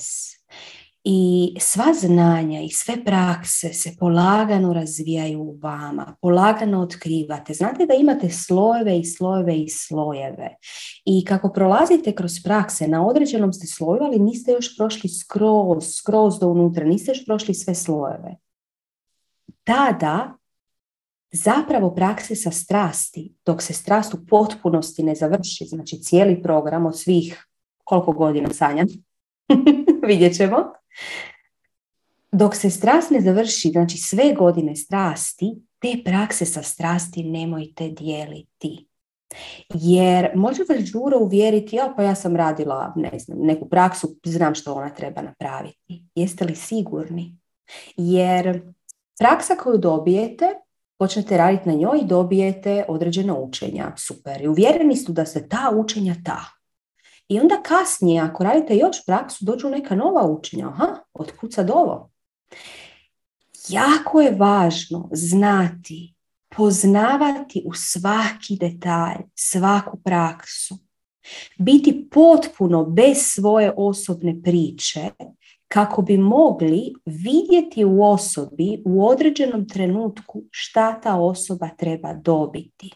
I sva znanja i sve prakse se polagano razvijaju u vama, polagano otkrivate. Znate da imate slojeve i slojeve i slojeve. I kako prolazite kroz prakse, na određenom ste sloju, ali niste još prošli skroz, skroz do unutra, niste još prošli sve slojeve. Tada zapravo prakse sa strasti, dok se strast u potpunosti ne završi, znači cijeli program od svih koliko godina sanjam, [laughs] vidjet ćemo, dok se strast ne završi, znači sve godine strasti, te prakse sa strasti nemojte dijeliti. Jer može vas žuro uvjeriti, ja pa ja sam radila ne znam, neku praksu, znam što ona treba napraviti. Jeste li sigurni? Jer praksa koju dobijete, počnete raditi na njoj i dobijete određena učenja. Super. I uvjereni su da se ta učenja ta. I onda kasnije, ako radite još praksu, dođu neka nova učenja. Aha, otkud sad ovo? Jako je važno znati, poznavati u svaki detalj, svaku praksu. Biti potpuno bez svoje osobne priče kako bi mogli vidjeti u osobi u određenom trenutku šta ta osoba treba dobiti.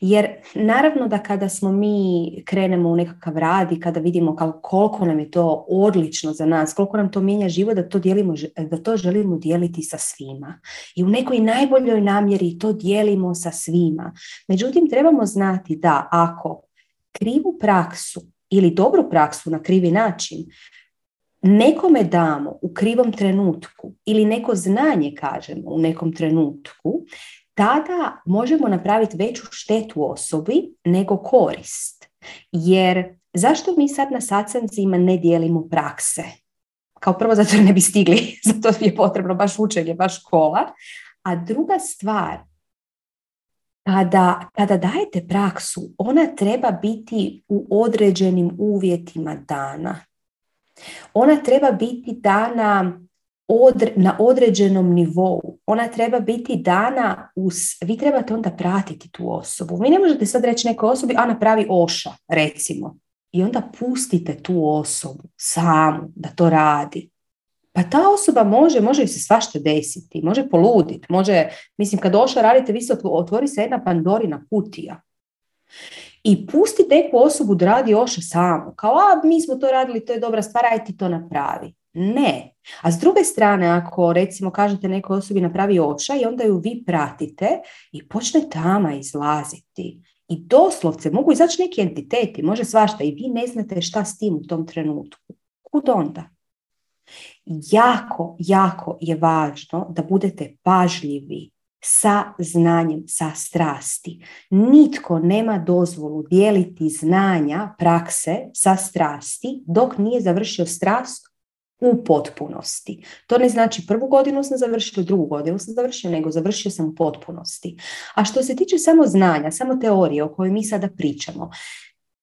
Jer naravno da kada smo mi krenemo u nekakav rad i kada vidimo koliko nam je to odlično za nas, koliko nam to mijenja život, da to, dijelimo, da to želimo dijeliti sa svima. I u nekoj najboljoj namjeri to dijelimo sa svima. Međutim, trebamo znati da ako krivu praksu ili dobru praksu na krivi način nekome damo u krivom trenutku ili neko znanje kažemo u nekom trenutku, tada možemo napraviti veću štetu osobi nego korist. Jer zašto mi sad na sastancima ne dijelimo prakse? Kao prvo zato ne bi stigli, [laughs] zato je potrebno baš učenje, baš škola. A druga stvar, kada, kada dajete praksu, ona treba biti u određenim uvjetima dana. Ona treba biti dana na određenom nivou. Ona treba biti dana uz... Vi trebate onda pratiti tu osobu. Vi ne možete sad reći nekoj osobi, a napravi oša, recimo. I onda pustite tu osobu samu da to radi. Pa ta osoba može, može se svašta desiti, može poluditi, može, mislim kad oša radite, vi se otvori se jedna pandorina kutija. I pusti neku osobu da radi oša samo. Kao, a mi smo to radili, to je dobra stvar, aj ti to napravi. Ne. A s druge strane, ako recimo kažete nekoj osobi napravi oča i onda ju vi pratite i počne tama izlaziti. I doslovce mogu izaći neki entiteti, može svašta i vi ne znate šta s tim u tom trenutku. Kud onda? Jako, jako je važno da budete pažljivi sa znanjem, sa strasti. Nitko nema dozvolu dijeliti znanja, prakse sa strasti dok nije završio strast u potpunosti. To ne znači prvu godinu sam završio, drugu godinu sam završio, nego završio sam u potpunosti. A što se tiče samo znanja, samo teorije o kojoj mi sada pričamo,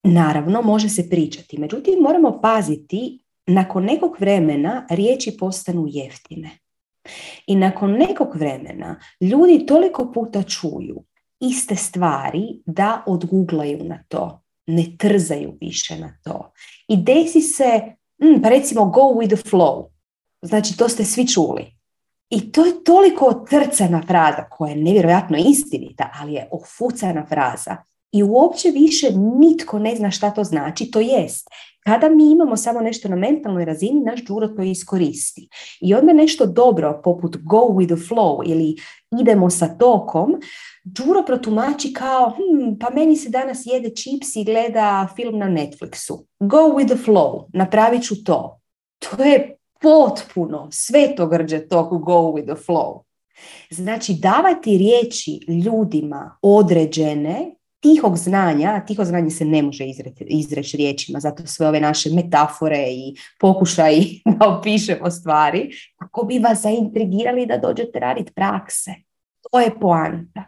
naravno može se pričati. Međutim, moramo paziti, nakon nekog vremena riječi postanu jeftine. I nakon nekog vremena ljudi toliko puta čuju iste stvari da odguglaju na to, ne trzaju više na to. I desi se mm, pa recimo go with the flow. Znači to ste svi čuli. I to je toliko trcana fraza koja je nevjerojatno istinita, ali je ofucana fraza. I uopće više nitko ne zna šta to znači, to jest. Kada mi imamo samo nešto na mentalnoj razini, naš džuro to iskoristi. I onda nešto dobro, poput go with the flow ili idemo sa tokom, Đuro protumači kao, hm, pa meni se danas jede čips i gleda film na Netflixu. Go with the flow, napravit ću to. To je potpuno svetogrđe tog go with the flow. Znači davati riječi ljudima određene tihog znanja, a tiho znanje se ne može izreći riječima, zato sve ove naše metafore i pokušaji [laughs] da opišemo stvari, kako bi vas zaintrigirali da dođete raditi prakse. To je poanta.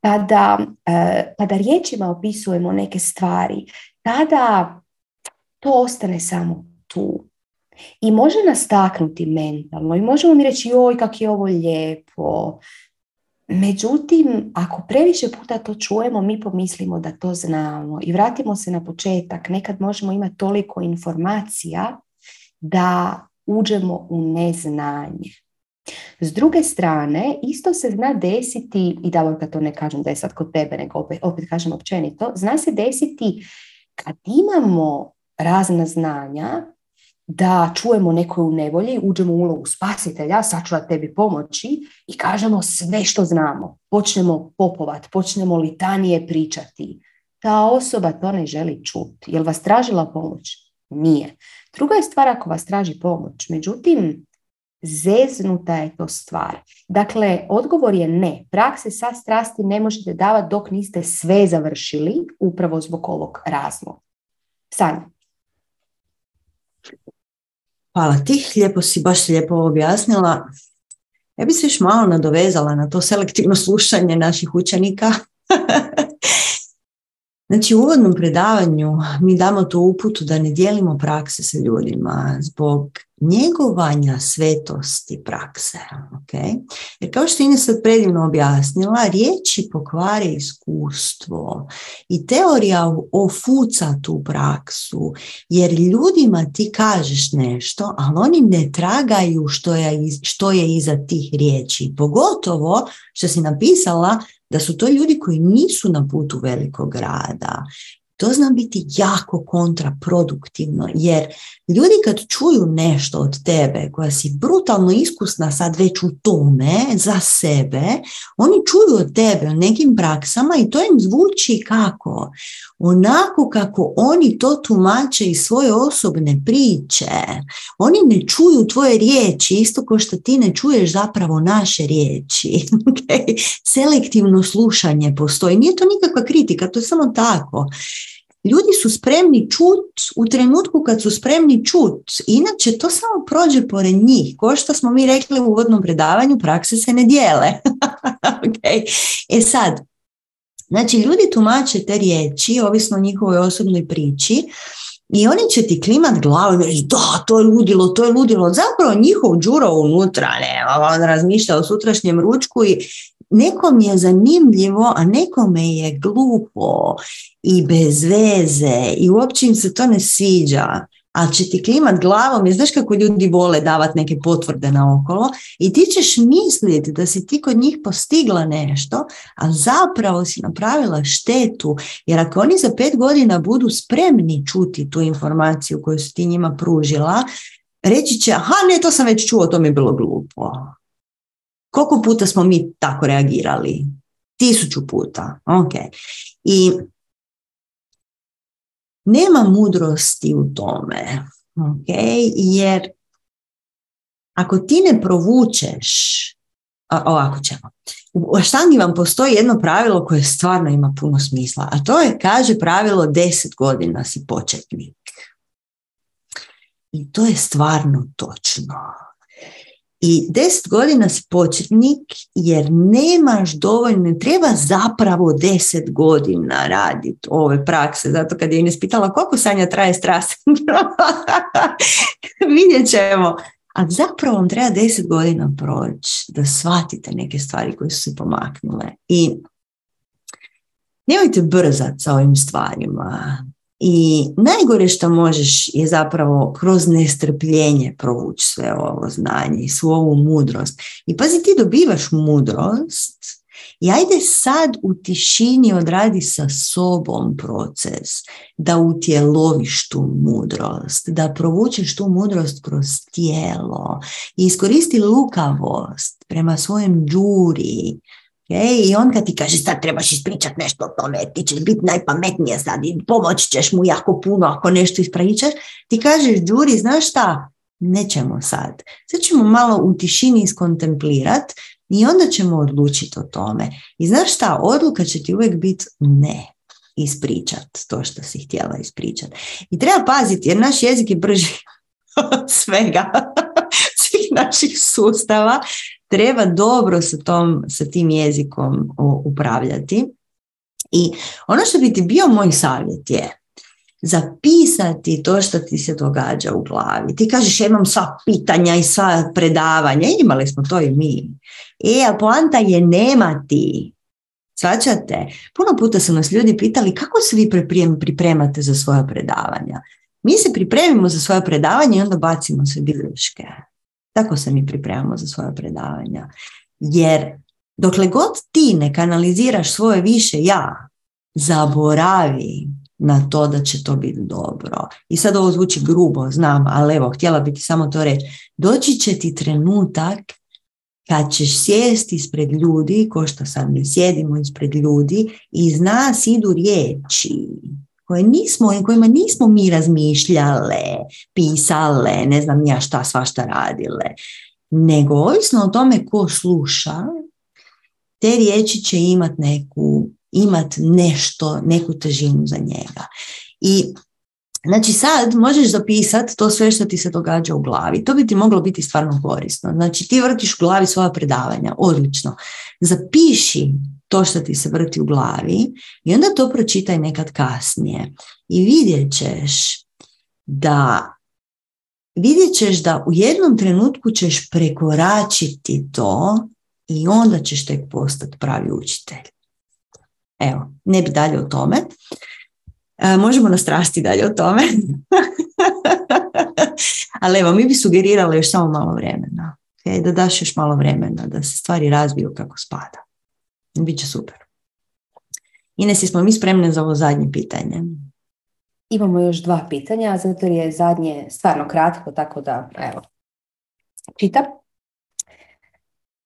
Kada, e, kada riječima opisujemo neke stvari, tada to ostane samo tu. I može nas taknuti mentalno i možemo mi reći joj kak je ovo lijepo. Međutim, ako previše puta to čujemo, mi pomislimo da to znamo i vratimo se na početak. Nekad možemo imati toliko informacija da uđemo u neznanje. S druge strane, isto se zna desiti, i da kad to ne kažem da je sad kod tebe, nego opet, opet kažem općenito, zna se desiti kad imamo razna znanja, da čujemo neko u nevolji, uđemo u ulogu spasitelja, ću tebi pomoći i kažemo sve što znamo. Počnemo popovat, počnemo litanije pričati. Ta osoba to ne želi čuti. Jel vas tražila pomoć? Nije. Druga je stvar ako vas traži pomoć. Međutim, zeznuta je to stvar. Dakle, odgovor je ne. Prakse sa strasti ne možete davati dok niste sve završili upravo zbog ovog razloga. Sanja. Hvala ti, lijepo si, baš si lijepo objasnila. Ja bi se još malo nadovezala na to selektivno slušanje naših učenika. [laughs] Znači u uvodnom predavanju mi damo tu uputu da ne dijelimo prakse sa ljudima zbog njegovanja svetosti prakse. Okay? Jer kao što Ines sad predivno objasnila, riječi pokvare iskustvo i teorija ofuca tu praksu, jer ljudima ti kažeš nešto, ali oni ne tragaju što je, što je iza tih riječi. Pogotovo što si napisala da su to ljudi koji nisu na putu velikog grada to zna biti jako kontraproduktivno jer ljudi kad čuju nešto od tebe koja si brutalno iskusna sad već u tome za sebe, oni čuju od tebe o nekim praksama i to im zvuči kako? Onako kako oni to tumače iz svoje osobne priče. Oni ne čuju tvoje riječi isto kao što ti ne čuješ zapravo naše riječi. [laughs] Selektivno slušanje postoji. Nije to nikakva kritika, to je samo tako. Ljudi su spremni čut u trenutku kad su spremni čut. Inače, to samo prođe pored njih. Ko što smo mi rekli u uvodnom predavanju, prakse se ne dijele. [laughs] okay. E sad, znači ljudi tumače te riječi, ovisno o njihovoj osobnoj priči, i oni će ti klimat glavom i reći da, to je ludilo, to je ludilo. Zapravo njihov džuro unutra, ne, on razmišlja o sutrašnjem ručku i nekom je zanimljivo, a nekome je glupo i bez veze i uopće im se to ne sviđa ali će ti klimat glavom, jer znaš kako ljudi vole davati neke potvrde na okolo i ti ćeš misliti da si ti kod njih postigla nešto, a zapravo si napravila štetu, jer ako oni za pet godina budu spremni čuti tu informaciju koju si ti njima pružila, reći će, aha ne, to sam već čuo, to mi je bilo glupo. Koliko puta smo mi tako reagirali? Tisuću puta. Ok. I nema mudrosti u tome. Ok. Jer ako ti ne provučeš ovako ćemo. U štangi vam postoji jedno pravilo koje stvarno ima puno smisla, a to je, kaže pravilo deset godina si početnik. I to je stvarno točno. I deset godina si početnik jer nemaš dovoljno, treba zapravo deset godina raditi ove prakse. Zato kad je Ines pitala koliko sanja traje strast, [laughs] vidjet ćemo. A zapravo vam treba deset godina proći da shvatite neke stvari koje su se pomaknule. I nemojte brzati sa ovim stvarima. I najgore što možeš je zapravo kroz nestrpljenje provući sve ovo znanje i svu ovu mudrost. I pazi, ti dobivaš mudrost i ajde sad u tišini odradi sa sobom proces da utjeloviš tu mudrost, da provučeš tu mudrost kroz tijelo i iskoristi lukavost prema svojem džuri, Okay? I on kad ti kaže sad trebaš ispričati nešto o tome, ti ćeš biti najpametnije sad i pomoći ćeš mu jako puno ako nešto ispričaš, ti kažeš Đuri, znaš šta, nećemo sad. Sad ćemo malo u tišini iskontemplirati i onda ćemo odlučiti o tome. I znaš šta, odluka će ti uvijek biti ne ispričat to što si htjela ispričat. I treba paziti jer naš jezik je brži [laughs] od svega, [laughs] svih naših sustava treba dobro sa, tom, sa tim jezikom upravljati. I ono što bi ti bio moj savjet je zapisati to što ti se događa u glavi. Ti kažeš ja imam sva pitanja i sva predavanja, imali smo to i mi. E, a poanta je nemati. Svačate? Puno puta su nas ljudi pitali kako se vi pripremate za svoja predavanja. Mi se pripremimo za svoje predavanje i onda bacimo sve bilješke. Tako se mi pripremamo za svoje predavanja. Jer dokle god ti ne kanaliziraš svoje više ja, zaboravi na to da će to biti dobro. I sad ovo zvuči grubo, znam, ali evo, htjela bi ti samo to reći. Doći će ti trenutak kad ćeš sjesti ispred ljudi, ko što sad mi sjedimo ispred ljudi, i iz nas idu riječi koje nismo, kojima nismo mi razmišljale, pisale, ne znam ja šta svašta radile, nego ovisno o tome ko sluša, te riječi će imat neku, imat nešto, neku težinu za njega. I Znači sad možeš zapisati to sve što ti se događa u glavi. To bi ti moglo biti stvarno korisno. Znači ti vrtiš u glavi svoja predavanja, odlično. Zapiši to što ti se vrti u glavi i onda to pročitaj nekad kasnije. I vidjet ćeš da vidjet ćeš da u jednom trenutku ćeš prekoračiti to i onda ćeš tek postati pravi učitelj. Evo, ne bi dalje o tome. E, možemo nastrasti dalje o tome. [laughs] Ali evo, mi bi sugerirali još samo malo vremena. Okay? Da daš još malo vremena, da se stvari razviju kako spada. Biće super. Ines, smo mi spremne za ovo zadnje pitanje? Imamo još dva pitanja, zato je zadnje stvarno kratko, tako da, evo, čitam.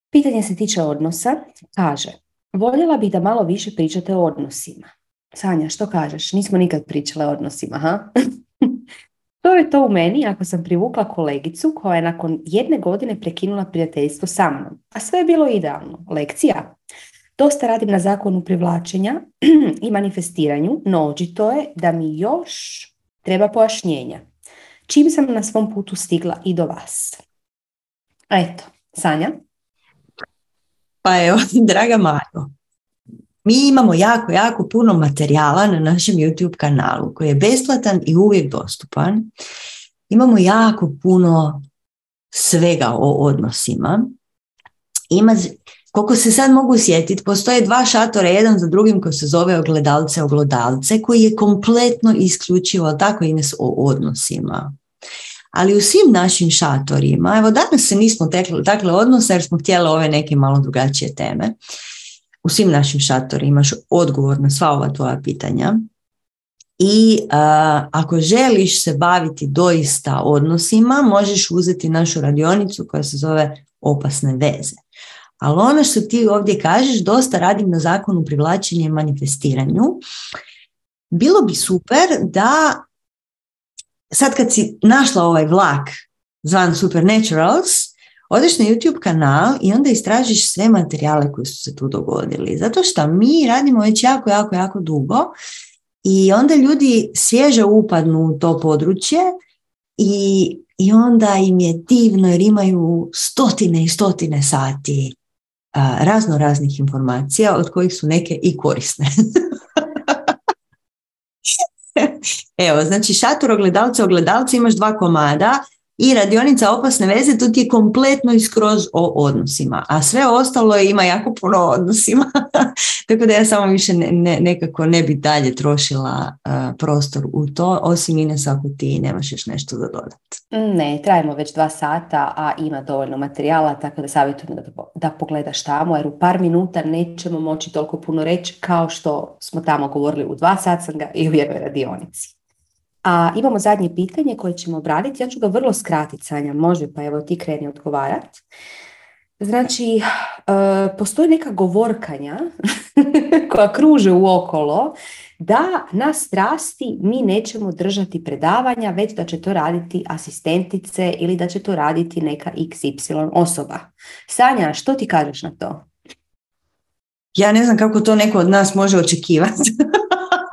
Pitanje se tiče odnosa. Kaže, voljela bih da malo više pričate o odnosima. Sanja, što kažeš? Nismo nikad pričale o odnosima, ha? [laughs] to je to u meni ako sam privukla kolegicu koja je nakon jedne godine prekinula prijateljstvo sa mnom. A sve je bilo idealno. Lekcija. Dosta radim na zakonu privlačenja [clears throat] i manifestiranju, no očito je da mi još treba pojašnjenja. Čim sam na svom putu stigla i do vas. Eto, Sanja? Pa evo, [laughs] draga Majo, mi imamo jako, jako puno materijala na našem YouTube kanalu koji je besplatan i uvijek dostupan. Imamo jako puno svega o odnosima. Ima, koliko se sad mogu sjetiti, postoje dva šatora, jedan za drugim koji se zove ogledalce ogledalce, koji je kompletno isključivo tako i o odnosima. Ali u svim našim šatorima, evo danas se nismo tekli takle odnose jer smo htjeli ove neke malo drugačije teme, u svim našim šatorima imaš odgovor na sva ova tvoja pitanja i ako želiš se baviti doista odnosima, možeš uzeti našu radionicu koja se zove opasne veze. Ali ono što ti ovdje kažeš, dosta radim na zakonu privlačenja i manifestiranju. Bilo bi super da sad kad si našla ovaj vlak zvan Supernaturals, odeš na YouTube kanal i onda istražiš sve materijale koji su se tu dogodili. Zato što mi radimo već jako, jako, jako dugo i onda ljudi svježe upadnu u to područje i, i onda im je divno jer imaju stotine i stotine sati razno raznih informacija od kojih su neke i korisne. [laughs] Evo, znači šator ogledalca, ogledalca imaš dva komada i radionica opasne veze, tu ti je kompletno i skroz o odnosima, a sve ostalo ima jako puno odnosima, [laughs] tako da ja samo više ne, nekako ne bi dalje trošila prostor u to, osim Ines ako ti nemaš još nešto za dodati. Ne, trajimo već dva sata, a ima dovoljno materijala, tako da savjetujem da, da pogledaš tamo, jer u par minuta nećemo moći toliko puno reći kao što smo tamo govorili u dva satsanga i u jednoj radionici. A imamo zadnje pitanje koje ćemo obraditi. Ja ću ga vrlo skratiti, Sanja. Može, pa evo ti kreni odgovarati. Znači, e, postoji neka govorkanja [laughs] koja kruže u okolo da na strasti mi nećemo držati predavanja, već da će to raditi asistentice ili da će to raditi neka XY osoba. Sanja, što ti kažeš na to? Ja ne znam kako to neko od nas može očekivati.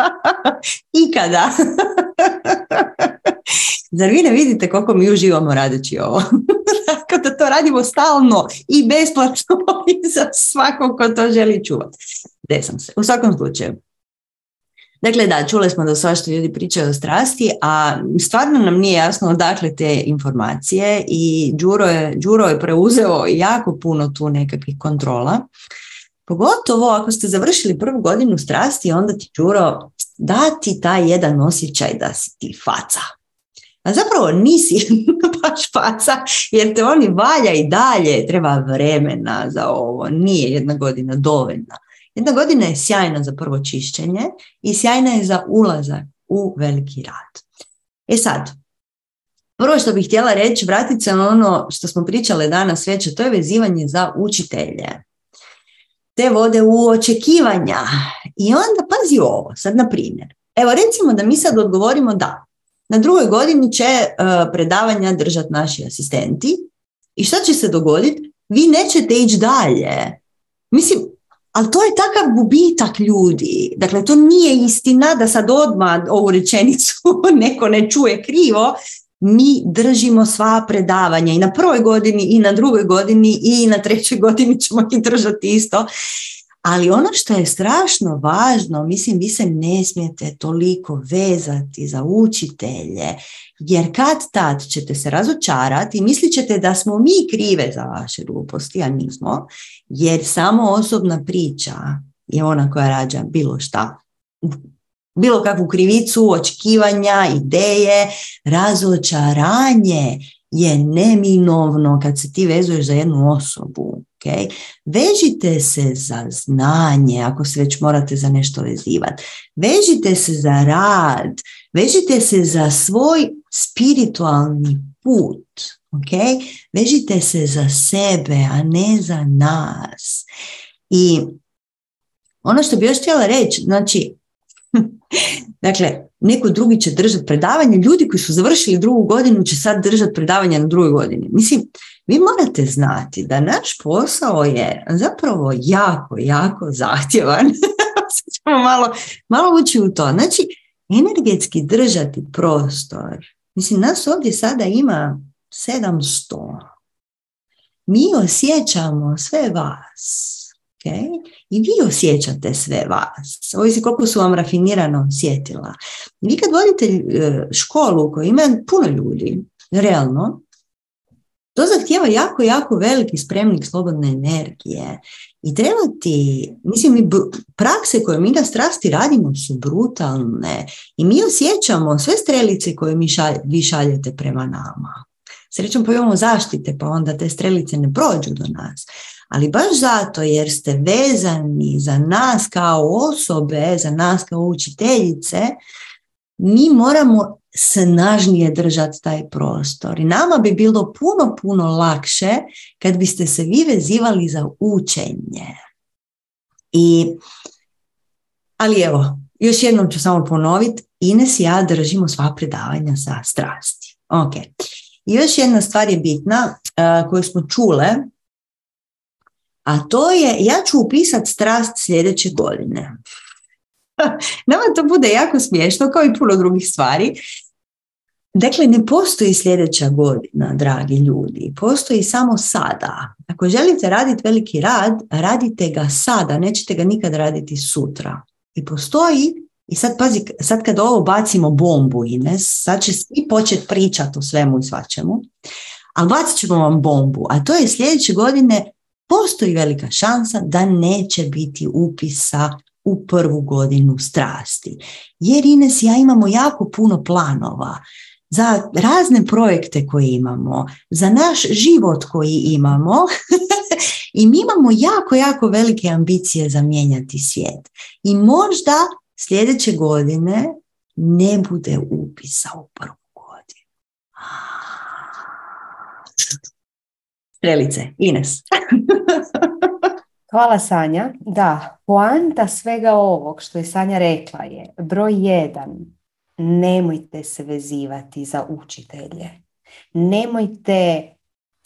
[laughs] Ikada. [laughs] [laughs] Zar vi ne vidite koliko mi uživamo radeći ovo? [laughs] Tako da to radimo stalno i besplatno [laughs] i za svakog ko to želi čuvati. Desam se. U svakom slučaju. Dakle, da, čuli smo da svašta ljudi pričaju o strasti, a stvarno nam nije jasno odakle te informacije i Đuro je, Đuro je preuzeo jako puno tu nekakvih kontrola. Pogotovo ako ste završili prvu godinu strasti, onda ti Đuro dati taj jedan osjećaj da si ti faca. a zapravo nisi [laughs] baš faca jer te oni valja i dalje, treba vremena za ovo, nije jedna godina dovoljna. Jedna godina je sjajna za prvo čišćenje i sjajna je za ulazak u veliki rad. E sad, prvo što bih htjela reći, vratiti se na ono što smo pričale danas već, to je vezivanje za učitelje. Te vode u očekivanja. I onda pazi ovo, sad na primjer. Evo recimo da mi sad odgovorimo da, na drugoj godini će e, predavanja držati naši asistenti i šta će se dogoditi? Vi nećete ići dalje. Mislim, ali to je takav gubitak ljudi. Dakle, to nije istina da sad odmah ovu rečenicu [laughs] neko ne čuje krivo. Mi držimo sva predavanja i na prvoj godini i na drugoj godini i na trećoj godini ćemo ih držati isto. Ali ono što je strašno važno, mislim, vi se ne smijete toliko vezati za učitelje, jer kad tad ćete se razočarati i mislit ćete da smo mi krive za vaše gluposti, a nismo, jer samo osobna priča je ona koja rađa bilo šta. Bilo kakvu krivicu, očekivanja, ideje, razočaranje je neminovno kad se ti vezuješ za jednu osobu. Okay? Vežite se za znanje, ako se već morate za nešto vezivati. Vežite se za rad, vežite se za svoj spiritualni put. Okay? Vežite se za sebe, a ne za nas. I ono što bi još htjela reći, znači, [laughs] dakle, neko drugi će držati predavanje, ljudi koji su završili drugu godinu će sad držati predavanje na drugoj godini. Mislim, vi morate znati da naš posao je zapravo jako, jako zahtjevan. [laughs] ćemo malo, malo ući u to. Znači, energetski držati prostor. Mislim, nas ovdje sada ima 700. Mi osjećamo sve vas. Okay? I vi osjećate sve vas. Ovisi koliko su vam rafinirano osjetila. Vi kad vodite e, školu u kojoj ima puno ljudi, realno, to zahtjeva jako, jako veliki spremnik slobodne energije. I treba ti, mislim, mi prakse koje mi na strasti radimo su brutalne i mi osjećamo sve strelice koje mi vi šaljete prema nama. Srećom pa imamo zaštite, pa onda te strelice ne prođu do nas. Ali baš zato jer ste vezani za nas kao osobe, za nas kao učiteljice, mi moramo snažnije držati taj prostor. I nama bi bilo puno, puno lakše kad biste se vi vezivali za učenje. I, ali evo, još jednom ću samo ponoviti, Ines i ja držimo sva predavanja sa strasti. Ok. Još jedna stvar je bitna uh, koju smo čule, a to je, ja ću upisati strast sljedeće godine. [laughs] Nama to bude jako smiješno, kao i puno drugih stvari. Dakle, ne postoji sljedeća godina, dragi ljudi. Postoji samo sada. Ako želite raditi veliki rad, radite ga sada, nećete ga nikad raditi sutra. I postoji, i sad pazi, sad kad ovo bacimo bombu, Ines, sad će svi početi pričati o svemu i svačemu, ali bacit ćemo vam bombu, a to je sljedeće godine postoji velika šansa da neće biti upisa u prvu godinu strasti. Jer Ines ja imamo jako puno planova za razne projekte koje imamo, za naš život koji imamo [laughs] i mi imamo jako, jako velike ambicije za mijenjati svijet. I možda sljedeće godine ne bude upisa u prvu godinu. Strelice, Ines. [laughs] Hvala Sanja. Da, poanta svega ovog što je Sanja rekla je broj jedan, nemojte se vezivati za učitelje. Nemojte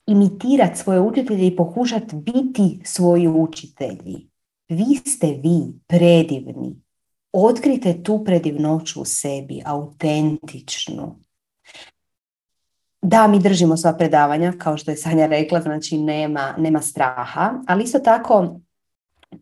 imitirati svoje učitelje i pokušati biti svoji učitelji. Vi ste vi, predivni. Otkrite tu predivnoću u sebi, autentičnu. Da, mi držimo sva predavanja, kao što je Sanja rekla, znači nema, nema straha, ali isto tako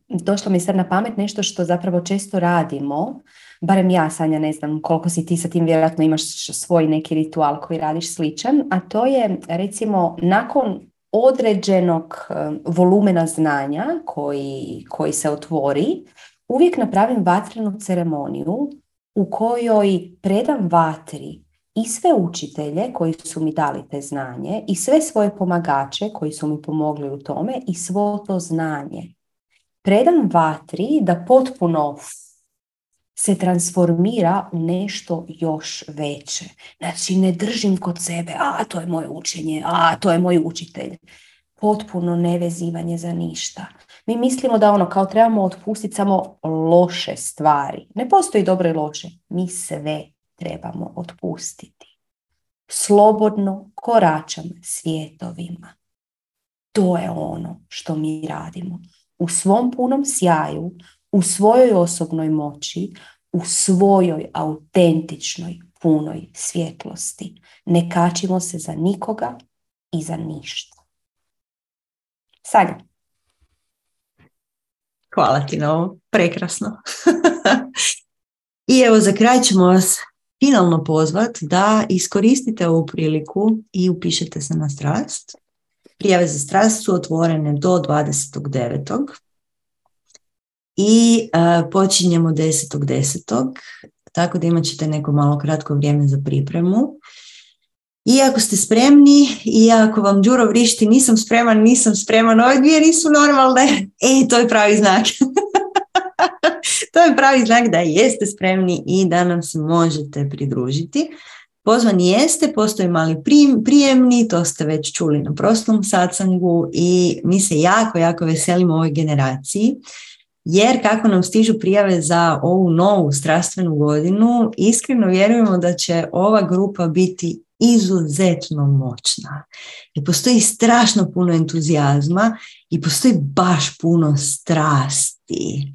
došlo mi sad na pamet nešto što zapravo često radimo, barem ja, Sanja, ne znam koliko si ti sa tim, vjerojatno imaš svoj neki ritual koji radiš sličan, a to je recimo nakon određenog volumena znanja koji, koji se otvori, uvijek napravim vatrenu ceremoniju u kojoj predam vatri i sve učitelje koji su mi dali te znanje i sve svoje pomagače koji su mi pomogli u tome i svo to znanje. Predam vatri da potpuno se transformira u nešto još veće. Znači ne držim kod sebe, a to je moje učenje, a to je moj učitelj. Potpuno nevezivanje za ništa. Mi mislimo da ono kao trebamo otpustiti samo loše stvari. Ne postoji dobro i loše. Mi sve trebamo otpustiti. Slobodno koračam svijetovima. To je ono što mi radimo. U svom punom sjaju, u svojoj osobnoj moći, u svojoj autentičnoj punoj svjetlosti. Ne kačimo se za nikoga i za ništa. Sanja. Hvala ti na ovo. Prekrasno. [laughs] I evo za kraj ćemo vas finalno pozvat da iskoristite ovu priliku i upišete se na strast. Prijave za strast su otvorene do 29. I uh, počinjemo 10.10. Tako da imat ćete neko malo kratko vrijeme za pripremu. I ako ste spremni i ako vam Đuro vrišti nisam spreman, nisam spreman, ove dvije nisu normalne, [laughs] e, to je pravi znak. [laughs] to je pravi znak da jeste spremni i da nam se možete pridružiti. Pozvani jeste, postoji mali prijemni, to ste već čuli na prostom satsangu i mi se jako, jako veselimo ovoj generaciji jer kako nam stižu prijave za ovu novu strastvenu godinu, iskreno vjerujemo da će ova grupa biti izuzetno moćna. I postoji strašno puno entuzijazma i postoji baš puno strasti.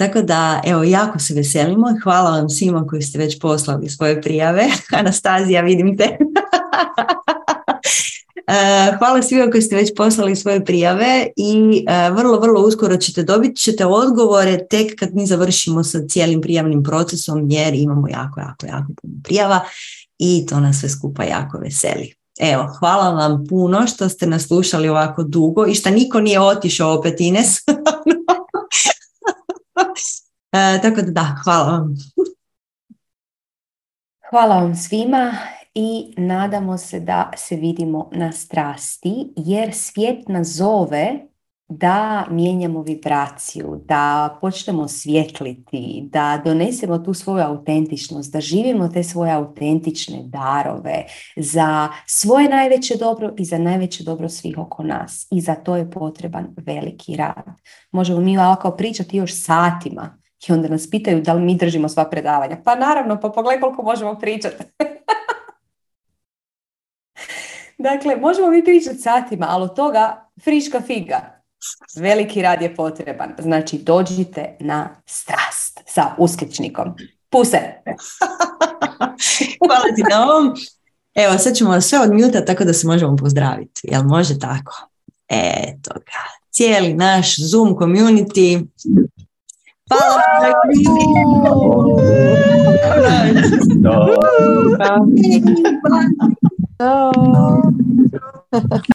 Tako da, evo, jako se veselimo i hvala vam svima koji ste već poslali svoje prijave. [laughs] Anastazija, vidim te. [laughs] E, hvala svima koji ste već poslali svoje prijave i e, vrlo, vrlo uskoro ćete dobiti ćete odgovore tek kad mi završimo sa cijelim prijavnim procesom jer imamo jako, jako, jako puno prijava i to nas sve skupa jako veseli. Evo, hvala vam puno što ste nas slušali ovako dugo i što niko nije otišao opet Ines. [laughs] [laughs] e, tako da da, hvala vam. Hvala vam svima i nadamo se da se vidimo na strasti jer svijet nas zove da mijenjamo vibraciju, da počnemo svjetliti, da donesemo tu svoju autentičnost, da živimo te svoje autentične darove za svoje najveće dobro i za najveće dobro svih oko nas. I za to je potreban veliki rad. Možemo mi ovako pričati još satima i onda nas pitaju da li mi držimo sva predavanja. Pa naravno, pa pogledaj koliko možemo pričati. [laughs] dakle, možemo mi pričati satima, ali od toga friška figa Veliki rad je potreban. Znači, dođite na strast sa uskličnikom. Puse! [laughs] Hvala ti na ovom. Evo, sad ćemo sve odmjuta tako da se možemo pozdraviti. Jel može tako? Eto ga. Cijeli naš Zoom community. Hvala! Hvala.